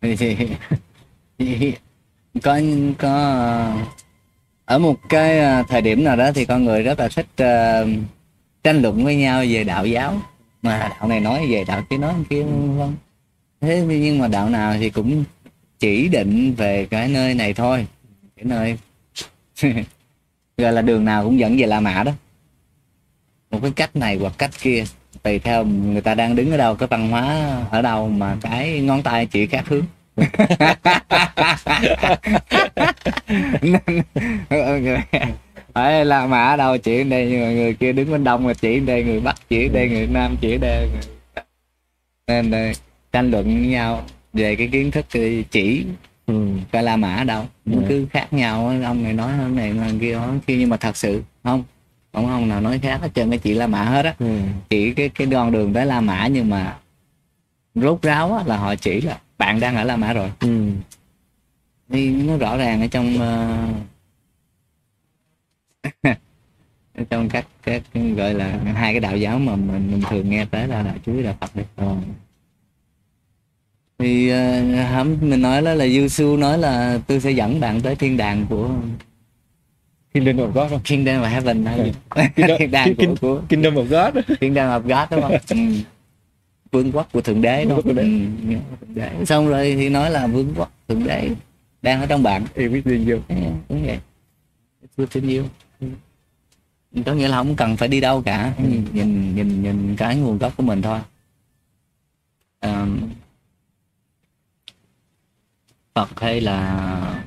Có có ờ, ở một cái ờ, thời điểm nào đó thì con người rất là thích uh, tranh luận với nhau về đạo giáo. Mà đạo này nói về đạo kia nói kia không thế nhưng mà đạo nào thì cũng chỉ định về cái nơi này thôi. Cái nơi gọi là đường nào cũng dẫn về La Mã đó một cái cách này hoặc cách kia tùy theo người ta đang đứng ở đâu cái văn hóa ở đâu mà cái ngón tay chỉ khác hướng phải La Mã ở đâu chỉ đây nhưng mà người kia đứng bên đông mà chỉ đây người bắc chỉ đây người nam chỉ đây nên là tranh luận với nhau về cái kiến thức thì chỉ ừ. coi La Mã đâu Dạ. cứ khác nhau ông này nói ông này nói kia nói kia nhưng mà thật sự không không ông nào nói khác hết trơn cái chỉ La Mã hết á Ừ. chỉ cái cái con đường tới La Mã nhưng mà rốt ráo á, là họ chỉ là bạn đang ở La Mã rồi Ừ. thì nó rõ ràng ở trong ờ, ở trong các các gọi là hai cái đạo giáo mà mình, mình thường nghe tới là đạo chúa đạo Phật đấy Ờ. thì uh, mình nói đó là Giêsu nói là tôi sẽ dẫn bạn tới thiên đàng của Kingdom of God không? Kingdom of Heaven hay gì? Kingdom- thiên đàng của, King- của Kingdom of God Kingdom of God đúng không? Ừ. vương quốc của thượng đế đúng không? của Ừ. Đế. xong rồi thì nói là vương quốc thượng đế đang ở trong bạn Everything you Ừ, đúng vậy It's within you Ừ. có nghĩa là không cần phải đi đâu cả Ừ. nhìn nhìn nhìn cái nguồn gốc của mình thôi Ờm, Phật hay là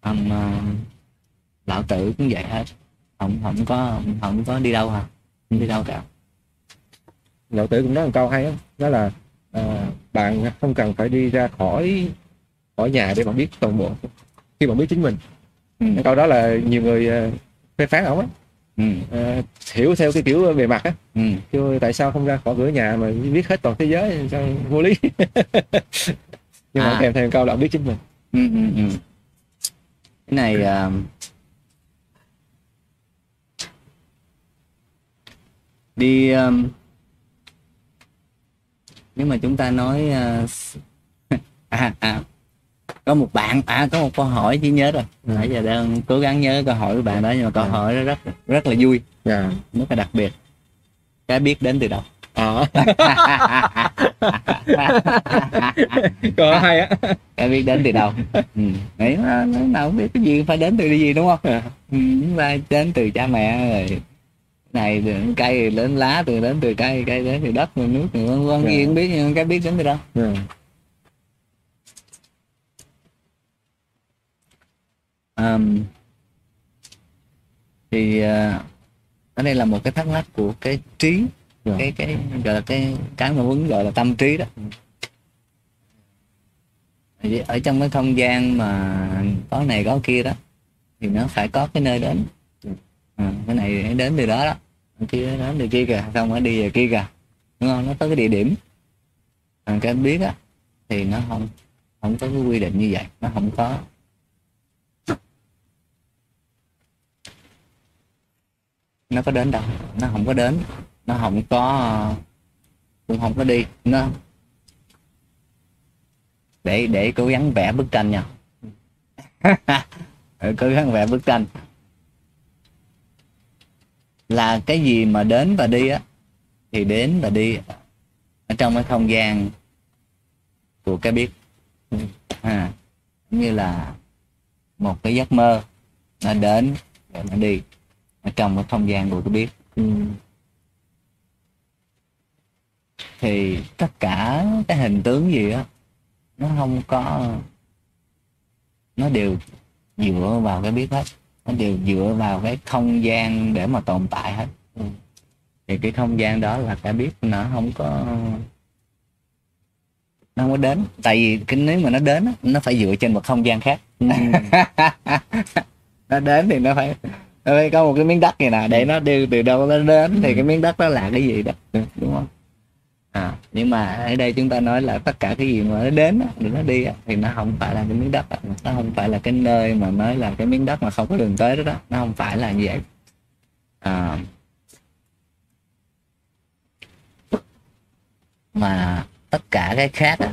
ông ờ, lão tử cũng vậy hết không không có không có đi đâu hả không đi đâu cả Lão tử cũng nói một câu hay lắm đó là à, bạn không cần phải đi ra khỏi khỏi nhà để bạn biết toàn bộ khi bạn biết chính mình ừ. cái câu đó là nhiều người à, phê phán ổng á Ừ. à, hiểu theo cái kiểu bề mặt á Ừ. chứ tại sao không ra khỏi cửa nhà mà biết hết toàn thế giới sao vô lý nhưng mà À. kèm theo câu là ông biết chính mình Ừ, ừ, ừ. cái này à, đi um, nếu mà chúng ta nói s- à, à, có một bạn à có một câu hỏi chỉ nhớ rồi. Ừ. nãy giờ đang cố gắng nhớ câu hỏi của bạn đó nhưng mà câu hỏi đó rất rất là vui. Dạ. Rất là đặc biệt. Cái biết đến từ đâu? Ờ. Hỏi hay á. Cái biết đến từ đâu? Ừ. Đấy, nào không biết cái gì phải đến từ cái gì đúng không? À. ừ, chúng ta đến từ cha mẹ rồi này từ cây đến lá từ đến từ cây cây đến từ đất rồi nước rồi vân vân cái gì Dạ. không biết nhưng cái biết đến từ đâu Dạ. Ờm, thì ờ, ở đây là một cái thắc mắc của cái trí Dạ. cái cái gọi là cái cái mà muốn gọi là tâm trí đó ở trong cái không gian mà có này có kia đó thì nó phải có cái nơi đến à, cái này đến từ đó đó. Cái kia đến từ kia kìa xong nó đi về kia kìa đúng không? Nó tới cái địa điểm. Thằng cái biết á thì nó không không có cái quy định như vậy. Nó không có. Nó có đến đâu? Nó không có đến. Nó không có cũng không có đi. Nó để để cố gắng vẽ bức tranh nha. Cố gắng vẽ bức tranh là cái gì mà đến và đi á thì đến và đi ở trong cái không gian của cái biết. À, như là một cái giấc mơ nó đến rồi nó đi ở trong cái không gian của cái biết. Ừ. thì tất cả cái hình tướng gì á nó không có nó đều dựa vào cái biết hết nó đều dựa vào cái không gian để mà tồn tại hết. Ừ. thì cái không gian đó là cái biết nó không có nó không có đến. Tại vì cái nếu mà nó đến nó phải dựa trên một không gian khác. Ừ. nó đến thì nó phải nó phải có một cái miếng đất này nè để nó đi từ đâu nó đến thì cái miếng đất đó là cái gì đó. Đúng không à, nhưng mà ở đây chúng ta nói là tất cả cái gì mà nó đến thì nó đi thì nó không phải là cái miếng đất nó không phải là cái nơi mà mới là cái miếng đất mà không có đường tới đó, đó. nó không phải là như vậy à, mà tất cả cái khác đó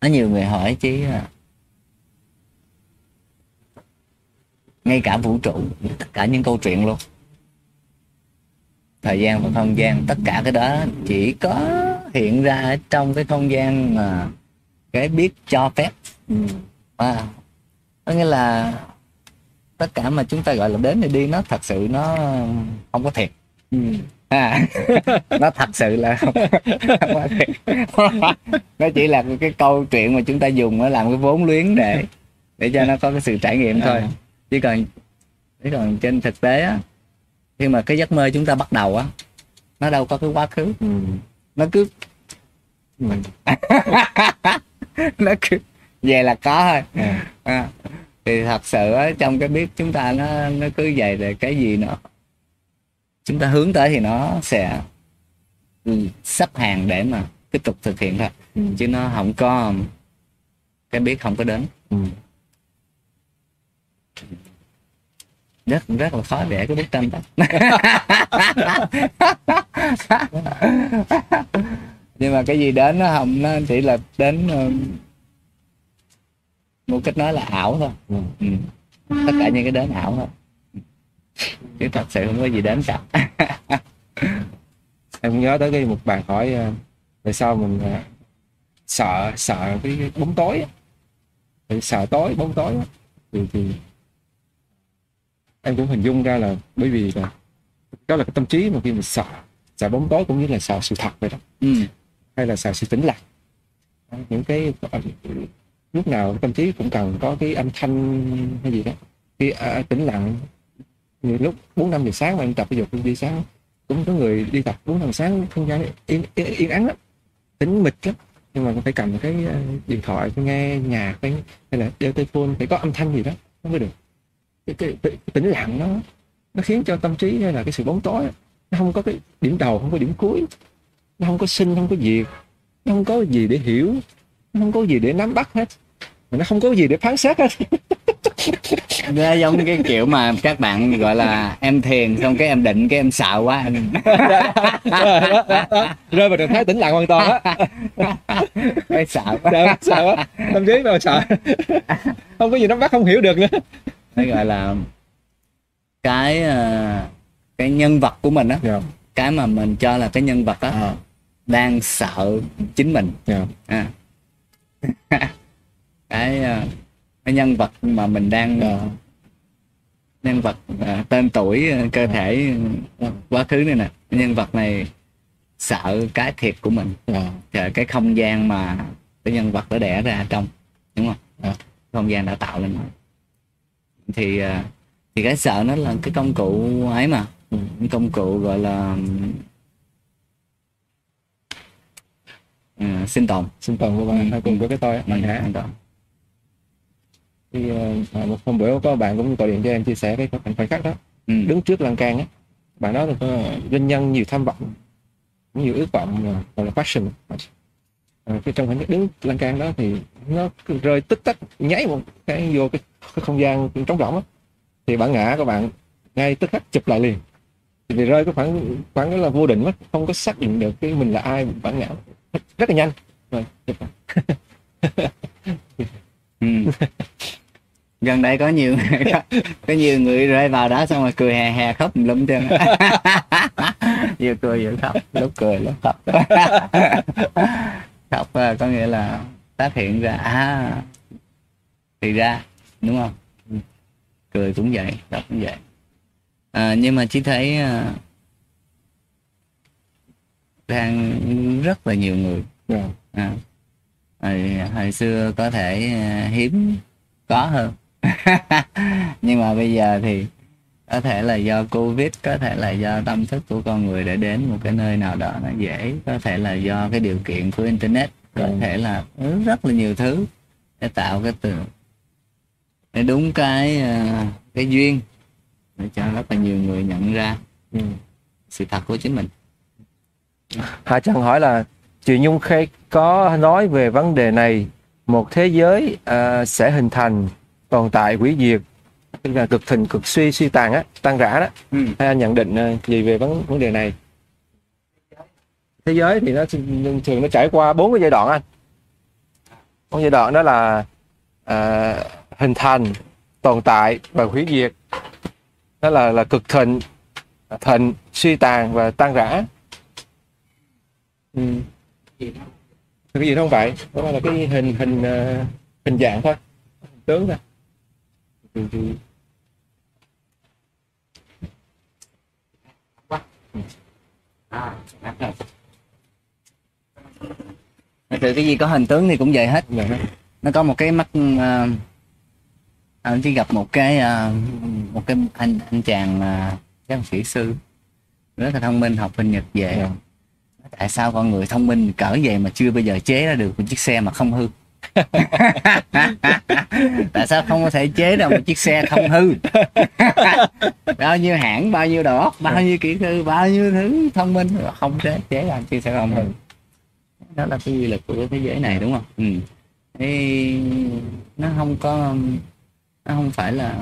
có nhiều người hỏi chứ à, ngay cả vũ trụ tất cả những câu chuyện luôn thời gian và không gian tất cả cái đó chỉ có hiện ra trong cái không gian mà cái biết cho phép Ừ. à, có nghĩa là tất cả mà chúng ta gọi là đến thì đi nó thật sự nó không có thiệt Ừ. à, nó thật sự là không, không có thiệt nó chỉ là cái câu chuyện mà chúng ta dùng nó làm cái vốn luyến để để cho nó có cái sự trải nghiệm thôi À. chứ còn chứ còn trên thực tế á khi mà cái giấc mơ chúng ta bắt đầu á nó đâu có cái quá khứ Ừ. nó cứ Ừ. nó cứ về là có thôi À. à, thì thật sự á, trong cái biết chúng ta nó nó cứ vậy rồi cái gì nó chúng ta hướng tới thì nó sẽ ừ, sắp hàng để mà tiếp tục thực hiện thôi Ừ. chứ nó không có cái biết không có đến Ừ. rất rất là khó vẽ cái bức tranh đó. Nhưng mà cái gì đến nó không nó chỉ là đến ờ, một cách nói là ảo thôi. Ừ. ừ. tất cả những cái đến ảo thôi. Chứ thật sự không có gì đến cả. Em nhớ tới cái một bạn hỏi ờ, tại sao mình ờ, sợ sợ cái bóng tối sợ tối bóng tối thì thì em cũng hình dung ra là bởi vì là đó là cái tâm trí mà khi mình sợ sợ bóng tối cũng như là sợ sự thật vậy đó. Ừ. hay là sợ sự tĩnh lặng. Những cái lúc nào tâm trí cũng cần có cái âm thanh hay gì đó. Khi à, tĩnh lặng như lúc bốn năm giờ sáng mà em tập thể dục đi sáng cũng có người đi tập bốn năm sáng không gian yên, yên, yên ắng lắm tĩnh mịch lắm. Nhưng mà phải cầm cái ờ, điện thoại phải nghe nhạc phải hay là đeo tay phone phải có âm thanh gì đó mới được cái, cái, cái, tĩnh lặng nó nó khiến cho tâm trí hay là cái sự bóng tối nó không có cái điểm đầu không có điểm cuối. Nó không có sinh không có diệt. Nó không có gì để hiểu. Nó không có gì để nắm bắt hết. Mà nó không có gì để phán xét hết. Nó giống cái kiểu mà các bạn gọi là em thiền xong cái em định cái em sợ quá. Em rơi vào trạng thái tĩnh lặng hoàn toàn á. Sợ quá sợ sợ quá tâm trí mà sợ không có gì nắm bắt không hiểu được nữa nó gọi là cái ờ, cái nhân vật của mình á yeah. cái mà mình cho là cái nhân vật á à, đang sợ chính mình yeah. à. cái ờ, cái nhân vật mà mình đang Dạ. nhân vật ờ, tên tuổi cơ thể quá khứ này nè nhân vật này sợ cái thiệt của mình Yeah. sợ cái không gian mà cái nhân vật đã đẻ ra trong đúng không Dạ. không gian đã tạo lên nó thì ờ, thì cái sợ nó là cái công cụ ấy mà Ừ. cái công cụ gọi là ừ, sinh tồn sinh tồn của Ừ. bạn hay cùng với cái tôi á, ừ, bạn hả tồn thì ờ, một hôm bữa có bạn cũng gọi điện cho em chia sẻ cái khoảnh khắc đó ừ. đứng trước lan can á bạn nói là có doanh nhân nhiều tham vọng nhiều ước vọng gọi là passion Ờ, cái trong khoảnh khắc đứng lan can đó thì nó rơi tích tắc nháy một cái vô cái, cái không gian trống rỗng á, thì bạn ngã các bạn ngay tức khắc chụp lại liền. Thì vì rơi cái khoảng khoảng đó là vô định mất không có xác định được cái mình là ai bản ngã. Rất là nhanh. Rồi, chụp lại. Ừ. gần đây có nhiều có nhiều người rơi vào đó xong rồi cười hè hè khóc lum chân vừa cười vừa khóc. Lúc cười, lúc khóc. Khóc ờ, có nghĩa là phát hiện ra à thì ra đúng không cười cũng vậy khóc cũng vậy à, nhưng mà chỉ thấy à, đang rất là nhiều người Dạ. à. hồi, hồi xưa có thể à, hiếm có hơn nhưng mà bây giờ thì có thể là do covid có thể là do tâm thức của con người để đến một cái nơi nào đó nó dễ có thể là do cái điều kiện của internet có Ừ. thể là rất là nhiều thứ để tạo cái từ để đúng cái à, cái duyên để cho rất là nhiều người nhận ra Ừ. sự thật của chính mình Hà Trần hỏi là chị Nhung Khê có nói về vấn đề này một thế giới à, sẽ hình thành tồn tại hủy diệt tức là cực thịnh cực suy suy tàn á tan rã đó ừ. Hai anh nhận định à, gì về vấn vấn đề này thế giới thì nó thường nó trải qua bốn cái giai đoạn anh bốn giai đoạn đó là à, hình thành tồn tại và hủy diệt. Đó là là cực thịnh thịnh suy tàn và tan rã. Ừ. cái gì đó không phải? Đó là cái hình hình ờ, hình dạng thôi. Hình tướng thôi. Sự cái gì có hình tướng thì cũng vậy hết. Nó có một cái mắt uh, anh chỉ gặp một cái à, một cái anh anh chàng uh, cái kỹ sư rất là thông minh học bên Nhật về. Dạ. tại sao con người thông minh cỡ vậy mà chưa bao giờ chế ra được một chiếc xe mà không hư? Tại sao không có thể chế ra một chiếc xe không hư? Bao nhiêu hãng bao nhiêu đầu óc bao nhiêu kỹ sư bao nhiêu thứ thông minh mà không chế chế ra chiếc xe không hư? Đó là cái quy luật của thế giới này đúng không? Ừ. Thế nó không có nó không phải là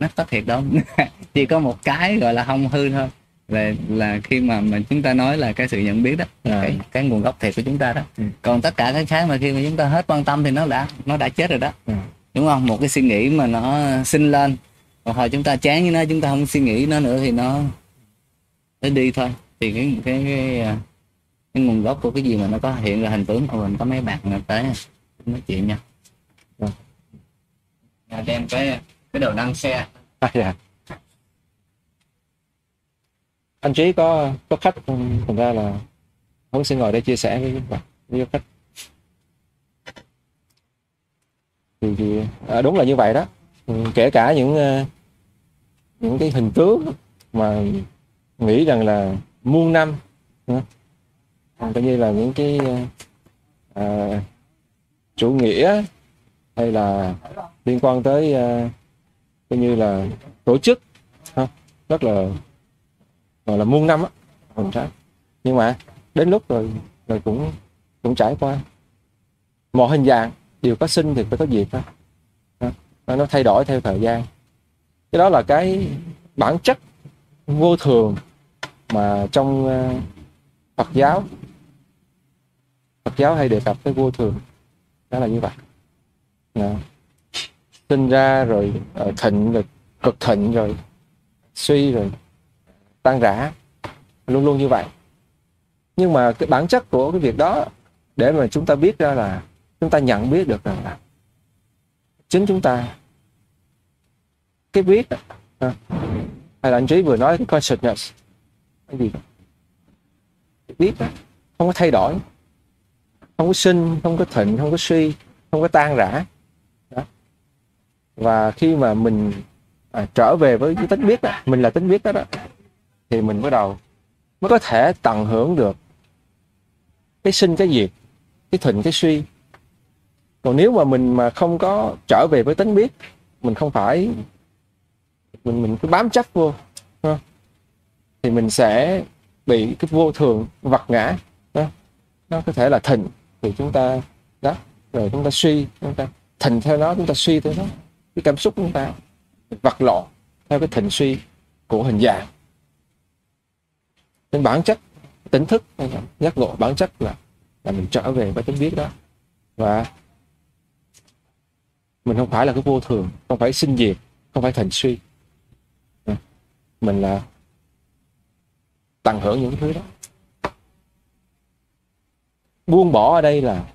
nó có thiệt đâu chỉ có một cái gọi là không hư thôi là là khi mà mà chúng ta nói là cái sự nhận biết đó À. cái, cái nguồn gốc thiệt của chúng ta đó Ừ. còn tất cả cái khác mà khi mà chúng ta hết quan tâm thì nó đã nó đã chết rồi đó Ừ. đúng không một cái suy nghĩ mà nó sinh lên một hồi chúng ta chán với nó chúng ta không suy nghĩ nó nữa thì nó nó đi thôi thì cái cái cái, cái nguồn gốc của cái gì mà nó có hiện ra hình tướng của mình có mấy bạn tới nói chuyện nha Ừ. Đem cái cái đầu đăng xe. À, dạ. Anh Trí có có khách thành ra là muốn xin ngồi đây chia sẻ với các bạn với khách. Thì, thì à, đúng là như vậy đó. Ừ, kể cả những ờ, những cái hình tướng mà nghĩ rằng là muôn năm à, coi như là những cái ờ, à, chủ nghĩa hay là liên quan tới ờ, coi như là tổ chức ha, rất là gọi là muôn năm á trái nhưng mà đến lúc rồi rồi cũng cũng trải qua. Mọi hình dạng đều có sinh thì phải có diệt thôi nó nó thay đổi theo thời gian. Cái đó là cái bản chất vô thường mà trong ờ, Phật giáo Phật giáo hay đề cập tới vô thường đó là như vậy. Dạ sinh ra rồi ờ, thịnh rồi cực thịnh rồi suy rồi tan rã luôn luôn như vậy nhưng mà cái bản chất của cái việc đó để mà chúng ta biết ra là chúng ta nhận biết được rằng là chính chúng ta cái biết à, hay là anh trí vừa nói cái consciousness cái gì cái biết đó, không có thay đổi không có sinh không có thịnh không có suy không có tan rã và khi mà mình à, trở về với cái tính biết đó, mình là tính biết đó, đó thì mình bắt đầu mới có thể tận hưởng được cái sinh cái diệt cái thịnh cái suy còn nếu mà mình mà không có trở về với tính biết mình không phải mình mình cứ bám chấp vô ha, thì mình sẽ bị cái vô thường vật ngã ha. nó có thể là thịnh thì chúng ta đó rồi chúng ta suy chúng ta thịnh theo nó chúng ta suy theo nó cái cảm xúc của chúng ta vật lộn theo cái thịnh suy của hình dạng. Nên bản chất, tỉnh thức giác ngộ bản chất là là mình trở về với tính biết đó. Và mình không phải là cái vô thường, không phải sinh diệt, không phải thành suy. Mình là tận hưởng những thứ đó. Buông bỏ ở đây là,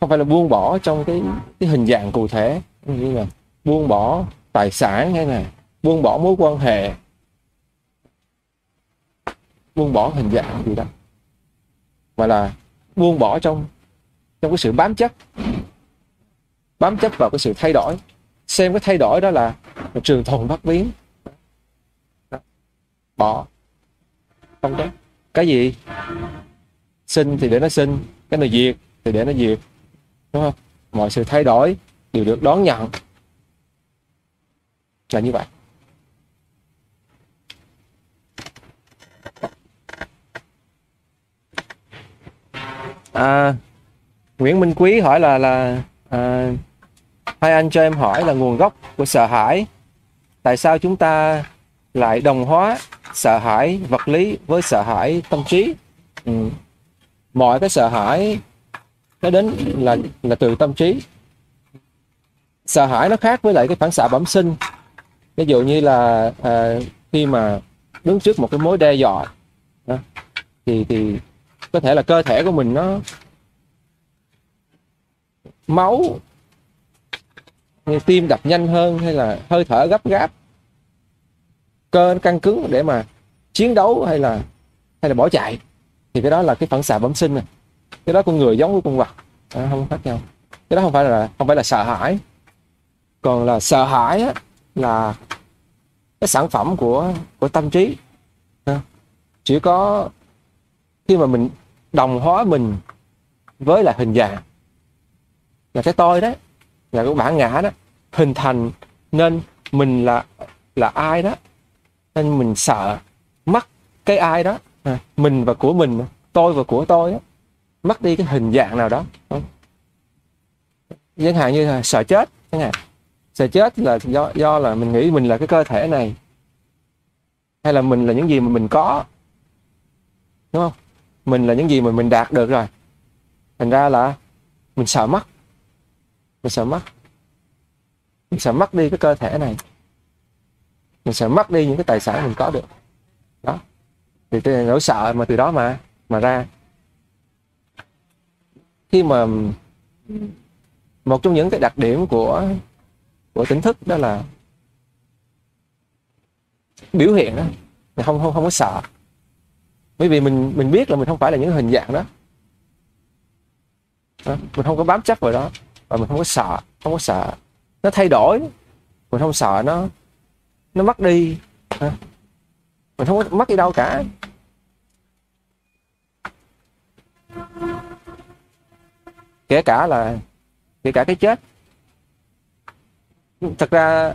không phải là buông bỏ trong cái cái hình dạng cụ thể như là buông bỏ tài sản hay là buông bỏ mối quan hệ. Buông bỏ hình dạng gì đó. Mà là buông bỏ trong trong cái sự bám chấp. Bám chấp vào cái sự thay đổi. Xem cái thay đổi đó là, một trường tồn bất biến. Đó. bỏ. Không có. Cái gì? Sinh thì để nó sinh cái nào diệt thì để nó diệt. Đúng không? Mọi sự thay đổi đều được đón nhận là như vậy. À, Nguyễn Minh Quý hỏi là là à, hai anh cho em hỏi là nguồn gốc của sợ hãi. Tại sao chúng ta lại đồng hóa sợ hãi vật lý với sợ hãi tâm trí? Ừ. mọi cái sợ hãi nó đến là là từ tâm trí. Sợ hãi nó khác với lại cái phản xạ bẩm sinh ví dụ như là à, khi mà đứng trước một cái mối đe dọa đó, thì thì có thể là cơ thể của mình nó máu tim đập nhanh hơn hay là hơi thở gấp gáp cơ căng cứng để mà chiến đấu hay là hay là bỏ chạy thì cái đó là cái phản xạ bẩm sinh này cái đó con người giống với con vật à, không khác nhau. Cái đó không phải là không phải là sợ hãi. Còn là sợ hãi á, là cái sản phẩm của của tâm trí. À, chỉ có khi mà mình đồng hóa mình với lại hình dạng là cái tôi đó là cái bản ngã đó hình thành nên mình là là ai đó. Nên mình sợ mất cái ai đó à, mình và của mình tôi và của tôi đó, mất đi cái hình dạng nào đó. Vâng. Chẳng hạn như là sợ chết chẳng hạn sợ chết là do do là mình nghĩ mình là cái cơ thể này. Hay là mình là những gì mà mình có. Đúng không? Mình là những gì mà mình đạt được rồi. Thành ra là mình sợ mất. Mình sợ mất. Mình sợ mất đi cái cơ thể này. Mình sợ mất đi những cái tài sản mình có được. Đó. Thì cái nỗi sợ mà từ đó mà mà ra. Khi mà một trong những cái đặc điểm của của tỉnh thức đó là biểu hiện đó. Không không không có sợ. Bởi vì mình mình biết là mình không phải là những hình dạng đó, đó mình không có bám chấp vào đó và mình không có sợ không có sợ. Nó thay đổi mình không sợ nó nó mất đi. Mình không có mất đi đâu cả. Kể cả là kể cả cái chết thật ra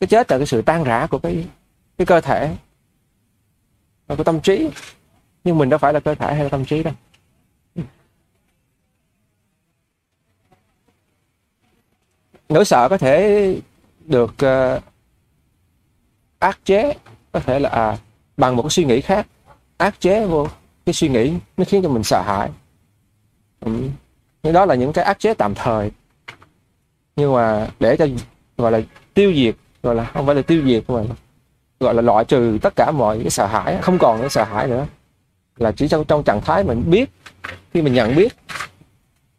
cái chết là cái sự tan rã của cái cái cơ thể và cái tâm trí. Nhưng mình đâu phải là cơ thể hay là tâm trí đâu. Nỗi sợ có thể được uh, áp chế có thể là à, bằng một cái suy nghĩ khác. Áp chế vô cái suy nghĩ nó khiến cho mình sợ hãi. Ừ. đó là những cái áp chế tạm thời nhưng mà để cho, gọi là, tiêu diệt, gọi là, không phải là tiêu diệt mà, gọi là loại trừ tất cả mọi cái sợ hãi, không còn cái sợ hãi nữa. Là chỉ trong trong trạng thái mình biết, khi mình nhận biết,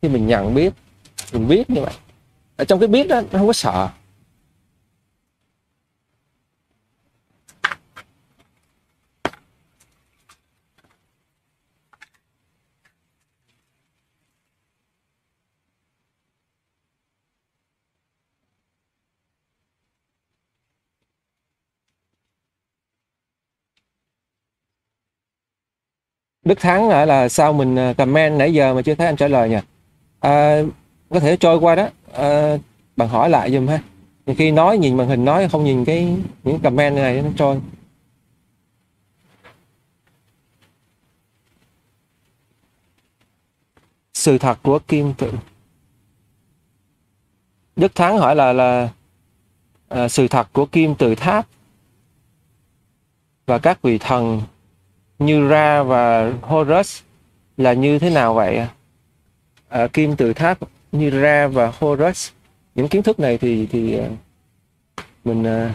khi mình nhận biết, mình biết như vậy. Ở trong cái biết đó, nó không có sợ. Đức Thắng lại là sao mình à, comment nãy giờ mà chưa thấy anh trả lời nhỉ? À, có thể trôi qua đó. À, bạn hỏi lại dùm ha. khi nói nhìn màn hình nói không nhìn cái những comment này nó trôi. Sự thật của Kim Tự. Đức Thắng hỏi là là à, sự thật của Kim Tự Tháp và các vị thần như Ra và Horus là như thế nào vậy? À, kim tự tháp như Ra và Horus những kiến thức này thì thì à, mình uh,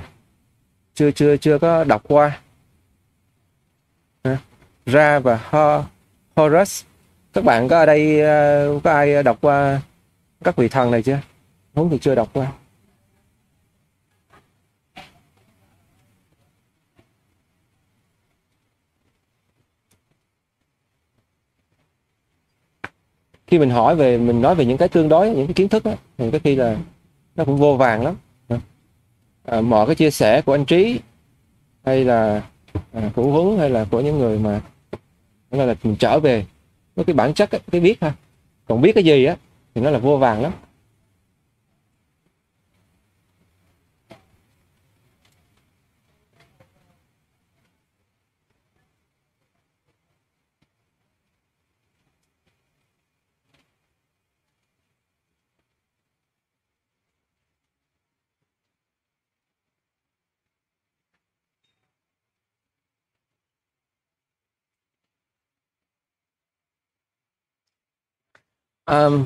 chưa chưa chưa có đọc qua à, Ra và Ho, Horus các bạn có ở đây uh, có ai đọc qua các vị thần này chưa? Không thì chưa đọc qua. Khi mình hỏi về mình nói về những cái tương đối những cái kiến thức đó, thì có khi là nó cũng vô vàng lắm. À, mọi cái chia sẻ của anh trí hay là à, của huấn hay là của những người mà nó là mình trở về với cái bản chất ấy, cái biết ha. Còn biết cái gì á thì nó là vô vàng lắm. Um,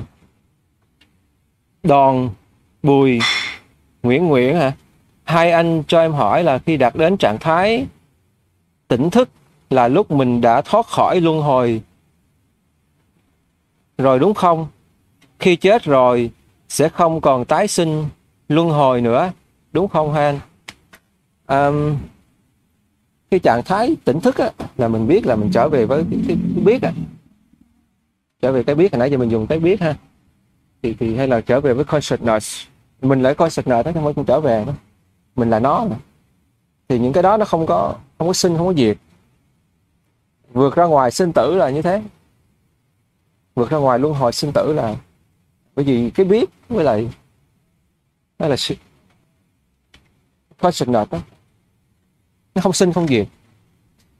đòn bùi nguyễn nguyễn hả? Hai anh cho em hỏi là khi đạt đến trạng thái tỉnh thức là lúc mình đã thoát khỏi luân hồi rồi đúng không? Khi chết rồi sẽ không còn tái sinh luân hồi nữa đúng không han anh? Um, cái trạng thái tỉnh thức á, là mình biết là mình trở về với cái, cái, cái biết á trở về cái biết, hồi nãy giờ mình dùng cái biết ha. Thì thì hay là trở về với consciousness. Mình lại consciousness đó không phải cũng trở về đó. Mình là nó mà. thì những cái đó nó không có không có sinh, không có diệt. Vượt ra ngoài sinh tử là như thế. Vượt ra ngoài luân hồi sinh tử là bởi vì cái biết với lại đó là sự consciousness đó. Nó không sinh, không diệt.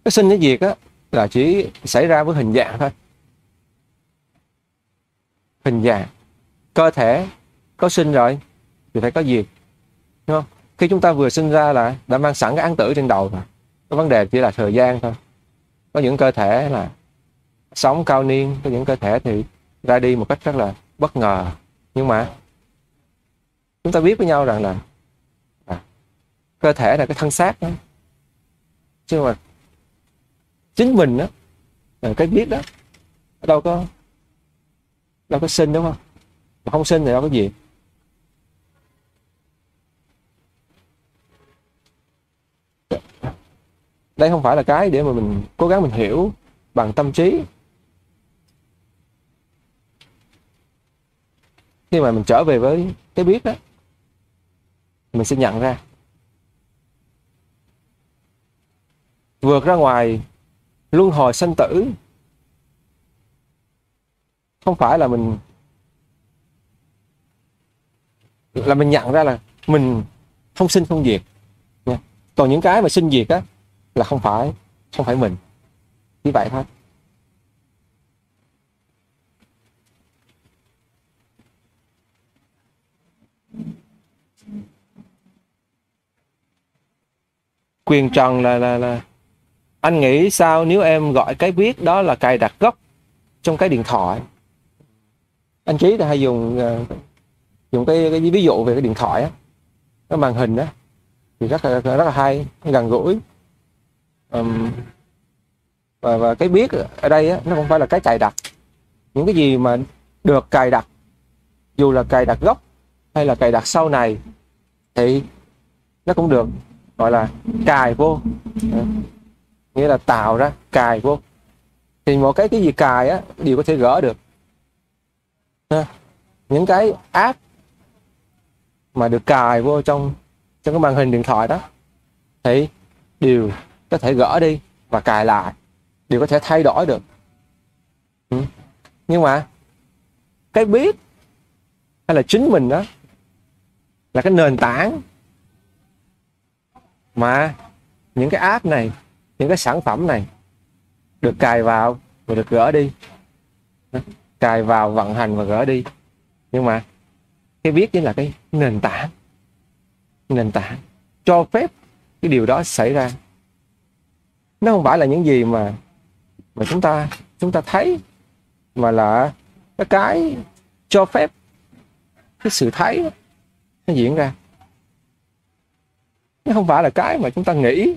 Cái sinh, cái diệt á là chỉ xảy ra với hình dạng thôi hình dạng. Cơ thể có sinh rồi thì phải có diệt. Đúng không? Khi chúng ta vừa sinh ra là đã mang sẵn cái án tử trên đầu rồi. Cái vấn đề chỉ là thời gian thôi. Có những cơ thể là sống cao niên có những cơ thể thì ra đi một cách rất là bất ngờ. Nhưng mà chúng ta biết với nhau rằng là à, cơ thể là cái thân xác đó. Chứ mà chính mình đó cái biết đó đâu có đâu có sinh đúng không? Mà không sinh thì đâu có gì. Đây không phải là cái để mà mình cố gắng mình hiểu bằng tâm trí. Khi mà mình trở về với cái biết đó mình sẽ nhận ra. Vượt ra ngoài luân hồi sanh tử không phải là mình là mình nhận ra là mình không sinh không diệt. Nha. còn những cái mà sinh diệt á, là không phải không phải mình. Như vậy thôi. Quyền trần là là là anh nghĩ sao nếu em gọi cái biết đó là cài đặt gốc trong cái điện thoại? Anh trí thì hay dùng ờ, dùng cái, cái ví dụ về cái điện thoại á cái màn hình á thì rất là rất là hay gần gũi. Um, và, và cái biết ở đây á, nó không phải là cái cài đặt. Những cái gì mà được cài đặt dù là cài đặt gốc hay là cài đặt sau này thì nó cũng được gọi là cài vô. Ờ, nghĩa là tạo ra cài vô. Thì một cái cái gì cài á đều có thể gỡ được những cái app mà được cài vô trong trong cái màn hình điện thoại đó, thì đều có thể gỡ đi và cài lại, đều có thể thay đổi được. Ừ. nhưng mà cái biết hay là chính mình đó là cái nền tảng mà những cái app này, những cái sản phẩm này được cài vào và được gỡ đi. Ừ cài vào, vận hành và gỡ đi. Nhưng mà cái biết chính là cái nền tảng. Nền tảng. Cho phép cái điều đó xảy ra. Nó không phải là những gì mà mà chúng ta chúng ta thấy, mà là cái cái cho phép cái sự thấy nó diễn ra. Nó không phải là cái mà chúng ta nghĩ.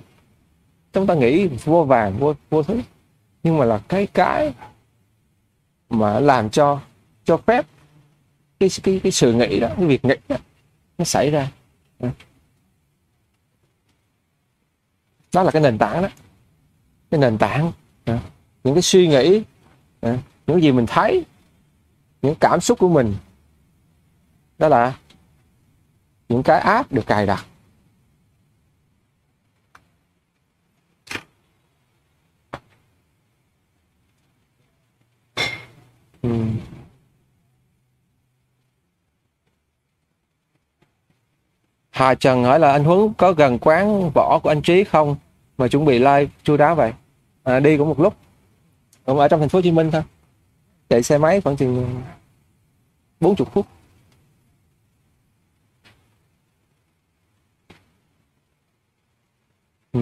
Chúng ta nghĩ vô vàng vô vô thứ. Nhưng mà là cái cái mà làm cho cho phép cái cái cái sự nghĩ đó, cái việc nghĩ đó, nó xảy ra. Ừ. Đó là cái nền tảng đó. Cái nền tảng ừ. những cái suy nghĩ ừ. những gì mình thấy, những cảm xúc của mình. Đó là những cái áp được cài đặt. Ừ. Hà Trần hỏi là anh Huấn có gần quán võ của anh Trí không mà chuẩn bị live chu đáo vậy à, đi cũng một lúc cũng ở trong thành phố Hồ Chí Minh thôi chạy xe máy khoảng chừng 40 phút ừ.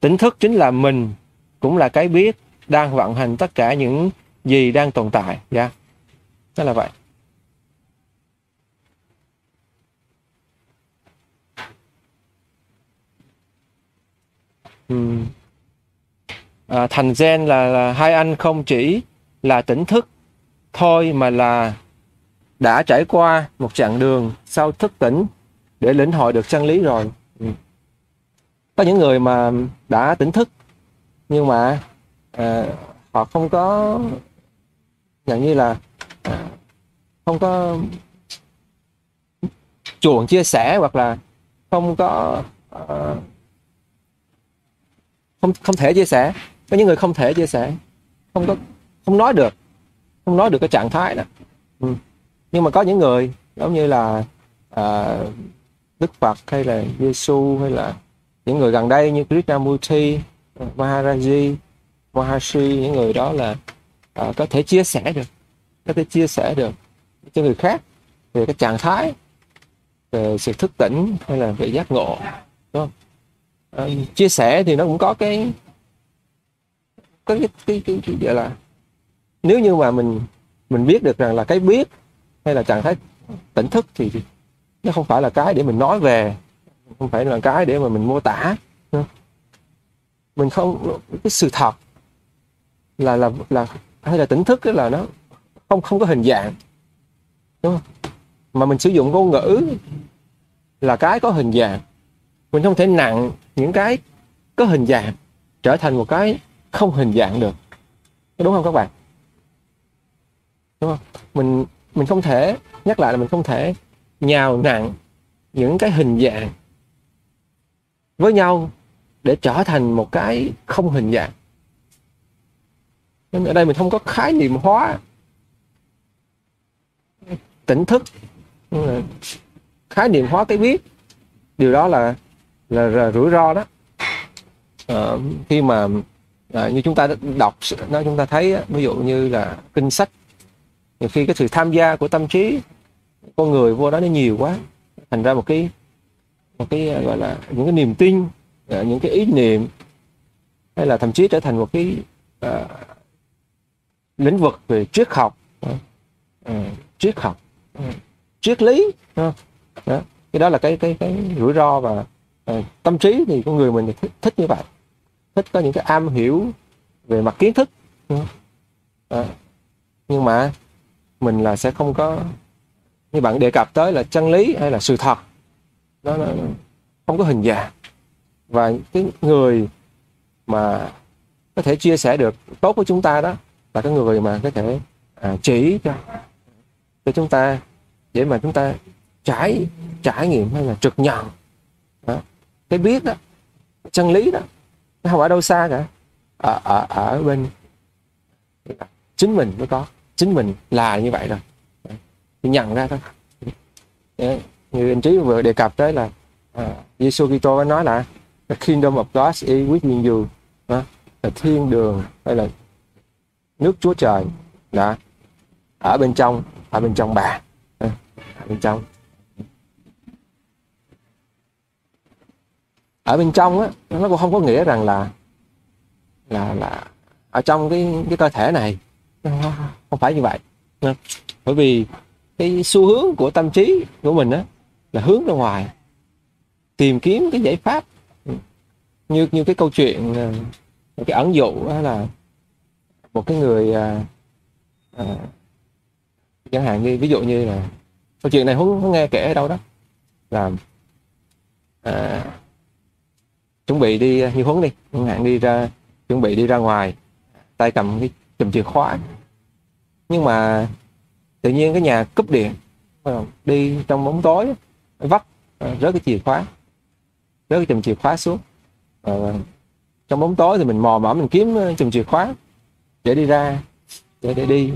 tỉnh thức chính là mình cũng là cái biết đang vận hành tất cả những gì đang tồn tại dạ yeah. đó là vậy ừ. à, thành gen là, là hai anh không chỉ là tỉnh thức thôi mà là đã trải qua một chặng đường sau thức tỉnh để lĩnh hội được chân lý rồi ừ. có những người mà đã tỉnh thức nhưng mà à, họ không có dạng như là không có chuộng chia sẻ hoặc là không có uh, không không thể chia sẻ có những người không thể chia sẻ không có không nói được không nói được cái trạng thái đó ừ. nhưng mà có những người giống như là à, Đức Phật hay là Giêsu hay là những người gần đây như Krishnamurti, Maharaji, Maharshi những người đó là à, có thể chia sẻ được có thể chia sẻ được cho người khác về cái trạng thái về sự thức tỉnh hay là về giác ngộ đúng không? À, chia sẻ thì nó cũng có cái có cái cái, cái, cái gọi là nếu như mà mình mình biết được rằng là cái biết hay là trạng thái tỉnh thức thì nó không phải là cái để mình nói về không phải là cái để mà mình mô tả mình không cái sự thật là là là hay là tỉnh thức là nó không không có hình dạng. Đúng không? mà mình sử dụng ngôn ngữ là cái có hình dạng. Mình không thể nặng những cái có hình dạng trở thành một cái không hình dạng được. Đúng không các bạn? Đúng không? Mình mình không thể, nhắc lại là mình không thể nhào nặng những cái hình dạng với nhau để trở thành một cái không hình dạng nên ở đây mình không có khái niệm hóa tỉnh thức. Khái niệm hóa cái biết. Điều đó là là, là rủi ro đó. À, khi mà à, như chúng ta đọc nó chúng ta thấy ví dụ như là kinh sách. Nhiều khi cái sự tham gia của tâm trí con người vô đó nó nhiều quá. Thành ra một cái một cái à, gọi là những cái niềm tin à, những cái ý niệm hay là thậm chí trở thành một cái uh, lĩnh vực về triết học. Uh, triết học. Uh, triết lý. Đó. cái đó là cái cái cái rủi ro và uh, tâm trí thì con người mình thích, thích như vậy. Thích có những cái am hiểu về mặt kiến thức. Nhưng mà mình là sẽ không có như bạn đề cập tới là chân lý hay là sự thật. Nó, nó không có hình dạng. Và cái người mà có thể chia sẻ được tốt với chúng ta đó là cái người mà có thể à, chỉ cho cho chúng ta để mà chúng ta trải trải nghiệm hay là trực nhận. Đó. cái biết đó chân lý đó nó không ở đâu xa cả. Ở ở ở bên chính mình mới có. Chính mình là như vậy rồi. Thì nhận ra thôi. Như anh trí vừa đề cập tới là à, uh, Giêsu Kitô nói là the kingdom of God is within you. Đó. là thiên đường hay là nước Chúa Trời. Đó, ở bên trong ở bên trong bà. Ờ, ở bên trong. Ở bên trong á nó cũng không có nghĩa rằng là là là ở trong cái cái cơ thể này. Không phải như vậy. Ờ, bởi vì cái xu hướng của tâm trí của mình á là hướng ra ngoài tìm kiếm cái giải pháp. Như như cái câu chuyện ờ, cái ẩn dụ đó là một cái người à, à, chẳng hạn như ví dụ như là câu chuyện này huấn nghe kể ở đâu đó là à, chuẩn bị đi à, như huấn đi chẳng hạn đi ra chuẩn bị đi ra ngoài tay cầm cái chùm chìa khóa. Nhưng mà tự nhiên cái nhà cúp điện đi trong bóng tối vắt à, rớt cái chìa khóa rớt cái chùm chìa khóa xuống. À, trong bóng tối thì mình mò mẫm mình kiếm à, chùm chìa khóa để đi ra để để đi.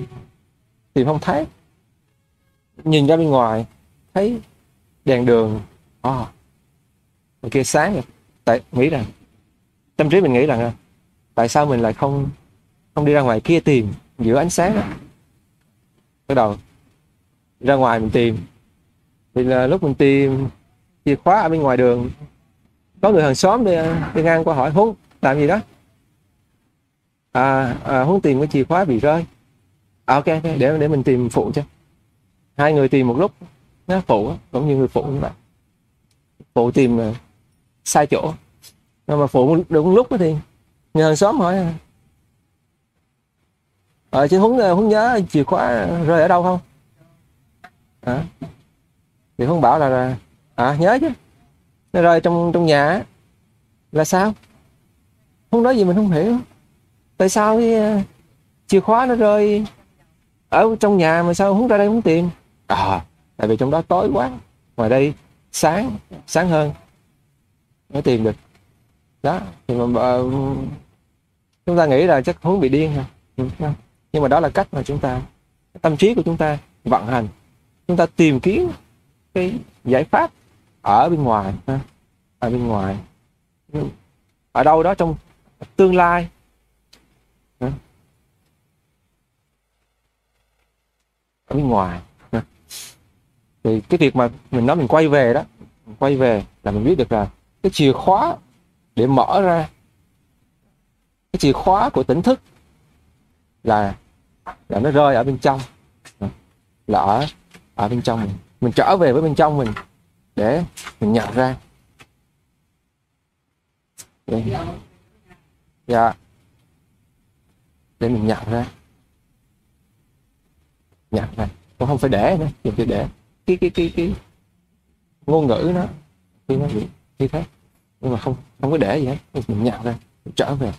Tìm không thấy. Nhìn ra bên ngoài thấy đèn đường. À, ngoài kia sáng rồi. Tại nghĩ rằng tâm trí mình nghĩ rằng à, tại sao mình lại không không đi ra ngoài kia tìm giữa ánh sáng đó bắt đầu ra ngoài mình tìm. Thì là lúc mình tìm chìa khóa ở bên ngoài đường. Có người hàng xóm đi, đi ngang qua hỏi huống làm gì đó? À, à huống tìm cái chìa khóa bị rơi. À, ok ok để để mình tìm phụ cho. Hai người tìm một lúc nó phụ cũng như người phụ như vậy phụ tìm à, sai chỗ. Nhưng mà phụ đúng lúc thì người hàng xóm hỏi à. ờ chứ huống à, huống nhớ chìa khóa rơi ở đâu không? À, thì không bảo là, là à nhớ chứ. Nó rơi trong trong nhà là sao? Không nói gì mình không hiểu tại sao cái chìa khóa nó rơi ở trong nhà mà sao không ra đây không tìm? À tại vì trong đó tối quá. Ngoài đây sáng sáng hơn. Mới tìm được. Đó thì mà ờ, chúng ta nghĩ là chắc huống bị điên ừ, hả nhưng mà đó là cách mà chúng ta tâm trí của chúng ta vận hành. Chúng ta tìm kiếm cái giải pháp ở bên ngoài ở bên ngoài. Ừ. Ở đâu đó trong tương lai ha ở bên ngoài. Thì cái việc mà mình nói mình quay về đó mình quay về là mình biết được là cái chìa khóa để mở ra cái chìa khóa của tỉnh thức là là nó rơi ở bên trong. Là ở ở bên trong mình. Mình trở về với bên trong mình để mình nhận ra. Để, dạ. Để mình nhận ra nhận này, cũng không phải để nữa đừng phải để cái cái cái cái ngôn ngữ nó khi nó bị như thế. Nhưng mà không không có để gì hết. Mình nhận ra mình trở về.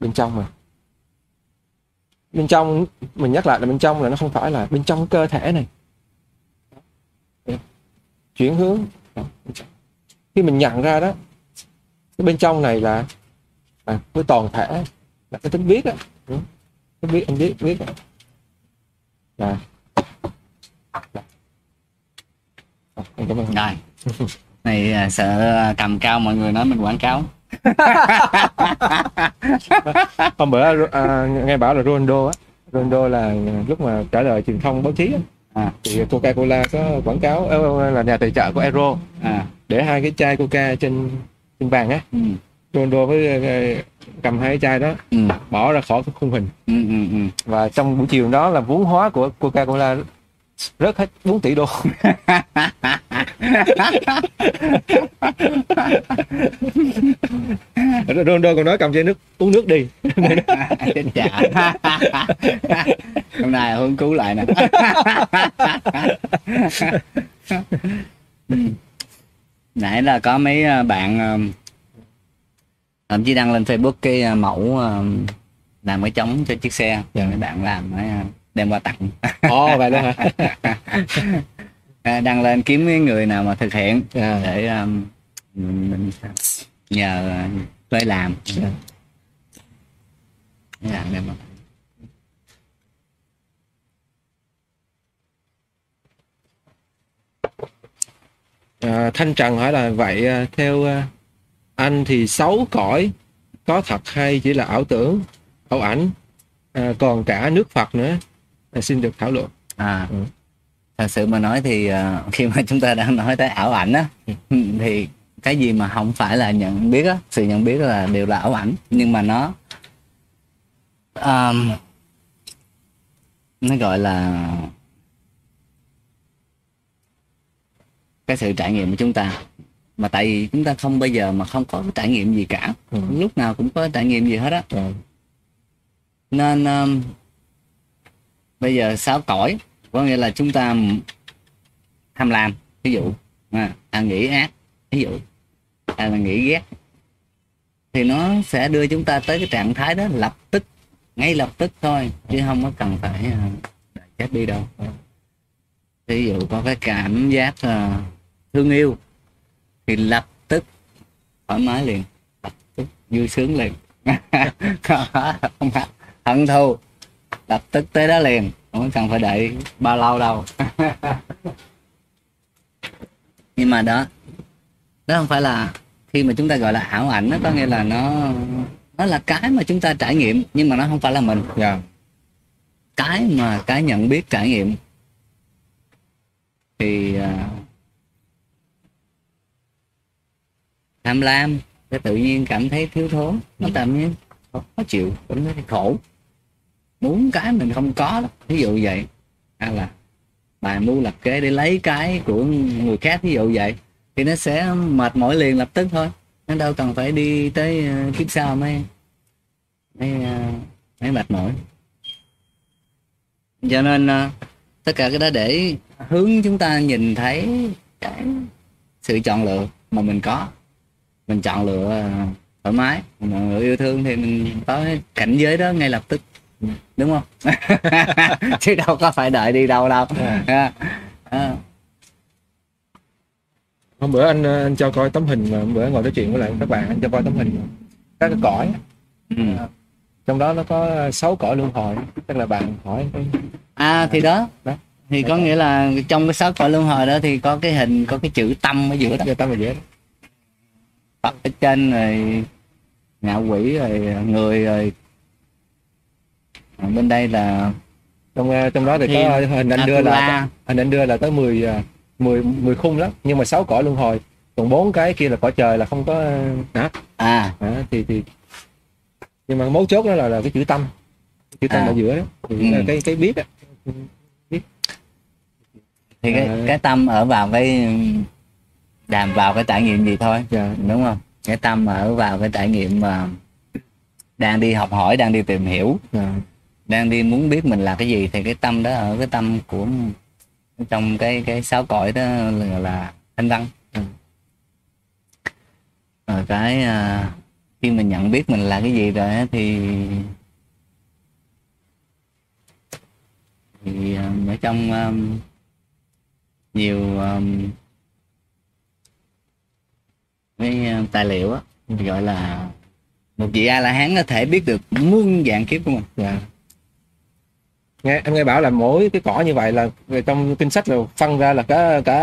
Bên trong mình bên trong mình nhắc lại là bên trong là nó không phải là bên trong cơ thể này. Dạ. Chuyển hướng. Dạ, khi mình nhận ra đó cái bên trong này là à, cái toàn thể là cái tính biết á. Dạ. Cái biết anh biết biết đó. À, rồi này à, sợ cầm cao mọi người nói mình quảng cáo. Hôm bữa à, nghe bảo là Ronaldo á Ronaldo là lúc mà trả lời truyền thông báo chí á, à, thì Coca-Cola có quảng cáo ờ, là nhà tài trợ của Euro à, để hai cái chai Coca trên trên bàn á. Ừ, Ronaldo với ờ, cầm hai cái chai đó ừ, bỏ ra khỏi cái khung hình. Ừ, ừ, ừ. và trong buổi chiều đó là vốn hóa của Coca-Cola rớt hết 4 tỷ đô. Ronaldo còn nói cầm chai nước uống nước đi. Chà hôm nay hương cứu lại nè. Nãy là có mấy à, bạn à, thậm chí đăng lên facebook cái à, mẫu à, làm cái chống cho chiếc xe Dạ. mấy bạn làm mới à, đem qua tặng ồ vậy đó hả đăng lên kiếm cái người nào mà thực hiện à, để um, mình nhờ thuê làm Dạ. Mấy bạn đem qua. à, Thanh Trần hỏi là vậy theo anh thì xấu cõi. Có thật hay chỉ là ảo tưởng ảo ảnh. À, còn cả nước Phật nữa. À, xin được thảo luận. À Ừ. thật sự mà nói thì uh, khi mà chúng ta đang nói tới ảo ảnh á Ừ. thì cái gì mà không phải là nhận biết á sự nhận biết là đều là ảo ảnh. Nhưng mà nó um, nó gọi là cái sự trải nghiệm của chúng ta mà tại vì chúng ta không bao giờ mà không có cái trải nghiệm gì cả. Ừ. lúc nào cũng có trải nghiệm gì hết á. À, nên um, bây giờ sáu cõi có nghĩa là chúng ta tham lam ví dụ à, à, nghĩ ác ví dụ à, là nghĩ ghét thì nó sẽ đưa chúng ta tới cái trạng thái đó lập tức ngay lập tức thôi chứ không có cần phải đợi chết đi đâu. Ví dụ có cái cảm giác uh, thương yêu thì lập tức thoải mái liền. Lập tức vui sướng liền. Không hận thù. Lập tức tới đó liền. Không cần phải đợi bao lâu đâu? Nhưng mà đó đó không phải là khi mà chúng ta gọi là ảo ảnh nó có nghĩa là nó nó là cái mà chúng ta trải nghiệm nhưng mà nó không phải là mình. Dạ. Cái mà cái nhận biết trải nghiệm. Thì uh, tham lam sẽ tự nhiên cảm thấy thiếu thốn, nó tự nhiên khó chịu cũng thấy khổ. Muốn cái mình không có đó ví dụ vậy. Hay là bài mưu lập kế để lấy cái của người khác ví dụ vậy, thì nó sẽ mệt mỏi liền lập tức thôi. Nó đâu cần phải đi tới ờ, kiếp sau mới mới ờ, mới mệt mỏi. Cho nên ờ, tất cả cái đó để hướng chúng ta nhìn thấy cái sự chọn lựa mà mình có mình chọn lựa uh, thoải mái. Chọn lựa yêu thương thì mình có cảnh giới đó ngay lập tức. Đúng không? Chứ đâu có phải đợi đi đâu đâu. À. À. hôm bữa anh anh cho coi tấm hình mà hôm bữa ngồi nói chuyện với lại các bạn anh cho coi tấm hình. Các cái cõi. Ừ. trong đó nó có sáu cõi luân hồi tức là bạn hỏi cái à thì đó. Đó. thì có nghĩa là trong cái sáu cõi luân hồi đó thì có cái hình có cái chữ tâm ở giữa đó. Cho tâm là dễ Phật ở trên rồi ngạ quỷ rồi người rồi. Ở bên đây là trong trong đó thì có hình anh đưa là hình anh đưa là tới 10 ờ, 10 10 khung lắm nhưng mà sáu cõi luân hồi. Còn bốn cái kia là cõi trời là không có hả? À. À, thì thì nhưng mà mấu chốt đó là, là cái chữ tâm chữ tâm À. ở giữa đó. Thì Ừ. cái cái biết á. Thì cái À. cái tâm ở vào cái đàm vào cái trải nghiệm gì thôi. Dạ đúng không? Cái tâm ở vào cái trải nghiệm mà đang đi học hỏi đang đi tìm hiểu. Dạ. Đang đi muốn biết mình là cái gì thì cái tâm đó ở cái tâm của trong cái cái sáu cõi đó là, là thanh văn. Ừ. rồi cái à, khi mình nhận biết mình là cái gì rồi thì thì à, ở trong um, nhiều um, cái à, tài liệu á gọi là một vị a la hán có thể biết được muôn dạng kiếp của mình. Dạ. Nghe em nghe bảo là mỗi cái cõi như vậy là trong kinh sách là phân ra là cả cả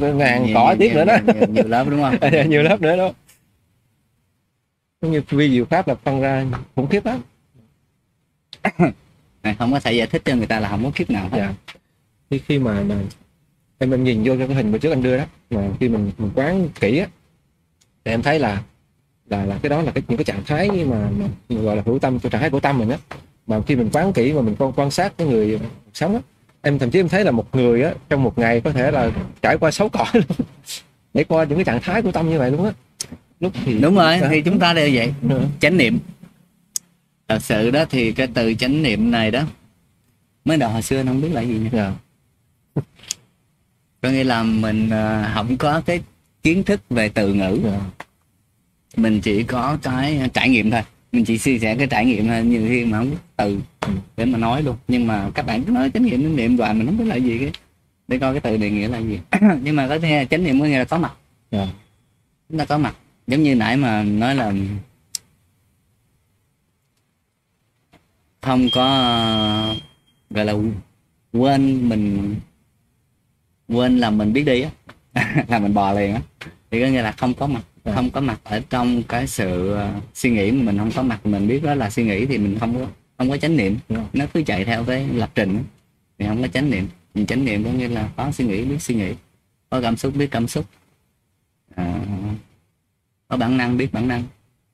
ờ, ngàn Nhiều- cõi nhiều- tiếp nữa đó. nhiều, nhiều, nhiều lớp đúng không? Nhiều lớp nữa đó. Giống như vi diệu pháp là phân ra khủng khiếp lắm. Không có thể giải thích cho người ta là không có kiếp nào hết. Dạ. Khi khi mà mà em em nhìn vô cái hình mà trước anh đưa đó mà khi mình mình quán kỹ á thì em thấy là là là cái đó là cái những cái trạng thái mà, mà gọi là hữu tâm cái trạng thái của tâm mình á mà khi mình quán kỹ mà mình quan quan sát cái người sống á em thậm chí em thấy là một người á trong một ngày có thể là trải qua sáu cõi luôn để qua những cái trạng thái của tâm như vậy luôn á lúc thì đúng rồi Dạ. thì chúng ta đều vậy Nữa. chánh niệm thật sự đó thì cái từ chánh niệm này đó mới đầu hồi xưa nó không biết là gì nha Dạ. Có nghĩa là mình ờ, không có cái kiến thức về từ ngữ. Mình chỉ có cái trải nghiệm thôi. Mình chỉ chia sẻ cái trải nghiệm thôi. Nhiều khi mà không có từ để mà nói luôn. Nhưng mà các bạn cứ nói chánh niệm chánh niệm hoài mình không biết là gì cái để coi cái từ này nghĩa là gì. Nhưng mà có thể chánh niệm có nghĩa là có mặt. Dạ. chúng ta có mặt. Giống như nãy mà nói là không có gọi là quên mình quên là mình biết đi á. Là mình bò liền á. Thì có nghĩa là không có mặt Dạ. không có mặt ở trong cái sự ờ, suy nghĩ mà mình không có mặt. Mình biết đó là suy nghĩ thì mình không có không có chánh niệm. Dạ. nó cứ chạy theo cái lập trình thì không có chánh niệm. Mình chánh niệm có nghĩa là có suy nghĩ biết suy nghĩ. Có cảm xúc biết cảm xúc. À, có bản năng biết bản năng.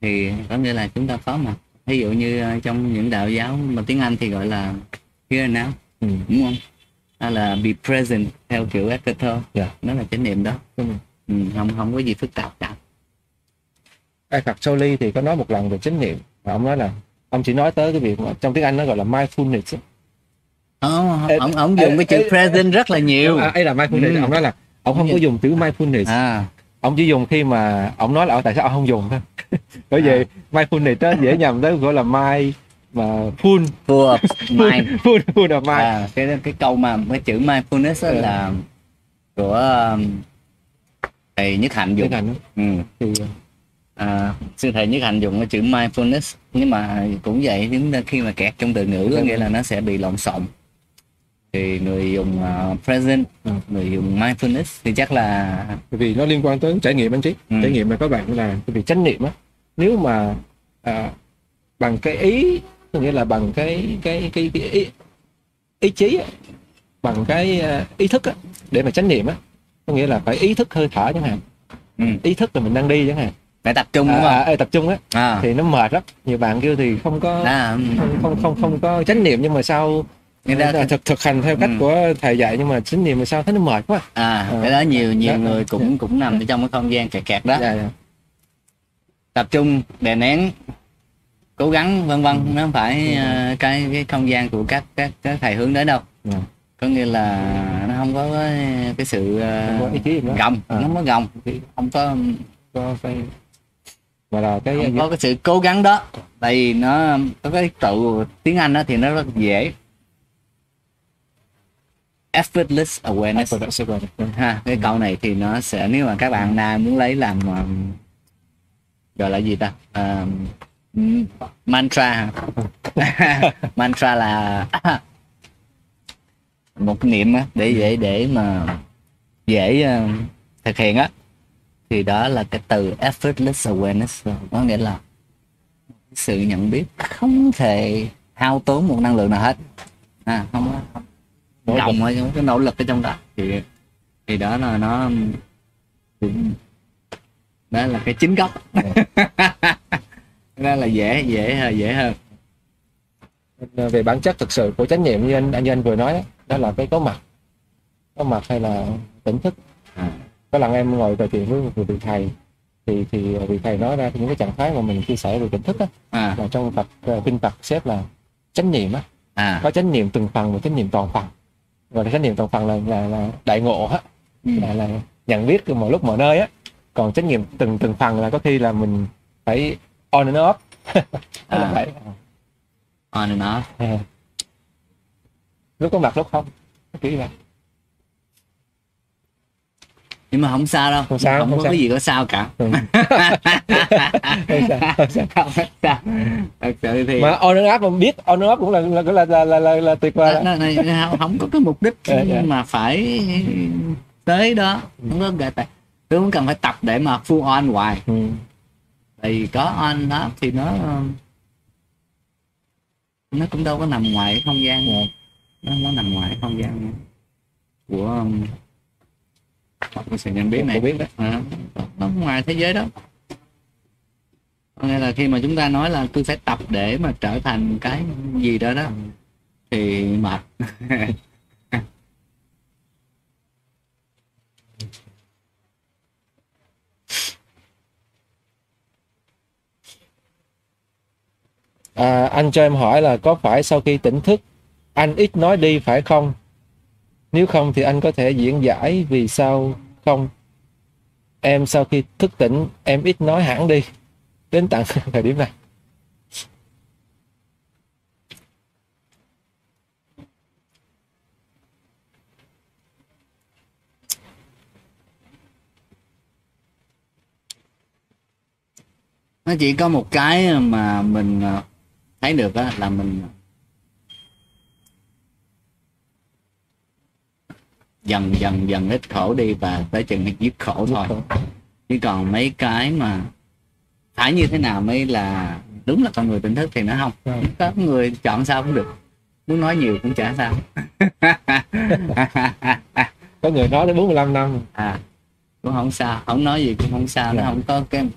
Thì có nghĩa là chúng ta có mặt. Ví dụ như ờ, trong những đạo giáo mà tiếng Anh thì gọi là here now Ừ. đúng không hay là be present theo kiểu Eckhart Tolle Dạ. nó là chánh niệm đó ừ, không không có gì phức tạp cả Cập Soli thì có nói một lần về chánh niệm và ông nói là ông chỉ nói tới cái việc mà trong tiếng Anh nó gọi là mindfulness á. Ông, ông, dùng cái chữ ê, present rất là nhiều À, ấy là mindfulness Ừ. ông nói là ông không có vậy. dùng chữ mindfulness à ông chỉ dùng khi mà ông nói là "Ờ, tại sao ông không dùng thôi bởi vì mindfulness đó dễ nhầm tới gọi là mind mà full full of mind full full of mind à, cái cái câu mà cái chữ mindfulness Ừ. là của um, thầy Nhất Hạnh dùng thành ừ. thì à, sư thầy Nhất Hạnh dùng cái chữ mindfulness nhưng mà cũng vậy chúng ta khi mà kẹt trong từ ngữ có Ừ. nghĩa là nó sẽ bị lộn xộn thì người dùng uh, present Ừ. người dùng mindfulness thì chắc là bởi vì nó liên quan tới trải nghiệm anh trí Ừ. trải nghiệm là các bạn là việc chánh niệm á nếu mà à, bằng cái ý có nghĩa là bằng cái cái cái, cái ý, ý chí á, bằng cái à, ý thức á, để mà chánh niệm á. Có nghĩa là phải ý thức hơi thở chẳng hạn. Ừ, ý thức là mình đang đi chẳng hạn. Phải tập trung à, đúng không? à, tập trung á. À, thì nó mệt lắm. Nhiều bạn kêu thì không có à, ừ. không không không không có chánh niệm nhưng mà sao Người ta- thực thực hành theo cách Ừ. của thầy dạy nhưng mà chánh niệm mà sao thấy nó mệt quá. À Ờ. cái đó nhiều nhiều Đó. người cũng cũng nằm ở trong cái không gian kẹt kẹt đó. Dạ, dạ. tập trung đè nén cố gắng vân vân nó không phải ờ, cái cái không gian của các các các thầy hướng đến đâu. Dạ. có nghĩa là nó không có cái, cái sự ờ, nữa. gồng À. nó có gồng. Không có có phải mà là cái không có cái sự cố gắng đó. Tại vì nó có cái tự tiếng anh đó thì nó rất dễ. Effortless awareness. Ha cái câu này thì nó sẽ nếu mà các bạn nào muốn lấy làm um, gọi là gì ta? Um, mantra hả? mantra là một cái niệm để để để mà dễ uh, thực hiện á. Thì đó là cái từ effortless awareness có nghĩa là sự nhận biết không thể hao tốn một năng lượng nào hết. À, không có Nỗ ở trong cái nỗ lực ở trong đó. Thì thì đó là nó đó là cái chính gốc. Là dễ dễ dễ hơn. Về bản chất thực sự của chánh niệm như anh anh như anh vừa nói đó, đó là cái có mặt. Có mặt hay là tỉnh thức. À, có lần em ngồi trò chuyện với một vị thầy thì thì vị thầy nói ra những cái trạng thái mà mình chia sẻ về tỉnh thức á. À, là trong Phật ờ, kinh Phật xếp là chánh niệm á. À, có chánh niệm từng phần và chánh niệm toàn phần. Và chánh niệm toàn phần là là, là đại ngộ á. Ừ, là, là nhận biết mọi lúc mọi nơi á. Còn chánh niệm từng từng phần là có khi là mình phải on and off À. phải on and off à. lúc có mặt lúc không kiểu vậy nhưng mà không sao đâu Không sao, không, không có sao. cái gì có sao cả Ừ. Không sao, không sao. không có sao thật sự thì mà on and off mà biết on and off cũng là là là là là, là, là tuyệt vời nó, đó. nó không, không có cái mục đích Dạ, dạ. mà phải tới đó không có gạt tại tôi không cần phải tập để mà full on hoài ừ. Thì có on đó thì nó nó cũng đâu có nằm ngoài không gian Dạ. nó, nó nằm ngoài không gian của um, của sự nhận biết này. Biết đó. À, nó ngoài thế giới đó. Nghĩa là khi mà chúng ta nói là tôi phải tập để mà trở thành cái gì đó đó thì mệt à, anh cho em hỏi là có phải sau khi tỉnh thức anh ít nói đi phải không? Nếu không thì anh có thể diễn giải vì sao không? Em sau khi thức tỉnh em ít nói hẳn đi. Đến tận thời điểm này. Nó chỉ có một cái mà mình à, thấy được á là mình dần dần dần ít khổ đi và tới chừng dứt khổ thôi. Chứ còn mấy cái mà phải như thế nào mới là đúng là con người tỉnh thức thì nó không. Có người chọn sao cũng được. Muốn nói nhiều cũng chả sao. Có người nói đến 45 năm. À cũng không sao. Không nói gì cũng không sao. Nó Dạ. không có cái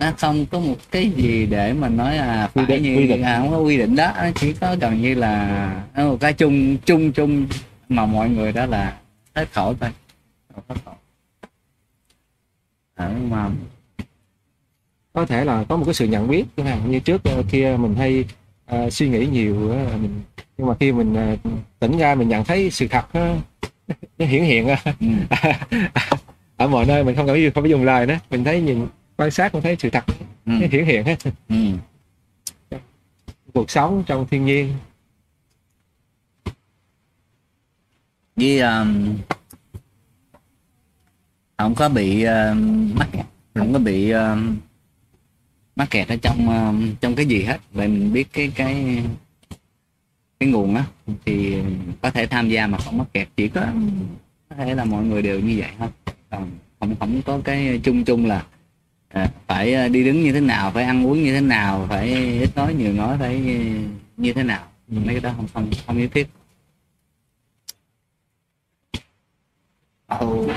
nó không có một cái gì để mà nói à Quy định- như quy định. à, không có quy định đó. Nó chỉ có gần như là một cái chung chung chung mà mọi người đó là hết khổ thôi. Hết khổ ở mà có thể là có một cái sự nhận biết như trước ờ, kia mình hay ờ, suy nghĩ nhiều mình nhưng mà khi mình ờ, tỉnh ra mình nhận thấy sự thật nó, nó hiển hiện ra ừ, ở mọi nơi mình không cần không phải dùng lời nữa. Mình thấy nhìn quan sát mình thấy sự thật ừ, hiển hiện hết ừ. cuộc sống trong thiên nhiên. Với um, không có bị uh, mắc kẹt không có bị uh, mắc kẹt ở trong uh, trong cái gì hết. Vậy mình biết cái cái cái nguồn á thì có thể tham gia mà không mắc kẹt. Chỉ có có thể là mọi người đều như vậy thôi. Còn không không có cái chung chung là à, phải à, đi đứng như thế nào phải ăn uống như thế nào phải ít nói nhiều nói phải như thế nào. Mấy cái đó không không không nhất thiết. Oh.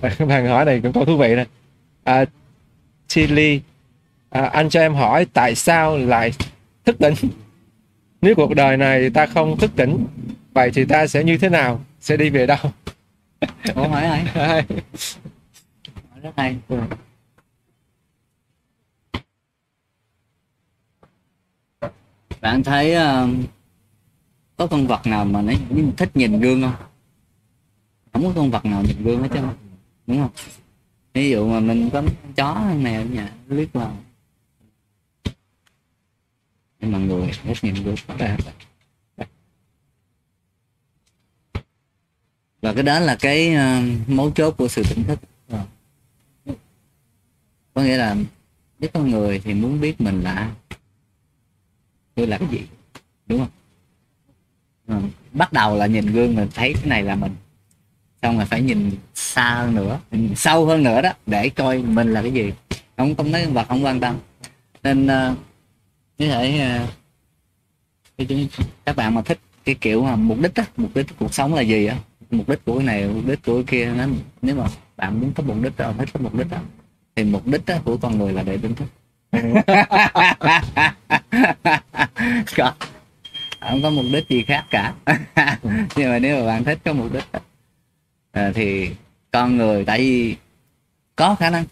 bạn hỏi này cũng có thú vị nè. À, Chili à, anh cho em hỏi tại sao lại thức tỉnh? Nếu cuộc đời này ta không thức tỉnh vậy thì ta sẽ như thế nào? Sẽ đi về đâu? Ủa hỏi hay hỏi rất hay ừ. bạn thấy uh, có con vật nào mà nó thích nhìn gương không? Không có con vật nào nhìn gương hết chứ đúng không? Ví dụ mà mình có chó mèo ở nhà liếc vào. Nhưng mà người rất nhìn gương à. và cái đó là cái uh, mấu chốt của sự tỉnh thức có nghĩa là biết con người thì muốn biết mình là tôi là cái gì? Đúng không? Ừ. bắt đầu là nhìn gương mình thấy cái này là mình. Xong rồi phải nhìn xa hơn nữa nhìn sâu hơn nữa đó để coi mình là cái gì. Không không nói và không quan tâm. Nên uh, có thể uh, các bạn mà thích cái kiểu mà mục đích á mục đích cuộc sống là gì á? Mục đích của cái này mục đích của cái kia nó nếu mà bạn muốn có mục đích rồi thích có mục đích đó thì mục đích của con người là để tỉnh thức. Còn không có mục đích gì khác cả. Nhưng mà nếu mà bạn thích có mục đích à, thì con người tại vì có khả năng.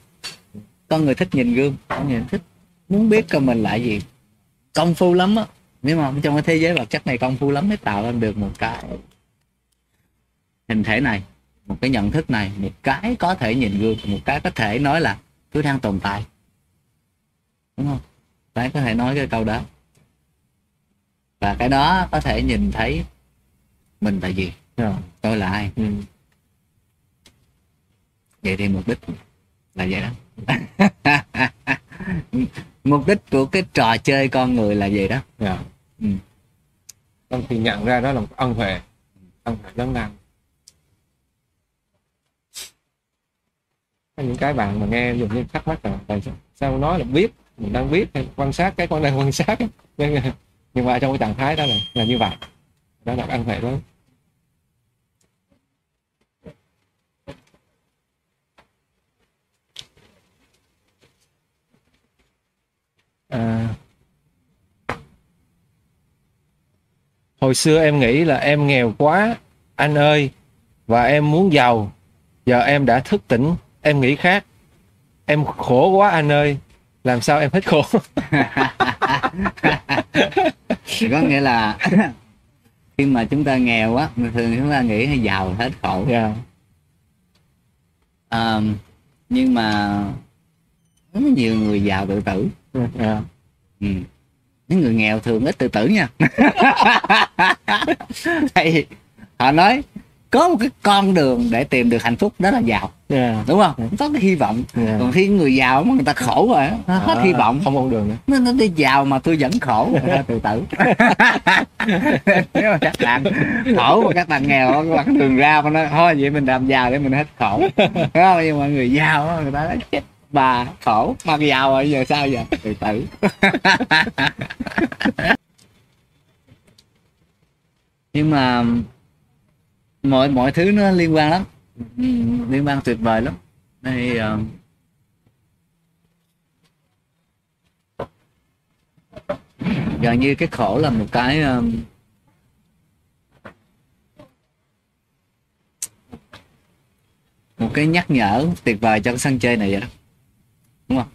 Con người thích nhìn gương con người thích muốn biết coi mình là gì. Công phu lắm á. Nếu mà trong cái thế giới vật chất này công phu lắm mới tạo ra được một cái hình thể này một cái nhận thức này một cái có thể nhìn gương một cái có thể nói là tôi đang tồn tại. Đúng không? Đấy có thể nói cái câu đó. Và cái đó có thể nhìn thấy mình là gì. Yeah. tôi là ai. Ừ. vậy thì mục đích là vậy đó. Mục đích của cái trò chơi con người là gì đó. Yeah. ừ. thì nhận ra đó là một ân huệ. Ân huệ lớn lao những cái bạn mà nghe dùng như thắc mắc là tại sao nói là biết mình đang biết quan sát cái con đang quan sát. Nhưng, nhưng mà trong cái trạng thái đó là là như vậy. Đó là ăn hệ đó. À, hồi xưa em nghĩ là em nghèo quá anh ơi và em muốn giàu giờ em đã thức tỉnh em nghĩ khác em khổ quá anh ơi làm sao em hết khổ có nghĩa là khi mà chúng ta nghèo á thường chúng ta nghĩ hay giàu hết khổ yeah. à, nhưng mà rất nhiều người giàu tự tử yeah. ừ. những người nghèo thường ít tự tử nha thì họ nói có một cái con đường để tìm được hạnh phúc đó là giàu. Yeah. đúng không? Có cái hy vọng. Yeah. còn khi người giàu mà người ta khổ rồi nó hết à, hy vọng. không con đường nữa. Nó, nó đi giàu mà tôi vẫn khổ người ta tự tử. Nếu mà các bạn khổ mà các bạn nghèo các bạn đường ra mà nói thôi vậy mình làm giàu để mình hết khổ. Đúng không? Nhưng mà người giàu người ta nói chết bà khổ mà giàu rồi giờ sao giờ? Tự tử. Nhưng mà mọi mọi thứ nó liên quan lắm. Liên quan tuyệt vời lắm. Đây uh, gần như cái khổ là một cái uh, một cái nhắc nhở tuyệt vời cho cái sân chơi này vậy đó. Đúng không?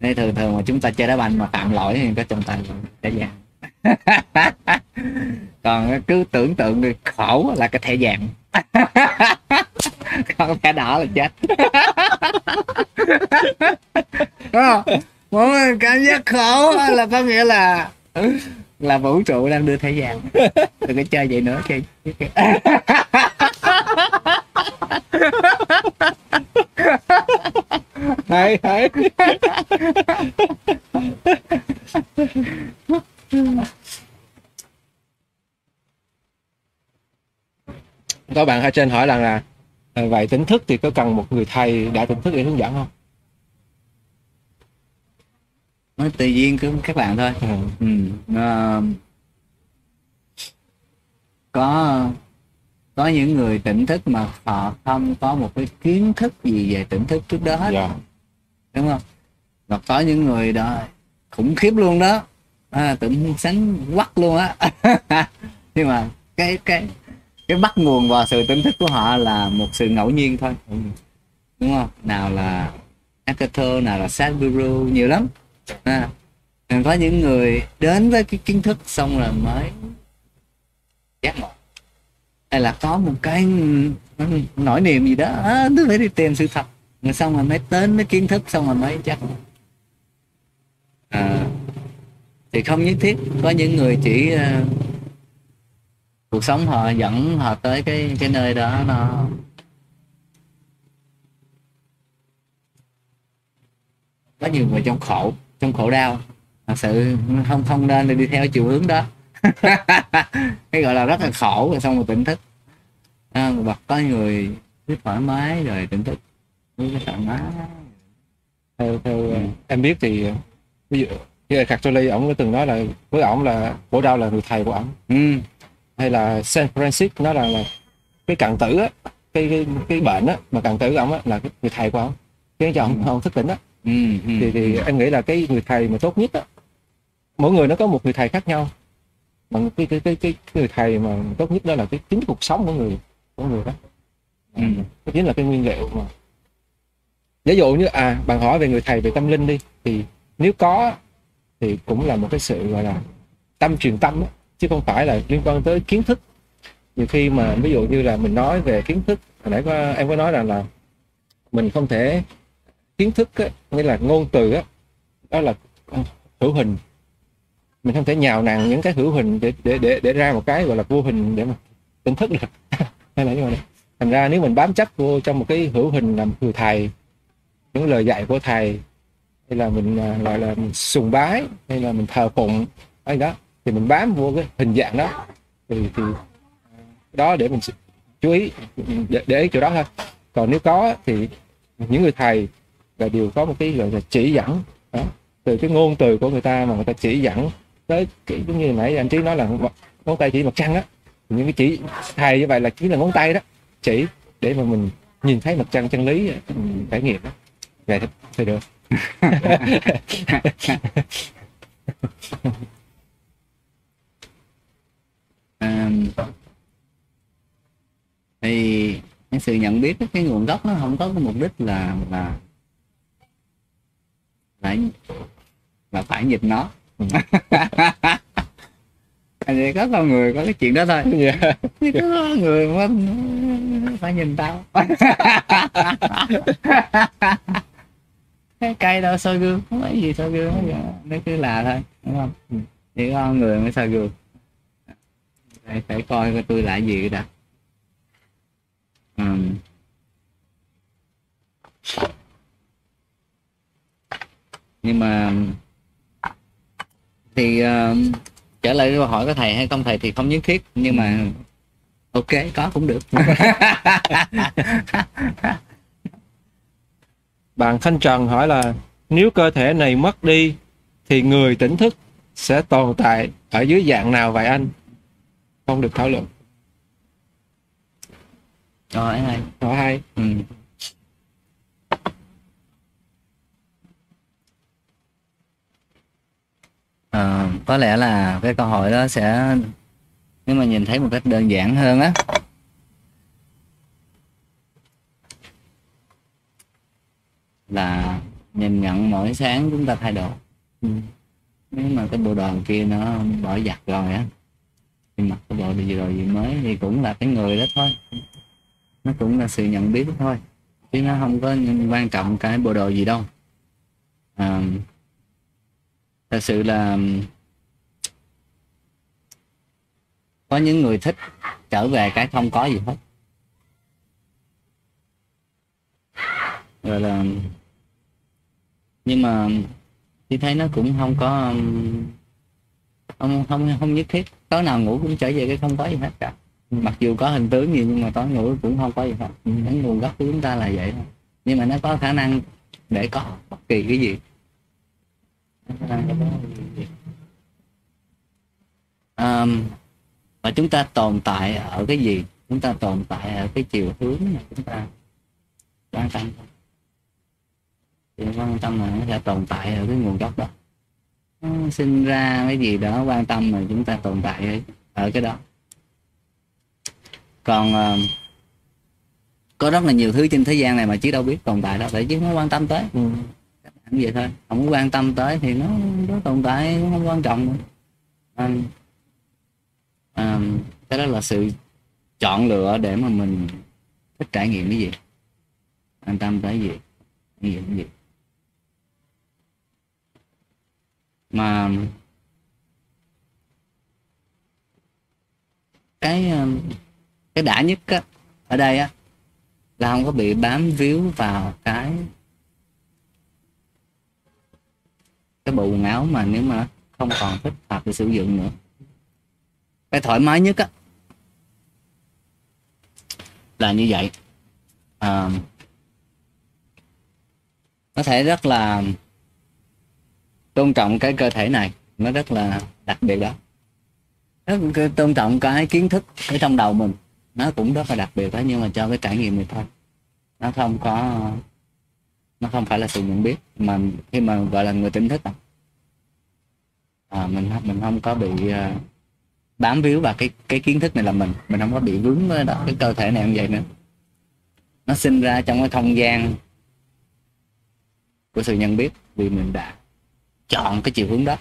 Đây thường thường mà chúng ta chơi đá banh mà phạm lỗi thì có trọng tài sẽ vàng còn cứ tưởng tượng được khổ là cái thẻ vàng. Còn thẻ đỏ là chết. Đúng không mỗi người cảm giác khổ là có nghĩa là là vũ trụ đang đưa thế gian đừng có chơi vậy nữa chơi hay hay có bạn ở trên hỏi rằng là à, vậy tỉnh thức thì có cần một người thầy đã tỉnh thức để hướng dẫn không? Nó tự nhiên của các bạn thôi. Ừ. ừ. nó- có có những người tỉnh thức mà họ không có một cái kiến thức gì về tỉnh thức trước đó hết. Dạ. Đúng không? Và có những người đó khủng khiếp luôn đó. À, tỉnh sánh quắc luôn á. Nhưng mà cái cái cái bắt nguồn vào sự tỉnh thức của họ là một sự ngẫu nhiên thôi. Đúng không? Nào là Akato nào là Sadhguru nhiều lắm. À, có những người đến với cái kiến thức xong rồi mới giác ngộ. Hay là có một cái nỗi niềm gì đó à, tôi phải đi tìm sự thật. Rồi xong rồi mới đến với kiến thức xong rồi mới chắc à, thì không nhất thiết có những người chỉ uh, cuộc sống họ dẫn họ tới cái cái nơi đó nó có nhiều người trong khổ trong khổ đau. Thật sự không không nên đi theo chiều hướng đó. Cái gọi là rất là khổ rồi xong rồi tỉnh thức. À, và có người cứ thoải mái rồi tỉnh thức. Cứ cái thoải mái. Theo theo em biết thì ví dụ như Khạc Tô Ly ổng có từng nói là với ổng là khổ đau là người thầy của ổng. Ừ. hay là Saint Francis nó là, là cái cận tử á cái cái cái bệnh á mà cận tử của ổng á là cái người thầy của ổng khiến cho ổng không thức tỉnh á Ừ. ừ. thì thì em nghĩ là cái người thầy mà tốt nhất á mỗi người nó có một người thầy khác nhau bằng cái cái cái cái người thầy mà tốt nhất đó là cái chính cuộc sống của người của người đó Ừ. chính là cái nguyên liệu mà ví dụ như à bạn hỏi về người thầy về tâm linh đi thì nếu có thì cũng là một cái sự gọi là tâm truyền tâm á, chứ không phải là liên quan tới kiến thức. Nhiều khi mà ví dụ như là mình nói về kiến thức hồi nãy có, em có nói rằng là mình không thể kiến thức á, nghĩa là ngôn từ á đó là hữu hình. Mình không thể nhào nặn những cái hữu hình để để để để ra một cái gọi là vô hình để mà tỉnh thức được. Hay là như vậy thành ra nếu mình bám chấp vô trong một cái hữu hình làm người thầy những lời dạy của thầy hay là mình à, gọi là mình sùng bái hay là mình thờ phụng ấy đó thì mình bám vô cái hình dạng đó. Thì thì đó để mình chú ý để, để ý chỗ đó thôi. Còn nếu có thì những người thầy là đều có một cái gọi là chỉ dẫn. Đó. từ cái ngôn từ của người ta mà người ta chỉ dẫn tới cái giống như nãy anh trí nói là ngón tay chỉ mặt trăng á. Thì những cái chỉ thầy như vậy là chỉ là ngón tay đó chỉ để mà mình nhìn thấy mặt trăng chân lý trải nghiệm đó. Vậy thì được à, thì cái sự nhận biết cái nguồn gốc nó không có cái mục đích là là là là phải dịch nó. Ừ. thì có con người có cái chuyện đó thôi. Dạ. chứ có người mà phải nhìn tao. Cái cây đâu soi gương. Không có gì soi gương nó cứ là thôi đúng không? Ừ. chỉ có người mới soi gương phải, phải coi coi tôi lại gì đã. Um. nhưng mà thì uh, trả lời câu hỏi có thầy hay không thầy thì không nhất thiết nhưng mà ok có cũng được. Bạn Thanh Trần hỏi là nếu cơ thể này mất đi thì người tỉnh thức sẽ tồn tại ở dưới dạng nào vậy anh? Không được thảo luận. Rồi hay. Hỏi hay. Ừ. Ờ, có lẽ là cái câu hỏi đó sẽ nếu mà nhìn thấy một cách đơn giản hơn á. Là nhìn nhận mỗi sáng chúng ta thay đồ ừ. nếu mà cái bộ đồ kia nó bỏ giặt rồi á thì mặc cái bộ gì rồi gì mới thì cũng là cái người đó thôi. Nó cũng là sự nhận biết thôi. Chứ nó không có quan trọng cái bộ đồ gì đâu. À, thật sự là có những người thích trở về cái không có gì hết. Rồi là nhưng mà tôi thấy nó cũng không có không không không nhất thiết. Tối nào ngủ cũng trở về cái không có gì hết cả. Mặc dù có hình tướng gì nhưng mà tối ngủ cũng không có gì hết. Cái nguồn gốc của chúng ta là vậy thôi. Nhưng mà nó có khả năng để có bất kỳ cái gì. Um, và chúng ta tồn tại ở cái gì? Chúng ta tồn tại ở cái chiều hướng mà chúng ta quan tâm. Thì quan tâm là nó sẽ tồn tại ở cái nguồn gốc đó nó sinh ra cái gì đó quan tâm mà chúng ta tồn tại ở, ở cái đó. Còn ờ, có rất là nhiều thứ trên thế gian này mà chứ đâu biết tồn tại đâu tại chứ nó quan tâm tới. Ừ. vậy thôi. Không có quan tâm tới thì nó nó tồn tại cũng không quan trọng nữa. À, à, cái đó là sự chọn lựa để mà mình thích trải nghiệm cái gì. Quan tâm tới gì trải nghiệm cái gì mà cái ờ, cái đã nhất á ở đây á là không có bị bám víu vào cái cái bộ quần áo mà nếu mà không còn thích hợp để sử dụng nữa. Cái thoải mái nhất á là như vậy. À, có thể rất là tôn trọng cái cơ thể này nó rất là đặc biệt đó. Rất tôn trọng cái kiến thức ở trong đầu mình nó cũng rất là đặc biệt đó nhưng mà cho cái trải nghiệm này thôi. Nó không có nó không phải là sự nhận biết mà khi mà gọi là người tỉnh thức à, à mình mình không có bị uh, bám víu vào cái cái kiến thức này là mình mình không có bị vướng với đó cái cơ thể này như vậy nữa. Nó sinh ra trong cái không gian của sự nhận biết vì mình đã chọn cái chiều hướng đó.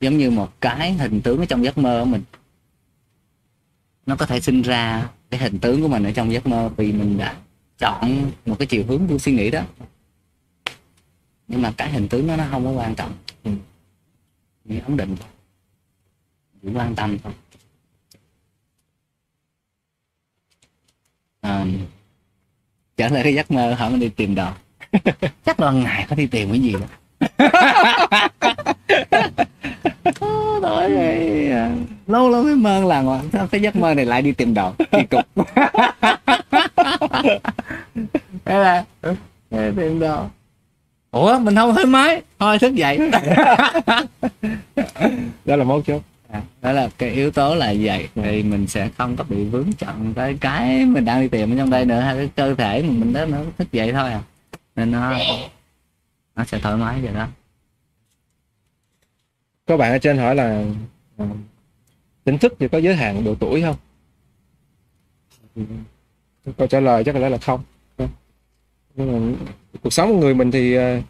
Giống như một cái hình tướng ở trong giấc mơ của mình. Nó có thể sinh ra cái hình tướng của mình ở trong giấc mơ vì mình đã chọn một cái chiều hướng của suy nghĩ đó. Nhưng mà cái hình tướng đó nó không có quan trọng. Ừ. ổn định chỉ quan tâm thôi. À, trở lại cái giấc mơ hỏi mình đi tìm đồ chắc là ngày có đi tìm cái gì đó. Thôi, à, lâu lâu mới mơ là ngồi sao cái giấc mơ này lại đi tìm đồ kỳ cục. Thế là đi tìm đồ. Ủa mình không thoải mái thôi thức dậy. Đó là mấu chốt. À, đó là cái yếu tố là vậy. Thì mình sẽ không có bị vướng chọn tới cái mình đang đi tìm ở trong đây nữa hay cái cơ thể mình đó nó thức dậy thôi à. Nên nó nó sẽ thoải mái vậy đó. Có bạn ở trên hỏi là ờ, tính tỉnh thức thì có giới hạn độ tuổi không? Câu trả lời chắc là lẽ là không. Nhưng mà cuộc sống của người mình thì ờ,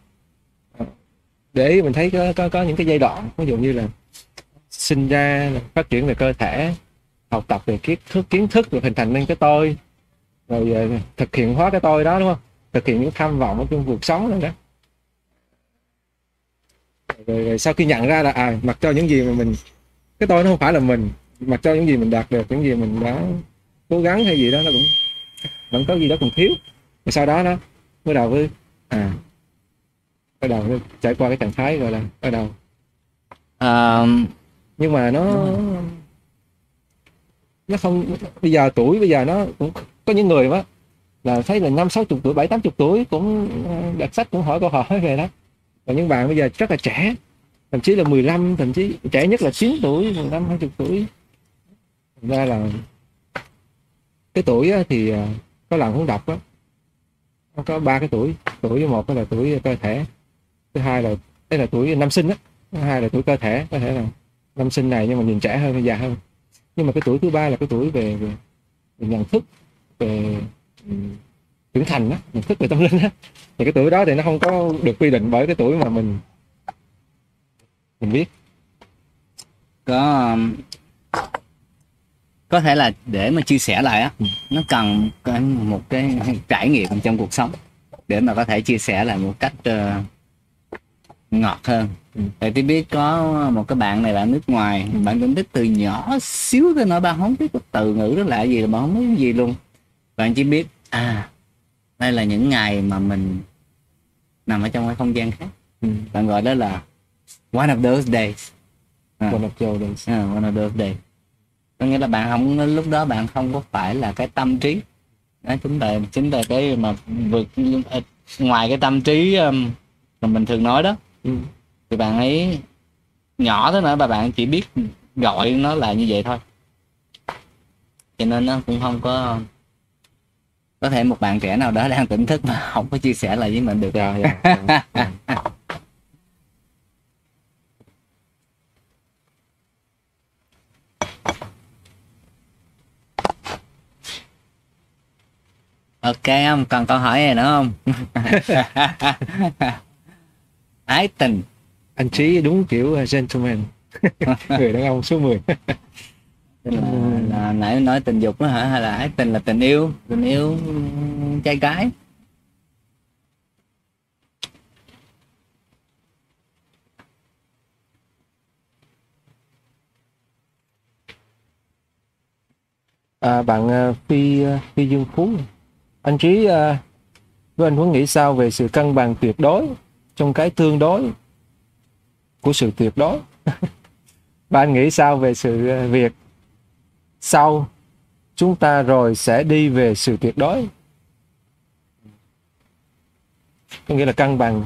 để mình thấy có, có có những cái giai đoạn ví dụ như là sinh ra phát triển về cơ thể học tập về kiến thức kiến thức rồi hình thành nên cái tôi rồi ờ, thực hiện hóa cái tôi đó đúng không? Thực hiện những tham vọng ở trong cuộc sống này đó. Rồi, rồi sau khi nhận ra là à mặc cho những gì mà mình cái tôi nó không phải là mình mặc cho những gì mình đạt được những gì mình đã cố gắng hay gì đó nó cũng vẫn có gì đó còn thiếu. Rồi sau đó nó bắt đầu với à bắt đầu mới trải qua cái trạng thái gọi là bắt đầu. À, nhưng mà nó nó không bây giờ tuổi bây giờ nó cũng có những người đó là thấy là năm sáu chục tuổi bảy tám chục tuổi cũng ờ, đặt sách cũng hỏi câu hỏi về đó và những bạn bây giờ rất là trẻ thậm chí là 15 thậm chí trẻ nhất là 9 tuổi 15 20 tuổi. Thành ra là cái tuổi thì à, có lần cũng đọc á. Nó có ba cái tuổi tuổi một là tuổi cơ thể thứ hai là đây là tuổi năm sinh á thứ hai là tuổi cơ thể có thể là năm sinh này nhưng mà nhìn trẻ hơn hay già hơn. Nhưng mà cái tuổi thứ ba là cái tuổi về, về, về nhận thức về trưởng thành á nhận thức về tâm linh á. Thì cái tuổi đó thì nó không có được quy định bởi cái tuổi mà mình mình biết. Có um, có thể là để mà chia sẻ lại á nó cần một cái trải nghiệm trong cuộc sống để mà có thể chia sẻ lại một cách ờ, ngọt hơn. Ừ. tại tôi biết có một cái bạn này bạn nước ngoài bạn cũng thích từ nhỏ xíu tới nỗi bạn không biết cái từ ngữ đó là gì bạn không biết gì luôn. Bạn chỉ biết à đây là những ngày mà mình nằm ở trong cái không gian khác. Ừ. bạn gọi đó là one of those days. À, One of your days. à, one of those days. Có nghĩa là bạn không lúc đó bạn không có phải là cái tâm trí. Đó chính là chính là cái mà vượt ờ, ngoài cái tâm trí um, mà mình thường nói đó. Ừ. thì bạn ấy nhỏ thế nữa mà bạn chỉ biết gọi nó là như vậy thôi. Cho nên nó cũng không có có thể một bạn trẻ nào đó đang tỉnh thức mà không có chia sẻ lại với mình được Dạ, dạ, dạ, dạ. ok không còn câu hỏi gì nữa không ái tình Anh Trí đúng kiểu gentleman. Người đàn ông số 10. Tức là, là nãy nói tình dục đó hả hay là ái tình là tình yêu tình yêu trai gái À, bạn uh, Phi uh, Phi Dương Phú. Anh Trí uh, với anh Huấn nghĩ sao về sự cân bằng tuyệt đối trong cái tương đối của sự tuyệt đối? bạn nghĩ sao về sự việc sau chúng ta rồi sẽ đi về sự tuyệt đối? Có nghĩa là cân bằng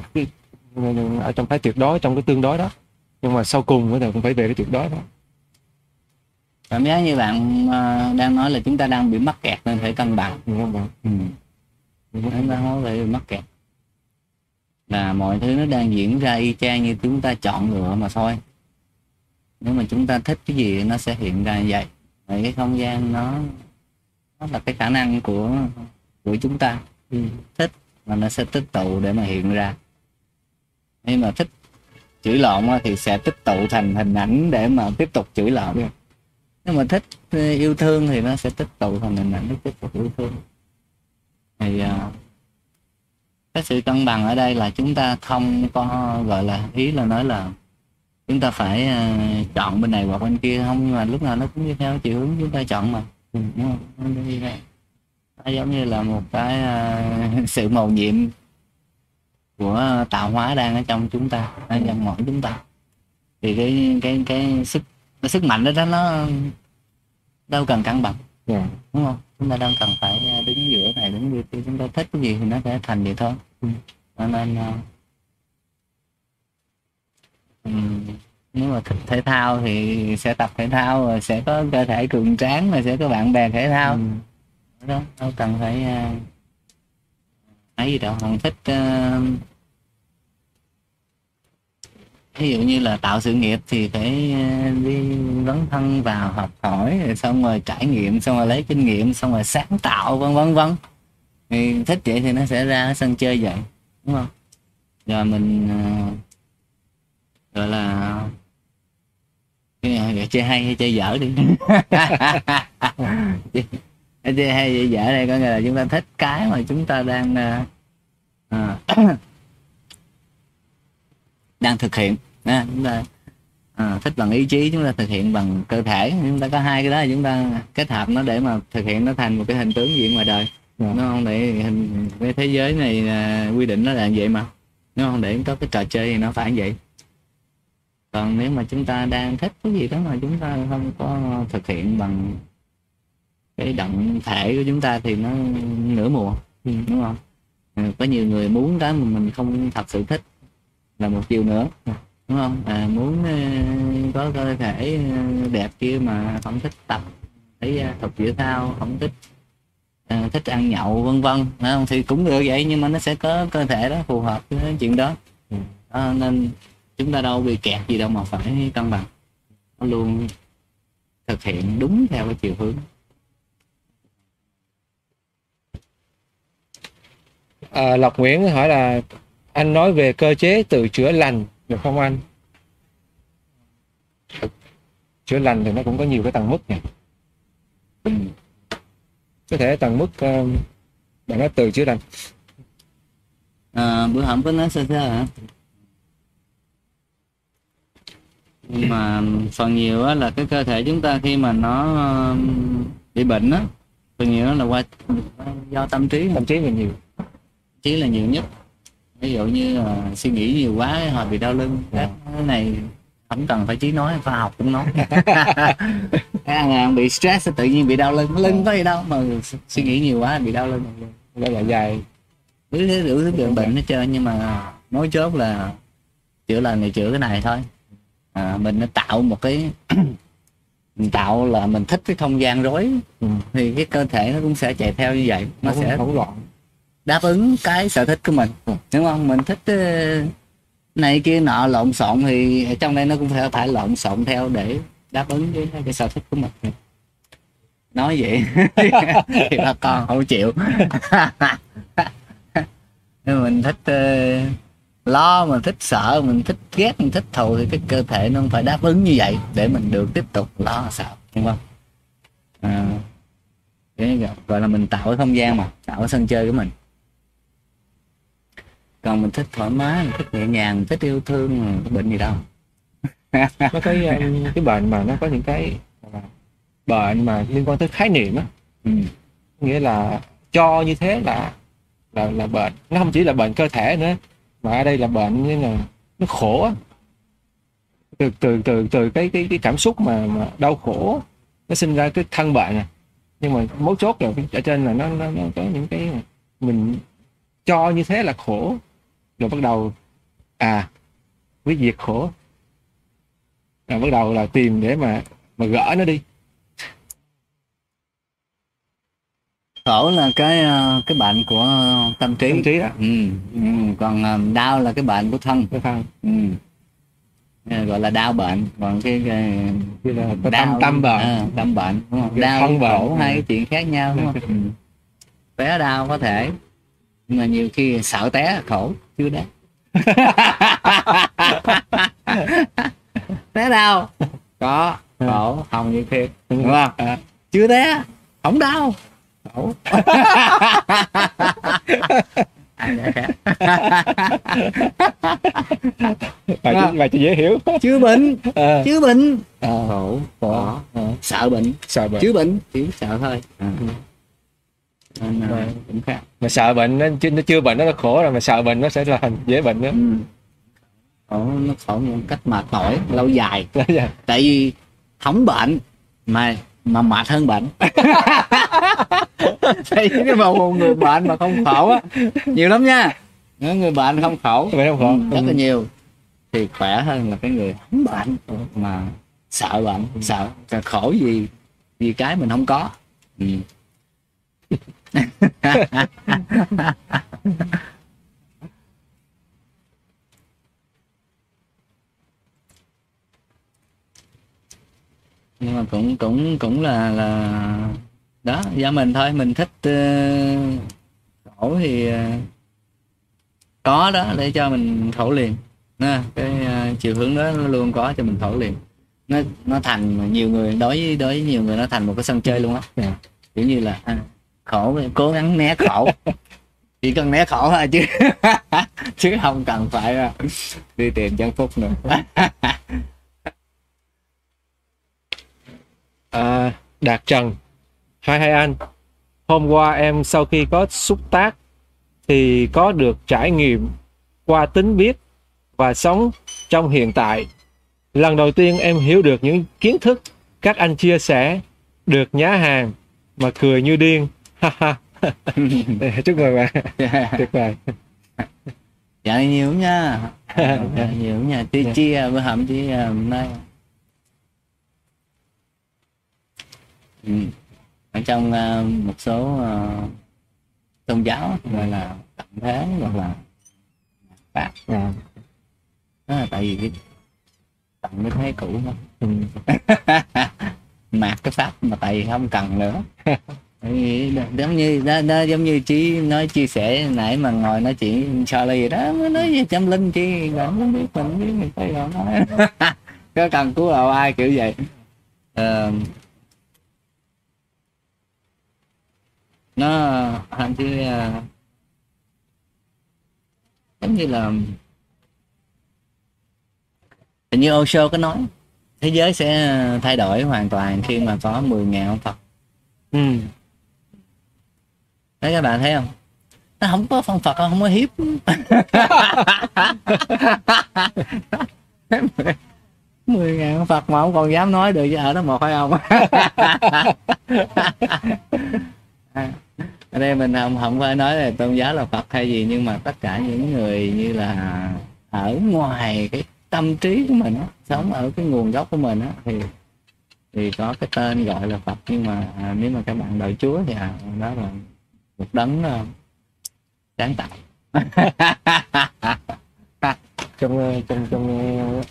ở trong cái tuyệt đối trong cái tương đối đó. Nhưng mà sau cùng thì cũng phải về cái tuyệt đối đó. cảm giác như bạn ờ, đang nói là chúng ta đang bị mắc kẹt nên phải cân bằng Đúng không bạn? ừ. chúng ta không phải bị mắc kẹt là mọi thứ nó đang diễn ra y chang như chúng ta chọn lựa mà thôi nếu mà chúng ta thích cái gì nó sẽ hiện ra như vậy Vậy cái không gian nó nó là cái khả năng của của chúng ta Ừ. thích mà nó sẽ tích tụ để mà hiện ra nhưng mà thích chửi lộn thì sẽ tích tụ thành hình ảnh để mà tiếp tục chửi lộn Yeah. nếu mà thích ờ, yêu thương thì nó sẽ tích tụ thành hình ảnh để tiếp tục yêu thương thì à, cái sự cân bằng ở đây là chúng ta không có gọi là ý là nói là chúng ta phải ờ, chọn bên này hoặc bên kia không nhưng mà lúc nào nó cũng đi theo chiều hướng chúng ta chọn mà Ừ. đúng không Nó đi theo. nó giống như là một cái ờ, sự mầu nhiệm của tạo hóa đang ở trong chúng ta ở trong mỗi chúng ta thì cái cái cái sức cái sức mạnh đó, đó nó đâu cần cân bằng Dạ. đúng không chúng ta đang cần phải ờ, đứng giữa này đứng giữa kia chúng ta thích cái gì thì nó sẽ thành vậy thôi Ừ. cho nên nếu mà thích thể thao thì sẽ tập thể thao rồi sẽ có cơ thể cường tráng rồi sẽ có bạn bè thể thao. Ừ. đó đâu cần phải ờ, ấy gì đâu còn thích ờ, ví dụ như là tạo sự nghiệp thì phải ờ, đi dấn thân vào học hỏi rồi xong rồi trải nghiệm xong rồi lấy kinh nghiệm xong rồi sáng tạo vân vân vân. Thì thích vậy thì nó sẽ ra sân chơi vậy đúng không? Rồi mình gọi là chơi hay hay chơi dở đi. Chơi hay chơi dở đây có nghĩa là chúng ta thích cái mà chúng ta đang ờ, ờ, đang thực hiện. À, chúng ta à, thích bằng ý chí chúng ta thực hiện bằng cơ thể. Chúng ta có hai cái đó chúng ta kết hợp nó để mà thực hiện nó thành một cái hình tướng diện ngoài đời. Dạ. nó không? Để hình cái thế giới này à, quy định nó là vậy mà. Nếu không? Để có cái trò chơi thì nó phải vậy còn nếu mà chúng ta đang thích cái gì đó mà chúng ta không có thực hiện bằng cái động thể của chúng ta thì nó nửa mùa Ừ. đúng không Ừ, có nhiều người muốn cái mà mình không thật sự thích là một chiều nữa đúng không à, muốn ờ, có cơ thể ờ, đẹp kia mà không thích tập thể ờ, tập thể thao không thích ờ, thích ăn nhậu vân vân không? thì cũng được vậy nhưng mà nó sẽ có cơ thể đó phù hợp với chuyện đó. Đó, nên chúng ta đâu bị kẹt gì đâu mà phải cân bằng nó luôn thực hiện đúng theo cái chiều hướng À, Lộc Nguyễn hỏi là anh nói về cơ chế tự chữa lành được không anh? Chữa lành thì nó cũng có nhiều cái tầng mức nhỉ. Có thể tầng mức uh, bạn nói tự chữa lành. à, bữa hổm có nói sơ sơ hả nhưng mà phần nhiều á là cái cơ thể chúng ta khi mà nó um, bị bệnh á phần nhiều đó là qua do tâm trí tâm trí mình nhiều trí là nhiều nhất. Ví dụ như là suy nghĩ nhiều quá hoặc bị đau lưng Dạ. cái này không cần phải trí nói khoa học cũng nói. Cái ăn bị stress tự nhiên bị đau lưng lưng có gì đâu mà suy nghĩ nhiều quá bị đau lưng. Nó là dài. Đủ thứ thứ bệnh hết trơn nhưng mà mấu chốt là chữa lần này chữa cái này thôi à, mình nó tạo một cái mình tạo là mình thích cái không gian rối. Ừ. thì cái cơ thể nó cũng sẽ chạy theo như vậy. Nó không, sẽ không loạn. đáp ứng cái sở thích của mình. Đúng không? Mình thích ờ, này kia nọ lộn xộn thì ở trong đây nó cũng phải phải lộn xộn theo để đáp ứng với cái sở thích của mình. Nói vậy. Thì bà con không chịu. Mình thích ờ, lo mình thích sợ mình thích ghét mình thích thù thì cái cơ thể nó phải đáp ứng như vậy để mình được tiếp tục lo sợ đúng không? À, cái gọi- là mình tạo cái không gian mà tạo cái sân chơi của mình. Còn mình thích thoải mái mình thích nhẹ nhàng mình thích yêu thương mà có bệnh gì đâu. Nó cái um, cái bệnh mà nó có những cái là bệnh mà liên quan tới khái niệm á. Ừ. nghĩa là cho như thế là là là bệnh. Nó không chỉ là bệnh cơ thể nữa mà ở đây là bệnh như là nó khổ từ từ từ từ cái cái cái cảm xúc mà mà đau khổ nó sinh ra cái thân bệnh à. Nhưng mà mấu chốt là ở trên là nó nó, nó có những cái mình cho như thế là khổ. Rồi bắt đầu à quyết diệt khổ. Rồi bắt đầu là tìm để mà mà gỡ nó đi. Khổ là cái ờ, cái bệnh của tâm trí, tâm trí đó. Ừ. ừ. còn ờ, đau là cái bệnh của thân. Cái thân. Ừ. Ờ, gọi là đau bệnh còn cái, cái là đau tâm tâm bệnh. à, tâm bệnh đúng không? Đau thân bệnh. hai cái chuyện khác nhau đúng không? Ừ. té đau có thể nhưng mà nhiều khi sợ té khổ chưa đáng té đau. Có khổ không như thiệt đúng không? À. chưa té không đau khác. bài cho, bài cho dễ hiểu. Chưa bệnh. À, chưa bệnh. À, khổ khổ. khổ sợ bệnh. Sợ bệnh. Chứ bệnh. Chỉ sợ thôi. Nên là Rồi. cũng khác. Mà sợ bệnh nó chứ nó chưa bệnh nó là khổ rồi mà sợ bệnh nó sẽ là thành dễ bệnh nữa ừ. khổ nó khổ một cách mệt mỏi lâu dài. Đó tại vì không bệnh mà mà mệt hơn bệnh. Vì cái một người bệnh mà không khổ á. Nhiều lắm nha. Những người bệnh không khổ không khổ. Ừ, rất là nhiều thì khỏe hơn là cái người không bệnh. Mà sợ bệnh sợ sợ khổ gì vì cái mình không có. Ừ. nhưng mà cũng cũng cũng là là đó do mình thôi mình thích ờ, khổ thì uh, có đó để cho mình khổ liền. Nha, cái uh, chiều hướng đó nó luôn có cho mình khổ liền. Nó nó thành nhiều người đối với đối với nhiều người nó thành một cái sân chơi luôn á. Yeah. kiểu như là à, khổ cố gắng né khổ. Chỉ cần né khổ thôi chứ chứ không cần phải ờ, đi tìm chân phúc nữa. à, Đạt Trần. Hai hai anh. Hôm qua em sau khi có xúc tác thì có được trải nghiệm qua tính biết và sống trong hiện tại. Lần đầu tiên em hiểu được những kiến thức các anh chia sẻ được nhá hàng mà cười như điên. Ha ha. chúc mừng bạn. Tuyệt vời dạ nhiều nha. Dạ, nhiều nha. Chi chi bữa hầm chi à, hôm nay ừ. ở trong uh, một số uh, tôn giáo gọi là tận thế hoặc là pháp à, ờ, đó là tại vì cái tận cái thế cũ mà ừ. mạt cái pháp mà tại vì không cần nữa giống như đó, đó giống như chí nói chia sẻ nãy mà ngồi nói chuyện cho là gì đó mới nói về tâm linh chi là không biết mình biết người ta rồi nói có cần cứu đầu ai kiểu vậy uh, nó hình như ờ, giống như là hình như Osho có nói thế giới sẽ thay đổi hoàn toàn khi mà có 10.000 ông Phật. Ừ. đấy các bạn thấy không? Nó không có phân Phật không có hiếp. Mười ngàn Phật mà không còn dám nói được ở đó một phải không ở đây mình không không phải nói là tôn giáo là Phật hay gì nhưng mà tất cả những người như là ở ngoài cái tâm trí của mình á, sống ở cái nguồn gốc của mình á, thì thì có cái tên gọi là Phật. Nhưng mà à, nếu mà các bạn đợi Chúa thì à, đó là một đấng uh, sáng tạo. Trong ờ, trong trong ờ,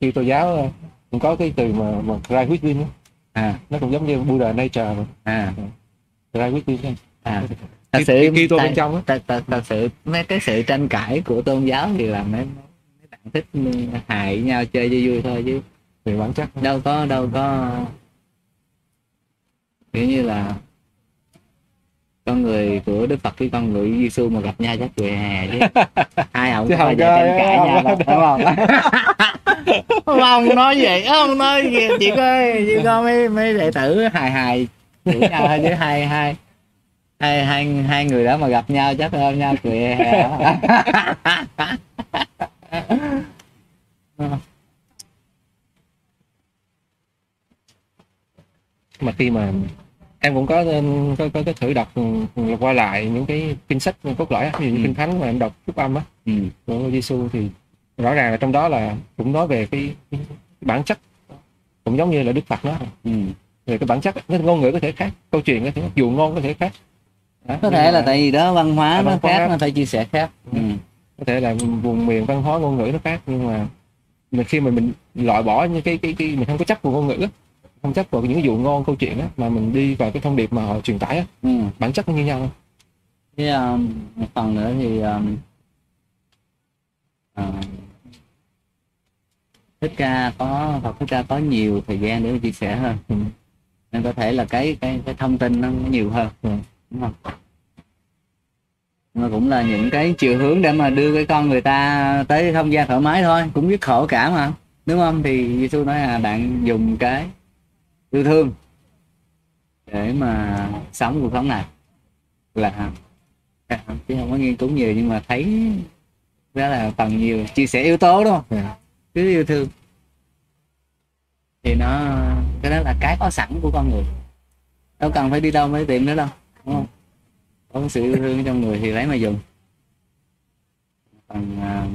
khi tôn giáo ờ, cũng có cái từ mà mà cry within à. Nó cũng giống như Buddha nature mà. À. Cry within. À thật sự khi- tôi bên trong thật, thật, thật sự mấy cái sự tranh cãi của tôn giáo thì là mấy mấy bạn thích hại nhau chơi cho vui thôi chứ. Về bản chất đâu có đâu có kiểu như là con người của Đức Phật với con người Giêsu mà gặp nhau chắc cười hè chứ. Hai ông Chứ không có- tranh cãi nhau đâu. đúng không? Không nói vậy không nói gì chỉ có chỉ có mấy mấy đệ tử hài hài chửi nhau thôi chứ hai hai hai hai hai người đó mà gặp nhau chắc ôm nhau cười hè mà khi mà em cũng có có có cái thử đọc ừ, qua lại những cái kinh sách cốt lõi á, ví dụ như Ừ. kinh thánh mà em đọc phúc âm á ừ. của Giêsu thì rõ ràng là trong đó là cũng nói về cái, cái bản chất cũng giống như là Đức Phật nói Ừ. về cái bản chất cái ngôn ngữ có thể khác câu chuyện có thể khác, dụ ngôn có thể khác Đó, có thể là tại vì đó văn hóa À, nó hóa. khác nó phải chia sẻ khác ừ. có thể là vùng miền văn hóa ngôn ngữ nó khác nhưng mà mình khi mà mình loại bỏ những cái cái cái mình không có chấp vào ngôn ngữ á, không chấp vào những cái dụ ngôn câu chuyện á mà mình đi vào cái thông điệp mà họ truyền tải á Ừ. bản chất nó như nhau Với um, một phần nữa thì um, uh, thích ca có Phật thích ca có nhiều thời gian để chia sẻ hơn Ừ. nên có thể là cái cái cái thông tin nó nhiều hơn Ừ. đúng không? Nhưng mà cũng là những cái chiều hướng để mà đưa cái con người ta tới không gian thoải mái thôi cũng biết khổ cả mà. Đúng không? Thì Giêsu nói là bạn dùng cái yêu thương để mà sống cuộc sống này. Là chứ không có nghiên cứu nhiều nhưng mà thấy đó là phần nhiều chia sẻ yếu tố đúng không? Dạ. cứ yêu thương. Thì nó cái đó là cái có sẵn của con người. Đâu cần phải đi đâu mới tìm nữa đâu đúng không? Có sự yêu thương trong người thì lấy mà dùng. Còn à,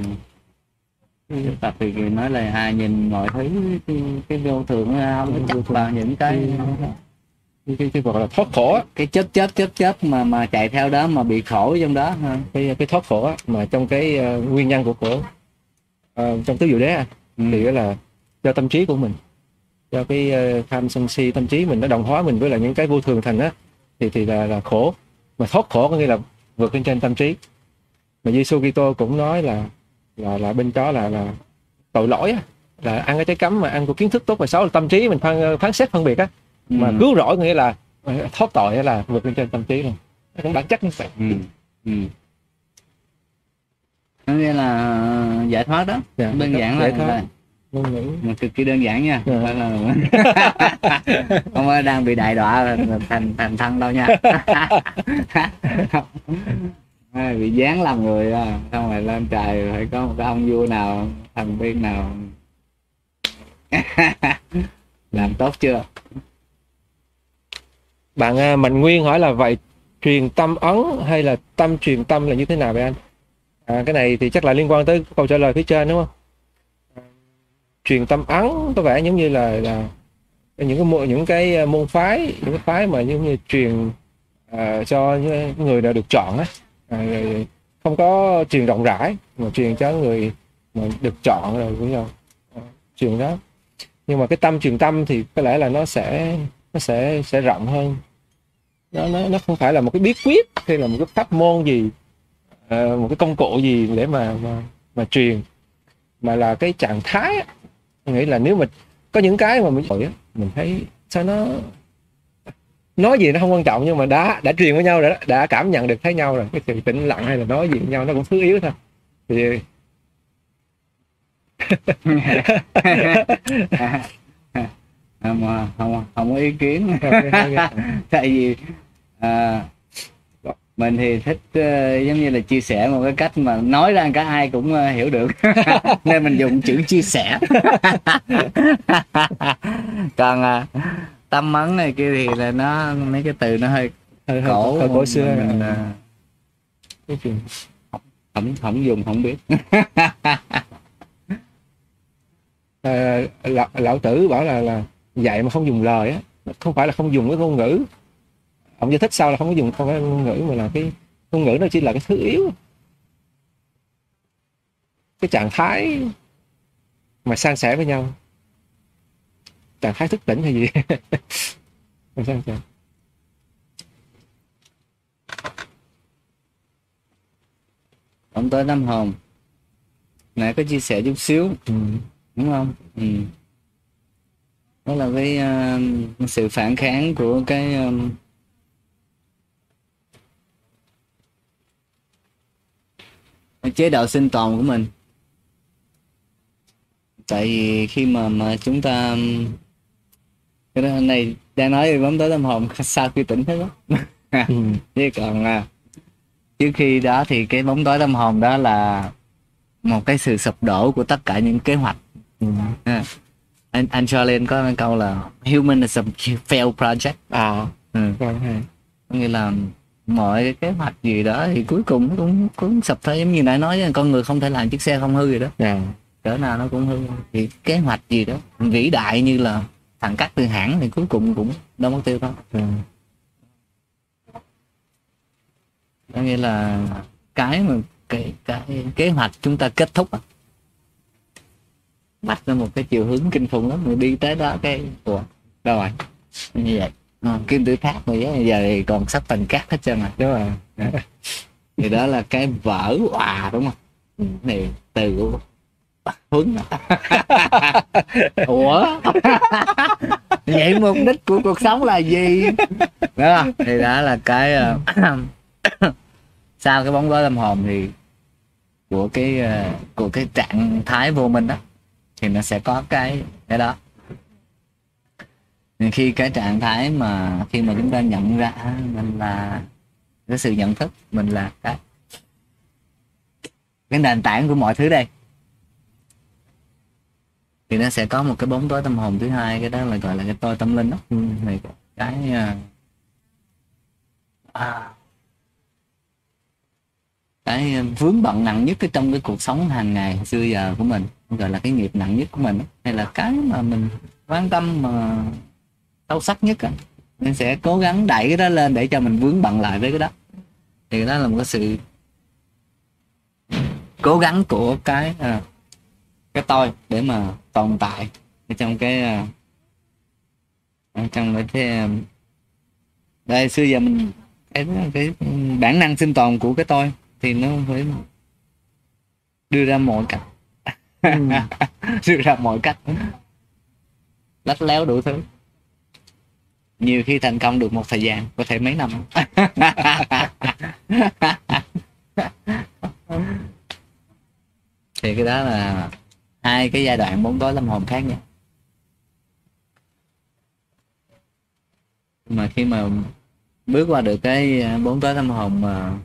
Phật thì nói là à, nhìn mọi thứ cái, cái vô thường không có chấp vào những cái cái cái, gọi là thoát khổ cái chớp chớp chớp chớp mà mà chạy theo đó mà bị khổ trong đó ha. Cái cái thoát khổ mà trong cái ờ, nguyên nhân của khổ ờ, trong tứ diệu đế ừ. thì là do tâm trí của mình do cái ờ, tham sân si tâm trí mình nó đồng hóa mình với lại những cái vô thường thành á thì thì là là khổ mà thoát khổ có nghĩa là vượt lên trên tâm trí mà Giêsu Kitô cũng nói là là là bên đó là là tội lỗi á là ăn cái trái cấm mà ăn của kiến thức tốt và xấu là tâm trí mình phán phán xét phân biệt á mà Ừ. cứu rỗi nghĩa là thoát tội là vượt lên trên tâm trí rồi nó cũng bản chất như vậy ừ. Ừ. có nghĩa là giải thoát đó Dạ, đơn giản là, giải thoát. là mà cực kỳ đơn giản nha. Dạ. không? Đang bị đại đọa thành thành thân đâu nha. Bị dán làm người à. xong rồi lên trời phải có một cái ông vua nào thần tiên nào. Làm tốt chưa? Bạn à, Mạnh Nguyên hỏi là vậy truyền tâm ấn hay là tâm truyền tâm là như thế nào vậy anh? À, cái này thì chắc là liên quan tới câu trả lời phía trên đúng không truyền tâm ấn có vẻ giống như là là những cái môn những cái ờ, môn phái những cái phái mà giống như truyền à, cho những người đã được chọn ấy à, ờ, rồi không có truyền rộng rãi mà truyền cho người mà được chọn rồi cũng nhau à, truyền đó. Nhưng mà cái tâm truyền tâm thì có lẽ là nó sẽ nó sẽ sẽ rộng hơn. Nó nó nó không phải là một cái bí quyết hay là một cái pháp môn gì một cái công cụ gì để mà mà mà truyền mà là cái trạng thái. Tôi nghĩ là nếu mà có những cái mà mình mình thấy sao nó nói gì nó không quan trọng nhưng mà đã đã truyền với nhau rồi đó đã cảm nhận được thấy nhau rồi cái sự tĩnh lặng hay là nói gì với nhau nó cũng thứ yếu thôi. Thì mà không không có ý kiến. Tại vì à, mình thì thích ờ, giống như là chia sẻ một cái cách mà nói ra cả ai cũng ờ, hiểu được. Nên mình dùng chữ chia sẻ. Còn à, tâm ấn này kia thì là nó mấy cái từ nó hơi hơi hơi cổ hơi cổ xưa. mình, à. à, Cái chuyện- không không dùng không biết. Ờ, lão, lão tử bảo là là dạy mà không dùng lời á không phải là không dùng cái ngôn ngữ ông giải thích sau là không có dùng không phải ngôn ngữ mà là cái ngôn ngữ nó chỉ là cái thứ yếu. Cái trạng thái mà san sẻ với nhau. Trạng thái thức tỉnh hay gì? Mà san sẻ. Ông tới tâm hồn nãy có chia sẻ chút xíu ừ. đúng không? Ừ. đó là cái ờ, sự phản kháng của cái ờm, cái chế độ sinh tồn của mình tại vì khi mà mà chúng ta cái đó này đang nói về bóng tối tâm hồn sau khi tỉnh thức đó Ừ. chứ còn à, trước khi đó thì cái bóng tối tâm hồn đó là một cái sự sụp đổ của tất cả những kế hoạch Ừ. À, anh anh cho lên có câu là human is a failed project à ừ. có nghĩa là mọi cái kế hoạch gì đó thì cuối cùng nó cũng cũng sập thôi. Giống như nãy nói con người không thể làm chiếc xe không hư gì đó. À cỡ nào nó cũng hư. Thì kế hoạch gì đó vĩ đại như là thằng cắt từ hãng thì cuối cùng cũng đâu mất tiêu đâu. Ừ. có nghĩa là cái mà cái cái kế hoạch chúng ta kết thúc bắt ra một cái chiều hướng kinh khủng lắm. Rồi đi tới đó cái ủa đâu rồi? Như vậy à, kim tự tháp mà giờ thì còn sắp thành cát hết trơn rồi đúng rồi thì đó là cái vỡ hòa đúng không? Này từ của huấn ủa? Vậy mục đích của cuộc sống là gì? Đó thì đó là cái ờ, sau cái bóng tối tâm hồn thì của cái ờ, của cái trạng thái vô minh đó thì nó sẽ có cái cái đó khi cái trạng thái mà khi mà chúng ta nhận ra mình là cái sự nhận thức mình là cái cái nền tảng của mọi thứ đây thì nó sẽ có một cái bóng tối tâm hồn thứ hai cái đó là gọi là cái tôi tâm linh đó. Ừ, này cái à, à cái à, vướng bận nặng nhất cái trong cái cuộc sống hàng ngày xưa giờ của mình gọi là cái nghiệp nặng nhất của mình hay là cái mà mình quan tâm mà sâu sắc nhất á mình sẽ cố gắng đẩy cái đó lên để cho mình vướng bận lại với cái đó. Thì đó là một cái sự cố gắng của cái à, cái tôi để mà tồn tại ở trong cái à, trong cái à, đây xưa giờ mình cái, cái bản năng sinh tồn của cái tôi thì nó phải đưa ra mọi cách. Đưa ra mọi cách. Lách léo đủ thứ nhiều khi thành công được một thời gian, có thể mấy năm. Thì cái đó là hai cái giai đoạn bóng tối tâm hồn khác nhau mà khi mà bước qua được cái à, bốn tối tâm hồn mà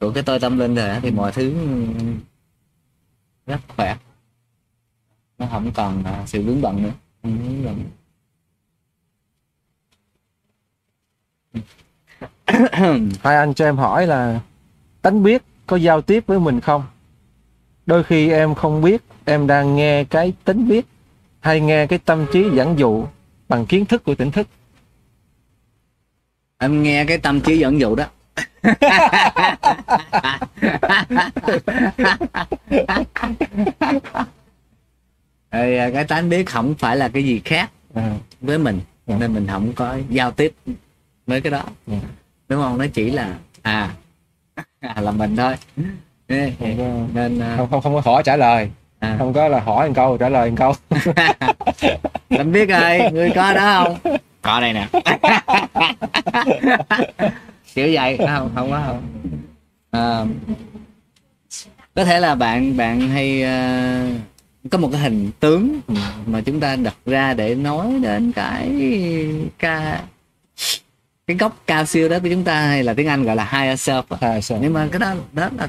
của cái tôi tâm linh rồi thì mọi thứ rất khỏe. Nó không còn à, sự vướng bận nữa, không vướng bận. hai anh cho em hỏi là tánh biết có giao tiếp với mình không? Đôi khi em không biết em đang nghe cái tính biết hay nghe cái tâm trí dẫn dụ bằng kiến thức của tỉnh thức. Em nghe cái tâm trí dẫn dụ đó. À, cái tánh biết không phải là cái gì khác à, với mình Ừ. nên mình không có giao tiếp với cái đó. Ừ. đúng không? Nó chỉ là à, à là mình thôi. Có, nên à, không không không có hỏi trả lời. À, không có là hỏi một câu trả lời một câu. Lâm biết ơi ngươi có đó không? Có đây nè. Kiểu vậy không không có không. À, có thể là bạn bạn hay ờ, có một cái hình tướng Ừ. mà chúng ta đặt ra để nói đến cái ca cái gốc cao siêu đó của chúng ta hay là tiếng Anh gọi là higher self à, nhưng mà cái đó đó là,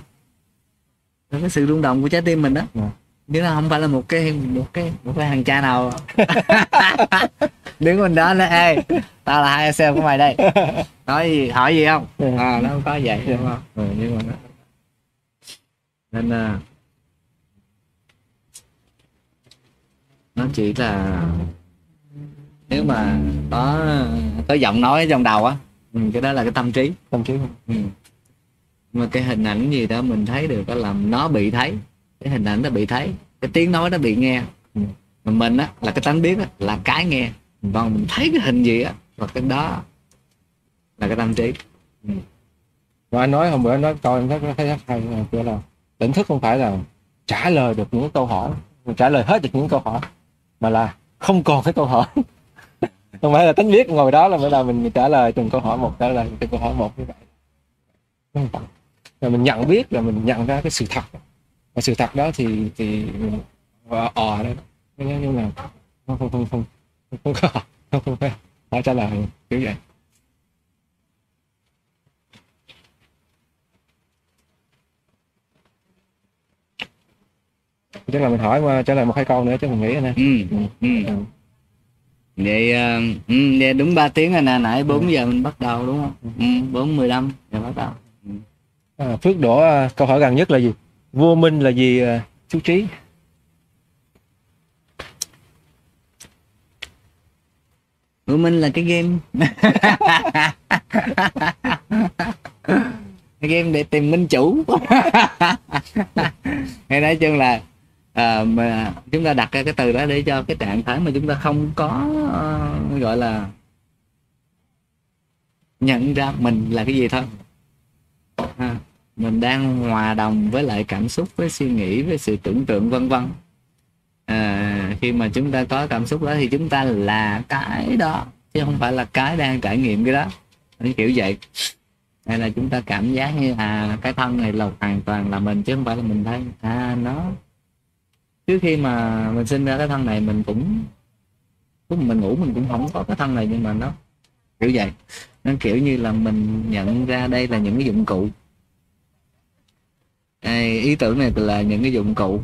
là cái sự rung động của trái tim mình đó. Ừ. chứ nó không phải là một cái một cái một cái thằng cha nào. Đứng mình đó nói ê tao là higher self của mày đây. Nói gì hỏi gì không? Ừ. à, nó không có vậy Ừ. đúng không? Ừ, nhưng mà nó nên à, nó chỉ là nếu mà có có giọng nói trong đầu á ừ, cái đó là cái tâm trí. Tâm trí. Ừ. mà cái hình ảnh gì đó mình thấy được đó là nó bị thấy. Cái hình ảnh nó bị thấy. Cái tiếng nói nó bị nghe. Ừ. mà mình á là cái tánh biết á là cái nghe. Còn mình thấy cái hình gì á là cái đó là cái tâm trí. Và anh nói hôm bữa anh nói coi em thấy thấy rất hay kiểu là tỉnh thức không phải là trả lời được những câu hỏi trả lời hết được những câu hỏi mà là không còn cái câu hỏi không phải là tính biết ngồi đó là mới là mình trả lời từng câu hỏi một trả lời từng câu hỏi một như vậy. Là mình nhận biết là mình nhận ra cái sự thật. Và sự thật đó thì thì mình ờ ờ đấy. Nhưng mà không không không không không có không không phải trả lời kiểu vậy. Chắc là mình hỏi mà trả lời một hai câu nữa chứ mình nghĩ nè ừ. Ừ. vậy ờ, ừ, vậy đúng 3 tiếng rồi nè nãy 4 giờ mình bắt đầu đúng không? Ừ, 4 15 giờ bắt đầu. À, Phước đổ à, câu hỏi gần nhất là gì? Vô minh là gì à, chú trí? Của mình là cái game. Cái game để tìm minh chủ. Hay nói chung là à, mà chúng ta đặt ra cái từ đó để cho cái trạng thái mà chúng ta không có uh, gọi là nhận ra mình là cái gì thôi. À, mình đang hòa đồng với lại cảm xúc với suy nghĩ với sự tưởng tượng vân vân. À, khi mà chúng ta có cảm xúc đó thì chúng ta là cái đó chứ không phải là cái đang trải nghiệm cái đó. Cái kiểu vậy. Hay là chúng ta cảm giác như là cái thân này là hoàn toàn là mình chứ không phải là mình thấy à nó trước khi mà mình sinh ra cái thân này mình cũng lúc mình ngủ mình cũng không có cái thân này nhưng mà nó kiểu vậy. Nó kiểu như là mình nhận ra đây là những cái dụng cụ. À, ý tưởng này là những cái dụng cụ.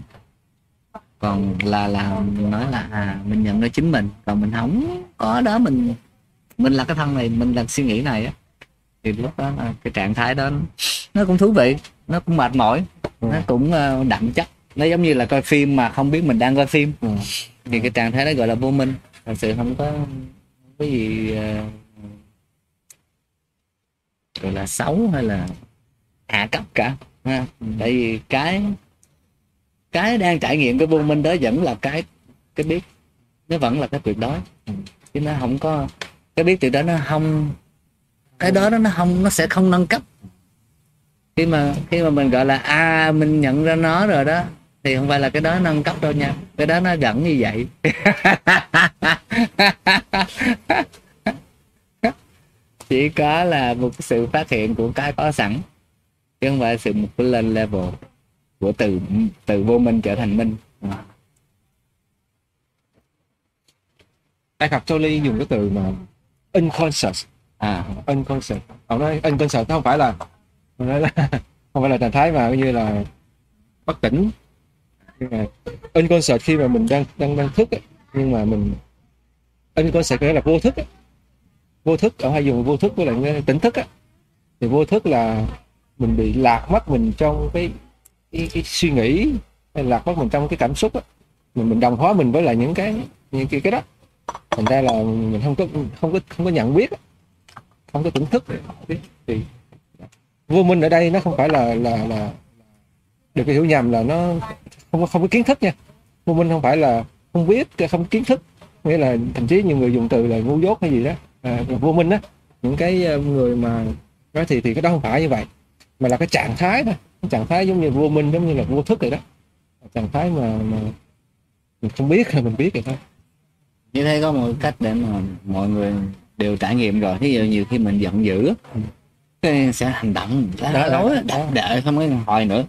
Còn là là mình nói là à mình nhận ra chính mình. Còn mình không có đó mình mình là cái thân này mình là suy nghĩ này á. Thì lúc đó là cái trạng thái đó nó cũng thú vị nó cũng mệt mỏi nó cũng ờ, đậm chất nó giống như là coi phim mà không biết mình đang coi phim. Ừ. thì cái trạng thái đó gọi là vô minh. Thật sự không có không có gì ờ, gọi là xấu hay là hạ cấp cả ha. tại vì cái cái đang trải nghiệm cái vô minh đó vẫn là cái cái biết. Nó vẫn là cái tuyệt đối. Chứ nó không có cái biết tuyệt đối nó không cái đó nó không nó sẽ không nâng cấp. Khi mà khi mà mình gọi là a mình nhận ra nó rồi đó thì không phải là cái đó nâng cấp đâu nha. Cái đó nó vẫn như vậy. Chỉ có là một sự phát hiện của cái có sẵn. Chứ không phải sự một cái lên level của từ từ vô minh trở thành minh. Ai Cập Jolie dùng cái từ mà unconscious. À. Unconscious. Ông nói unconscious nó không phải là nói là không phải là trạng thái mà như là bất tỉnh Ờ, nhưng mà unconscious khi mà mình đang đang đang thức ấy, nhưng mà mình in unconscious nghĩa là vô thức ấy. vô thức ở hay dùng vô thức với lại tỉnh thức á thì vô thức là mình bị lạc mất mình trong cái cái, cái suy nghĩ hay lạc mất mình trong cái cảm xúc ấy. mình mình đồng hóa mình với lại những cái những cái cái đó thành ra là mình không có không có không có nhận biết không có tỉnh thức thì vô minh ở đây nó không phải là là là được hiểu nhầm là nó không có không có kiến thức nha. Vô minh không phải là không biết không kiến thức. Nghĩa là thậm chí nhiều người dùng từ là ngu dốt hay gì đó. À, vô minh á. Những cái ờ, người mà nói thì thì cái đó không phải như vậy. Mà là cái trạng thái thôi. Cái trạng thái giống như vô minh giống như là vô thức vậy đó. Trạng thái mà, mà mình không biết là mình biết vậy thôi. Như thế có một cách để mà mọi người đều trải nghiệm rồi. Ví dụ nhiều khi mình giận dữ cái sẽ hành động Đó, đó, đó, đó. đợi không có hồi nữa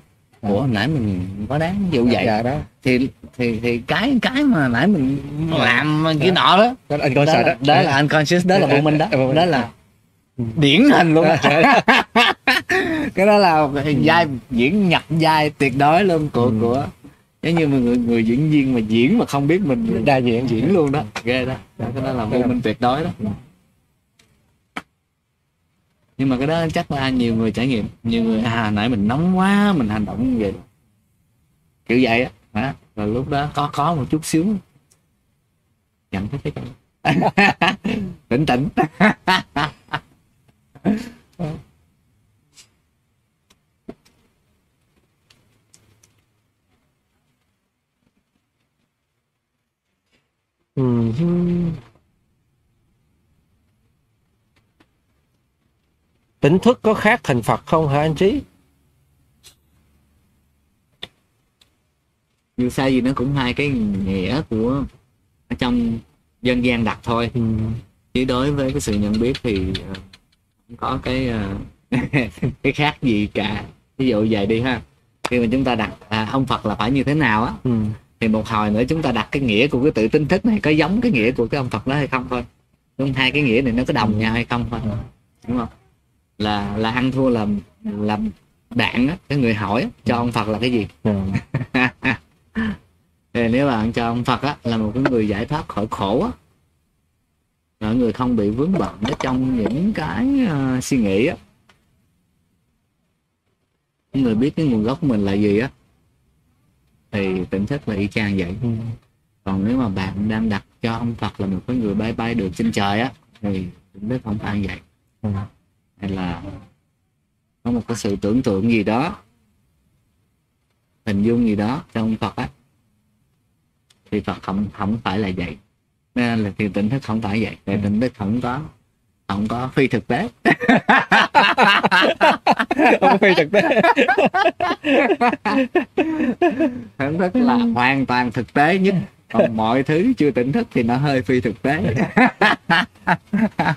ủa hồi nãy mình có đáng ví dụ vậy. dạ đó. Thì thì thì cái cái mà nãy mình Dạ. làm cái nọ đó. Đó là anh đó, đó. là unconscious đó là vô minh đó. đó là điển hình luôn. Cái đó là vai diễn nhập vai tuyệt đối luôn của Ừ. của giống như mà người người diễn viên mà diễn mà không biết mình đa diện diễn luôn đó. Ghê đó. Đó cái đó là vô minh tuyệt đối đó nhưng mà cái đó chắc là nhiều người trải nghiệm. Nhiều người à nãy mình nóng quá, mình hành động như vậy. Kiểu vậy á hả rồi lúc đó có có một chút xíu. Nhận thấy cái tỉnh tỉnh. Ừ. tỉnh thức có khác thành Phật không hả anh Trí? dù sao gì nó cũng hai cái nghĩa của ở trong dân gian đặt thôi. Ừ. chứ đối với cái sự nhận biết thì ờ, không có cái ờ, cái khác gì cả. Ví dụ vậy đi ha. Khi mà chúng ta đặt à, ông Phật là phải như thế nào á Ừ. thì một hồi nữa chúng ta đặt cái nghĩa của cái tự tinh thức này có giống cái nghĩa của cái ông Phật đó hay không thôi. Đúng hai cái nghĩa này nó có đồng nhau hay không thôi. Đúng không là là ăn thua là là bạn á cái người hỏi á, cho ông Phật là cái gì Ừ. thì nếu bạn cho ông Phật á là một cái người giải thoát khỏi khổ á là người không bị vướng bận ở trong những cái ờ, suy nghĩ á người biết cái nguồn gốc của mình là gì á thì tỉnh thức là y chang vậy Ừ. còn nếu mà bạn đang đặt cho ông Phật là một cái người bay bay được trên trời á thì tỉnh thức không phải vậy Ừ. hay là có một cái sự tưởng tượng gì đó hình dung gì đó cho ông Phật á thì Phật không không phải là vậy. Nên là thì tỉnh thức không phải vậy. Thì tỉnh thức không có không có phi thực tế. Không phi thực tế. Tỉnh thức là hoàn toàn thực tế nhất. Còn mọi thứ chưa tỉnh thức thì nó hơi phi thực tế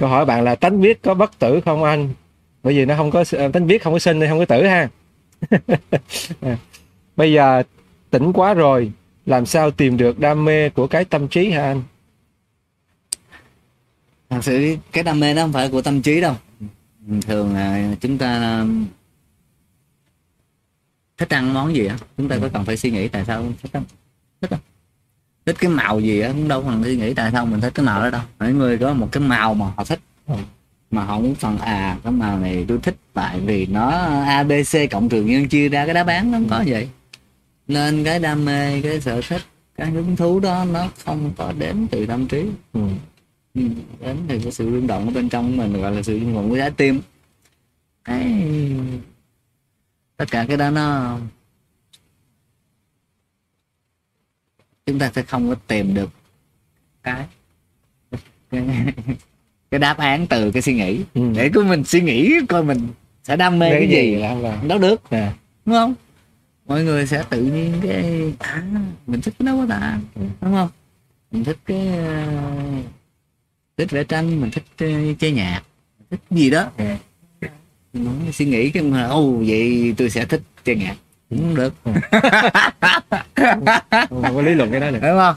câu hỏi bạn là tánh biết có bất tử không anh? Bởi vì nó không có à, tánh biết không có sinh nên không có tử ha. À, bây giờ tỉnh quá rồi, làm sao tìm được đam mê của cái tâm trí hả anh? Thật sự cái đam mê đó không phải của tâm trí đâu. Thường là chúng ta um, thích ăn món gì á, chúng ta có cần phải suy nghĩ tại sao thích ăn? thích ăn thích cái màu gì á cũng đâu cần suy nghĩ tại sao mình thích cái màu đó đâu. Mỗi người có một cái màu mà họ thích. Mà họ muốn phần à cái màu này tôi thích tại vì nó abc cộng trừ nhân chia ra cái đáp án nó không có vậy. Nên cái đam mê cái sở thích cái hứng thú đó nó không có đến từ tâm trí. Ừ. Ừ, đến thì cái sự rung động ở bên trong mình gọi là sự rung động của trái tim. Cái tất cả cái đó nó chúng ta sẽ không có tìm được cái cái, cái đáp án từ cái suy nghĩ. Ừ. để của mình suy nghĩ coi mình sẽ đam mê cái gì. là không là đó được. À. đúng không? Mọi người sẽ tự nhiên cái à mình thích cái đó quá ta. Ừ. đúng không? Mình thích cái ờ, thích vẽ tranh mình thích ờ, chơi nhạc mình thích gì đó. Ừ. Nó suy nghĩ cái mà ô vậy tôi sẽ thích chơi nhạc cũng được. Không có lý luận cái đó nữa đúng không?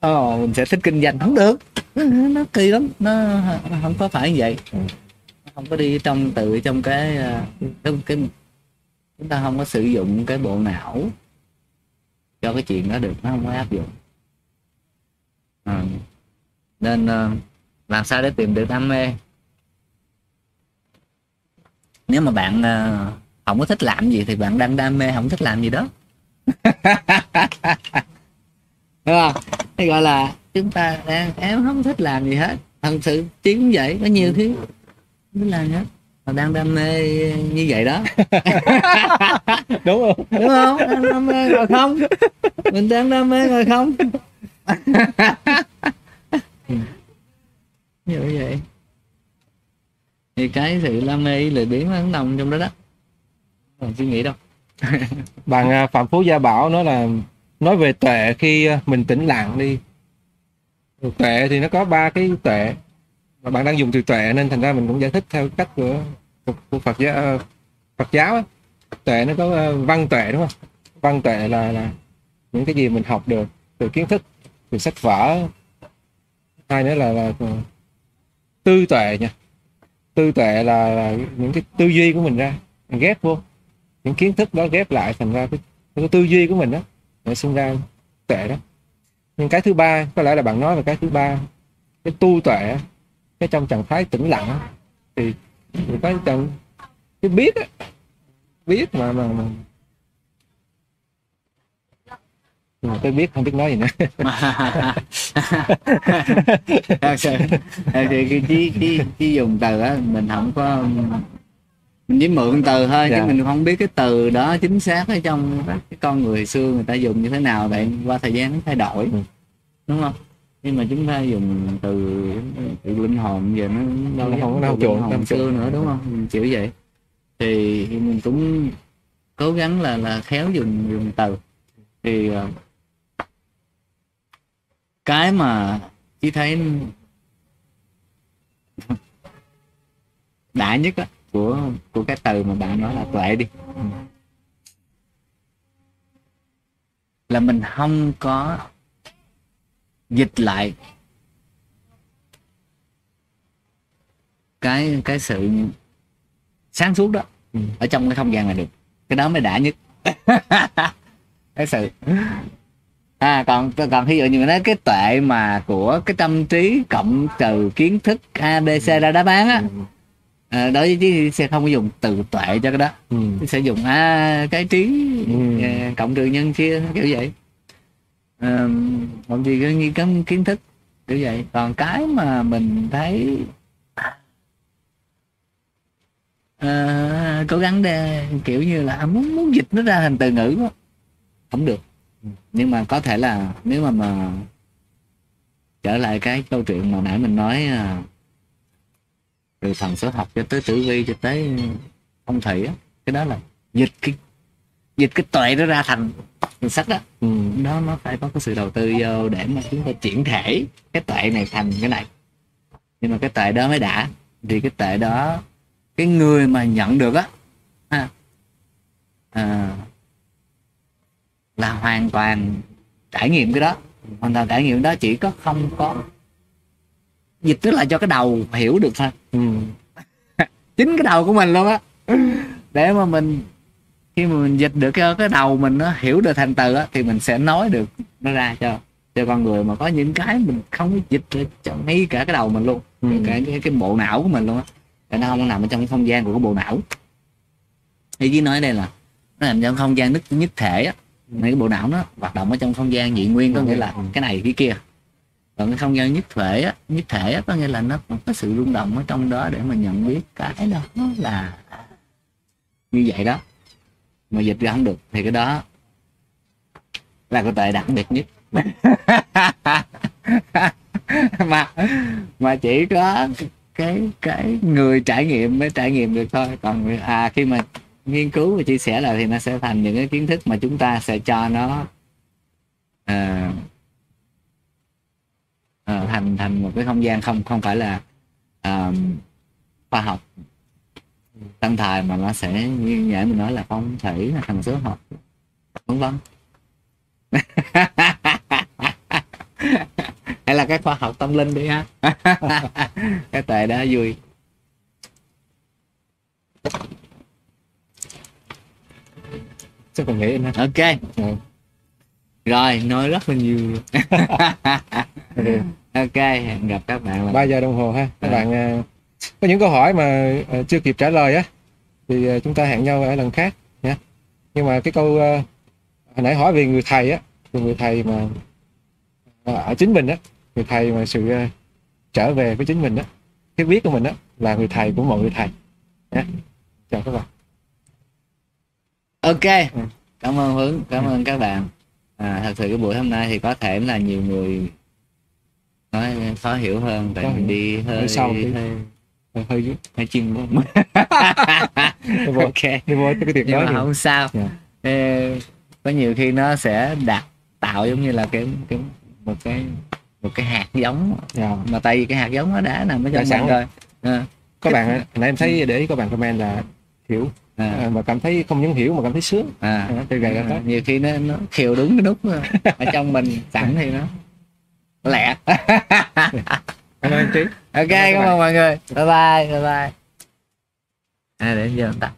Ồ, mình sẽ thích kinh doanh. Không được. Nó kỳ lắm. Nó không có phải như vậy. Ừ. không có đi trong tự trong cái ờ, cái, cái chúng ta không có sử dụng cái bộ não cho cái chuyện đó được. Nó không có áp dụng. Ờ. nên ờ, làm sao để tìm được đam mê? Nếu mà bạn không có thích làm gì thì bạn đang đam mê không thích làm gì đó. Đúng không? Cái gọi là chúng ta đang em không thích làm gì hết. Thật sự cũng vậy có nhiều thứ không làm hết. Mà đang đam mê như vậy đó. Đúng không? Đúng không? Đang đam mê rồi không? Mình đang đam mê rồi không? Như vậy. Thì cái sự đam mê lười biếng nó nằm trong đó đó còn suy nghĩ đâu. Bạn à, phạm phú gia bảo nói là nói về tuệ khi à, mình tĩnh lặng đi. Tuệ thì nó có ba cái tuệ. Mà bạn đang dùng từ tuệ nên thành ra mình cũng giải thích theo cách của của, Phật giáo ờ, Phật giáo tuệ nó có ờ, văn tuệ đúng không? Văn tuệ là là những cái gì mình học được từ kiến thức từ sách vở. Hai nữa là là tư tuệ nha. Tư tuệ là, là những cái tư duy của mình ra mình ghép vô những kiến thức đó ghép lại thành ra cái, cái tư duy của mình đó để sinh ra tuệ đó. Nhưng cái thứ ba có lẽ là bạn nói về cái thứ ba cái tu tuệ cái trong trạng thái tĩnh lặng thì thì cái trạng cái biết á, biết mà mà, mà. Mà tôi biết không biết nói gì nữa. Thì cái chỉ, chỉ dùng từ á mình không có mình chỉ mượn từ thôi Dạ. chứ mình không biết cái từ đó chính xác ở trong các cái con người xưa người ta dùng như thế nào tại qua thời gian nó thay đổi Ừ. đúng không? Nhưng mà chúng ta dùng từ từ linh hồn giờ nó đâu Nó không từ chuộng, hồn xưa nữa đúng không? Mình kiểu vậy. Thì mình cũng cố gắng là là khéo dùng dùng từ. Thì ờ, cái mà chỉ thấy đã nhất á của của cái từ mà bạn nói là tuệ đi. Là mình không có dịch lại cái cái sự sáng suốt đó Ừ. ở trong cái không gian này được. Cái đó mới đã nhất. Cái sự. À còn còn ví dụ như nói cái tuệ mà của cái tâm trí cộng trừ kiến thức abc ra đáp án á à, đối với chứ sẽ không có dùng từ tuệ cho cái đó ừ. sẽ dùng à, cái trí Ừ. à, cộng trừ nhân chia kiểu vậy à, còn gì cái cứu kiến thức kiểu vậy còn cái mà mình thấy à, cố gắng để kiểu như là muốn muốn dịch nó ra thành từ ngữ á, không được Ừ. nhưng mà có thể là nếu mà mà trở lại cái câu chuyện mà nãy mình nói à, từ thần số học cho tới tử vi cho tới phong thủy á cái đó là dịch cái dịch cái tuệ nó ra thành thành sách đó Ừ. đó nó phải có cái sự đầu tư vô để mà chúng ta chuyển thể cái tuệ này thành cái này. Nhưng mà cái tuệ đó mới đã. Thì cái tuệ đó cái người mà nhận được á ha, à, là hoàn toàn trải nghiệm cái đó. Hoàn toàn trải nghiệm đó chỉ có không có dịch tức là cho cái đầu hiểu được thôi Ừ. chính cái đầu của mình luôn á. Để mà mình khi mà mình dịch được cái, cái đầu mình nó hiểu được thành từ á thì mình sẽ nói được nó ra cho cho con người. Mà có những cái mình không dịch cho ngay cả cái đầu mình luôn. Ừ. cả cái, cái bộ não của mình luôn á. Tại nó không nằm ở trong cái không gian của cái bộ não. Ý chí nói đây là nó nằm trong không gian nhất nhất thể á. Nên cái bộ não nó hoạt động ở trong không gian nhị nguyên có nghĩa là cái này cái kia còn cái không gian nhất thể á nhất thể á có nghĩa là nó có sự rung động ở trong đó để mà nhận biết cái đó là như vậy đó. Mà dịch ra không được thì cái đó là cái tệ đặc biệt nhất. Mà mà chỉ có cái cái người trải nghiệm mới trải nghiệm được thôi. Còn à khi mà nghiên cứu và chia sẻ lại thì nó sẽ thành những cái kiến thức mà chúng ta sẽ cho nó uh, à, thành thành một cái không gian không không phải là à, khoa học. Tân thời mà nó sẽ như vậy mình nói là phong thủy là thần số học vân vân. Hay là cái khoa học tâm linh đi ha. Cái tệ đó vui. Chắc còn nghĩ ha ok. Ừ. rồi nói rất là nhiều luôn. Ok. hẹn gặp các bạn ba giờ đồng hồ ha các À. bạn có những câu hỏi mà ờ, chưa kịp trả lời á thì ờ, chúng ta hẹn nhau ở lần khác nhé nhưng mà cái câu ờ, hồi nãy hỏi về người thầy á thì người thầy mà ở chính mình á người thầy mà sự trở về với chính mình á cái biết của mình á là người thầy của mọi người thầy nhé chào các bạn ok Ừ. cảm ơn hướng cảm ơn các bạn à, thật sự cái buổi hôm nay thì có thể là nhiều người nói khó hiểu hơn tại mình đi hơi Hơi sâu tí. hơi, Ờ, hơi hơi chuyên môn đi vô ok. Đi vô cái nhưng đó thì không sao. Dạ. Ê, có nhiều khi nó sẽ đặt tạo giống như là cái cái một cái một cái hạt giống. Dạ. mà tại vì cái hạt giống nó đã nằm ở Đã trong sẵn mình rồi. À, các bạn hồi nãy em thấy để ý các bạn comment là hiểu à, à, mà cảm thấy không những hiểu mà cảm thấy sướng. À, à, thì ra tốt nhiều khi nó nó khiều đúng cái nút ở trong mình sẵn thì nó lẹ. Cảm ơn trí. Ok cảm ơn mọi người. Bye bye bye bye. À để giờ tắt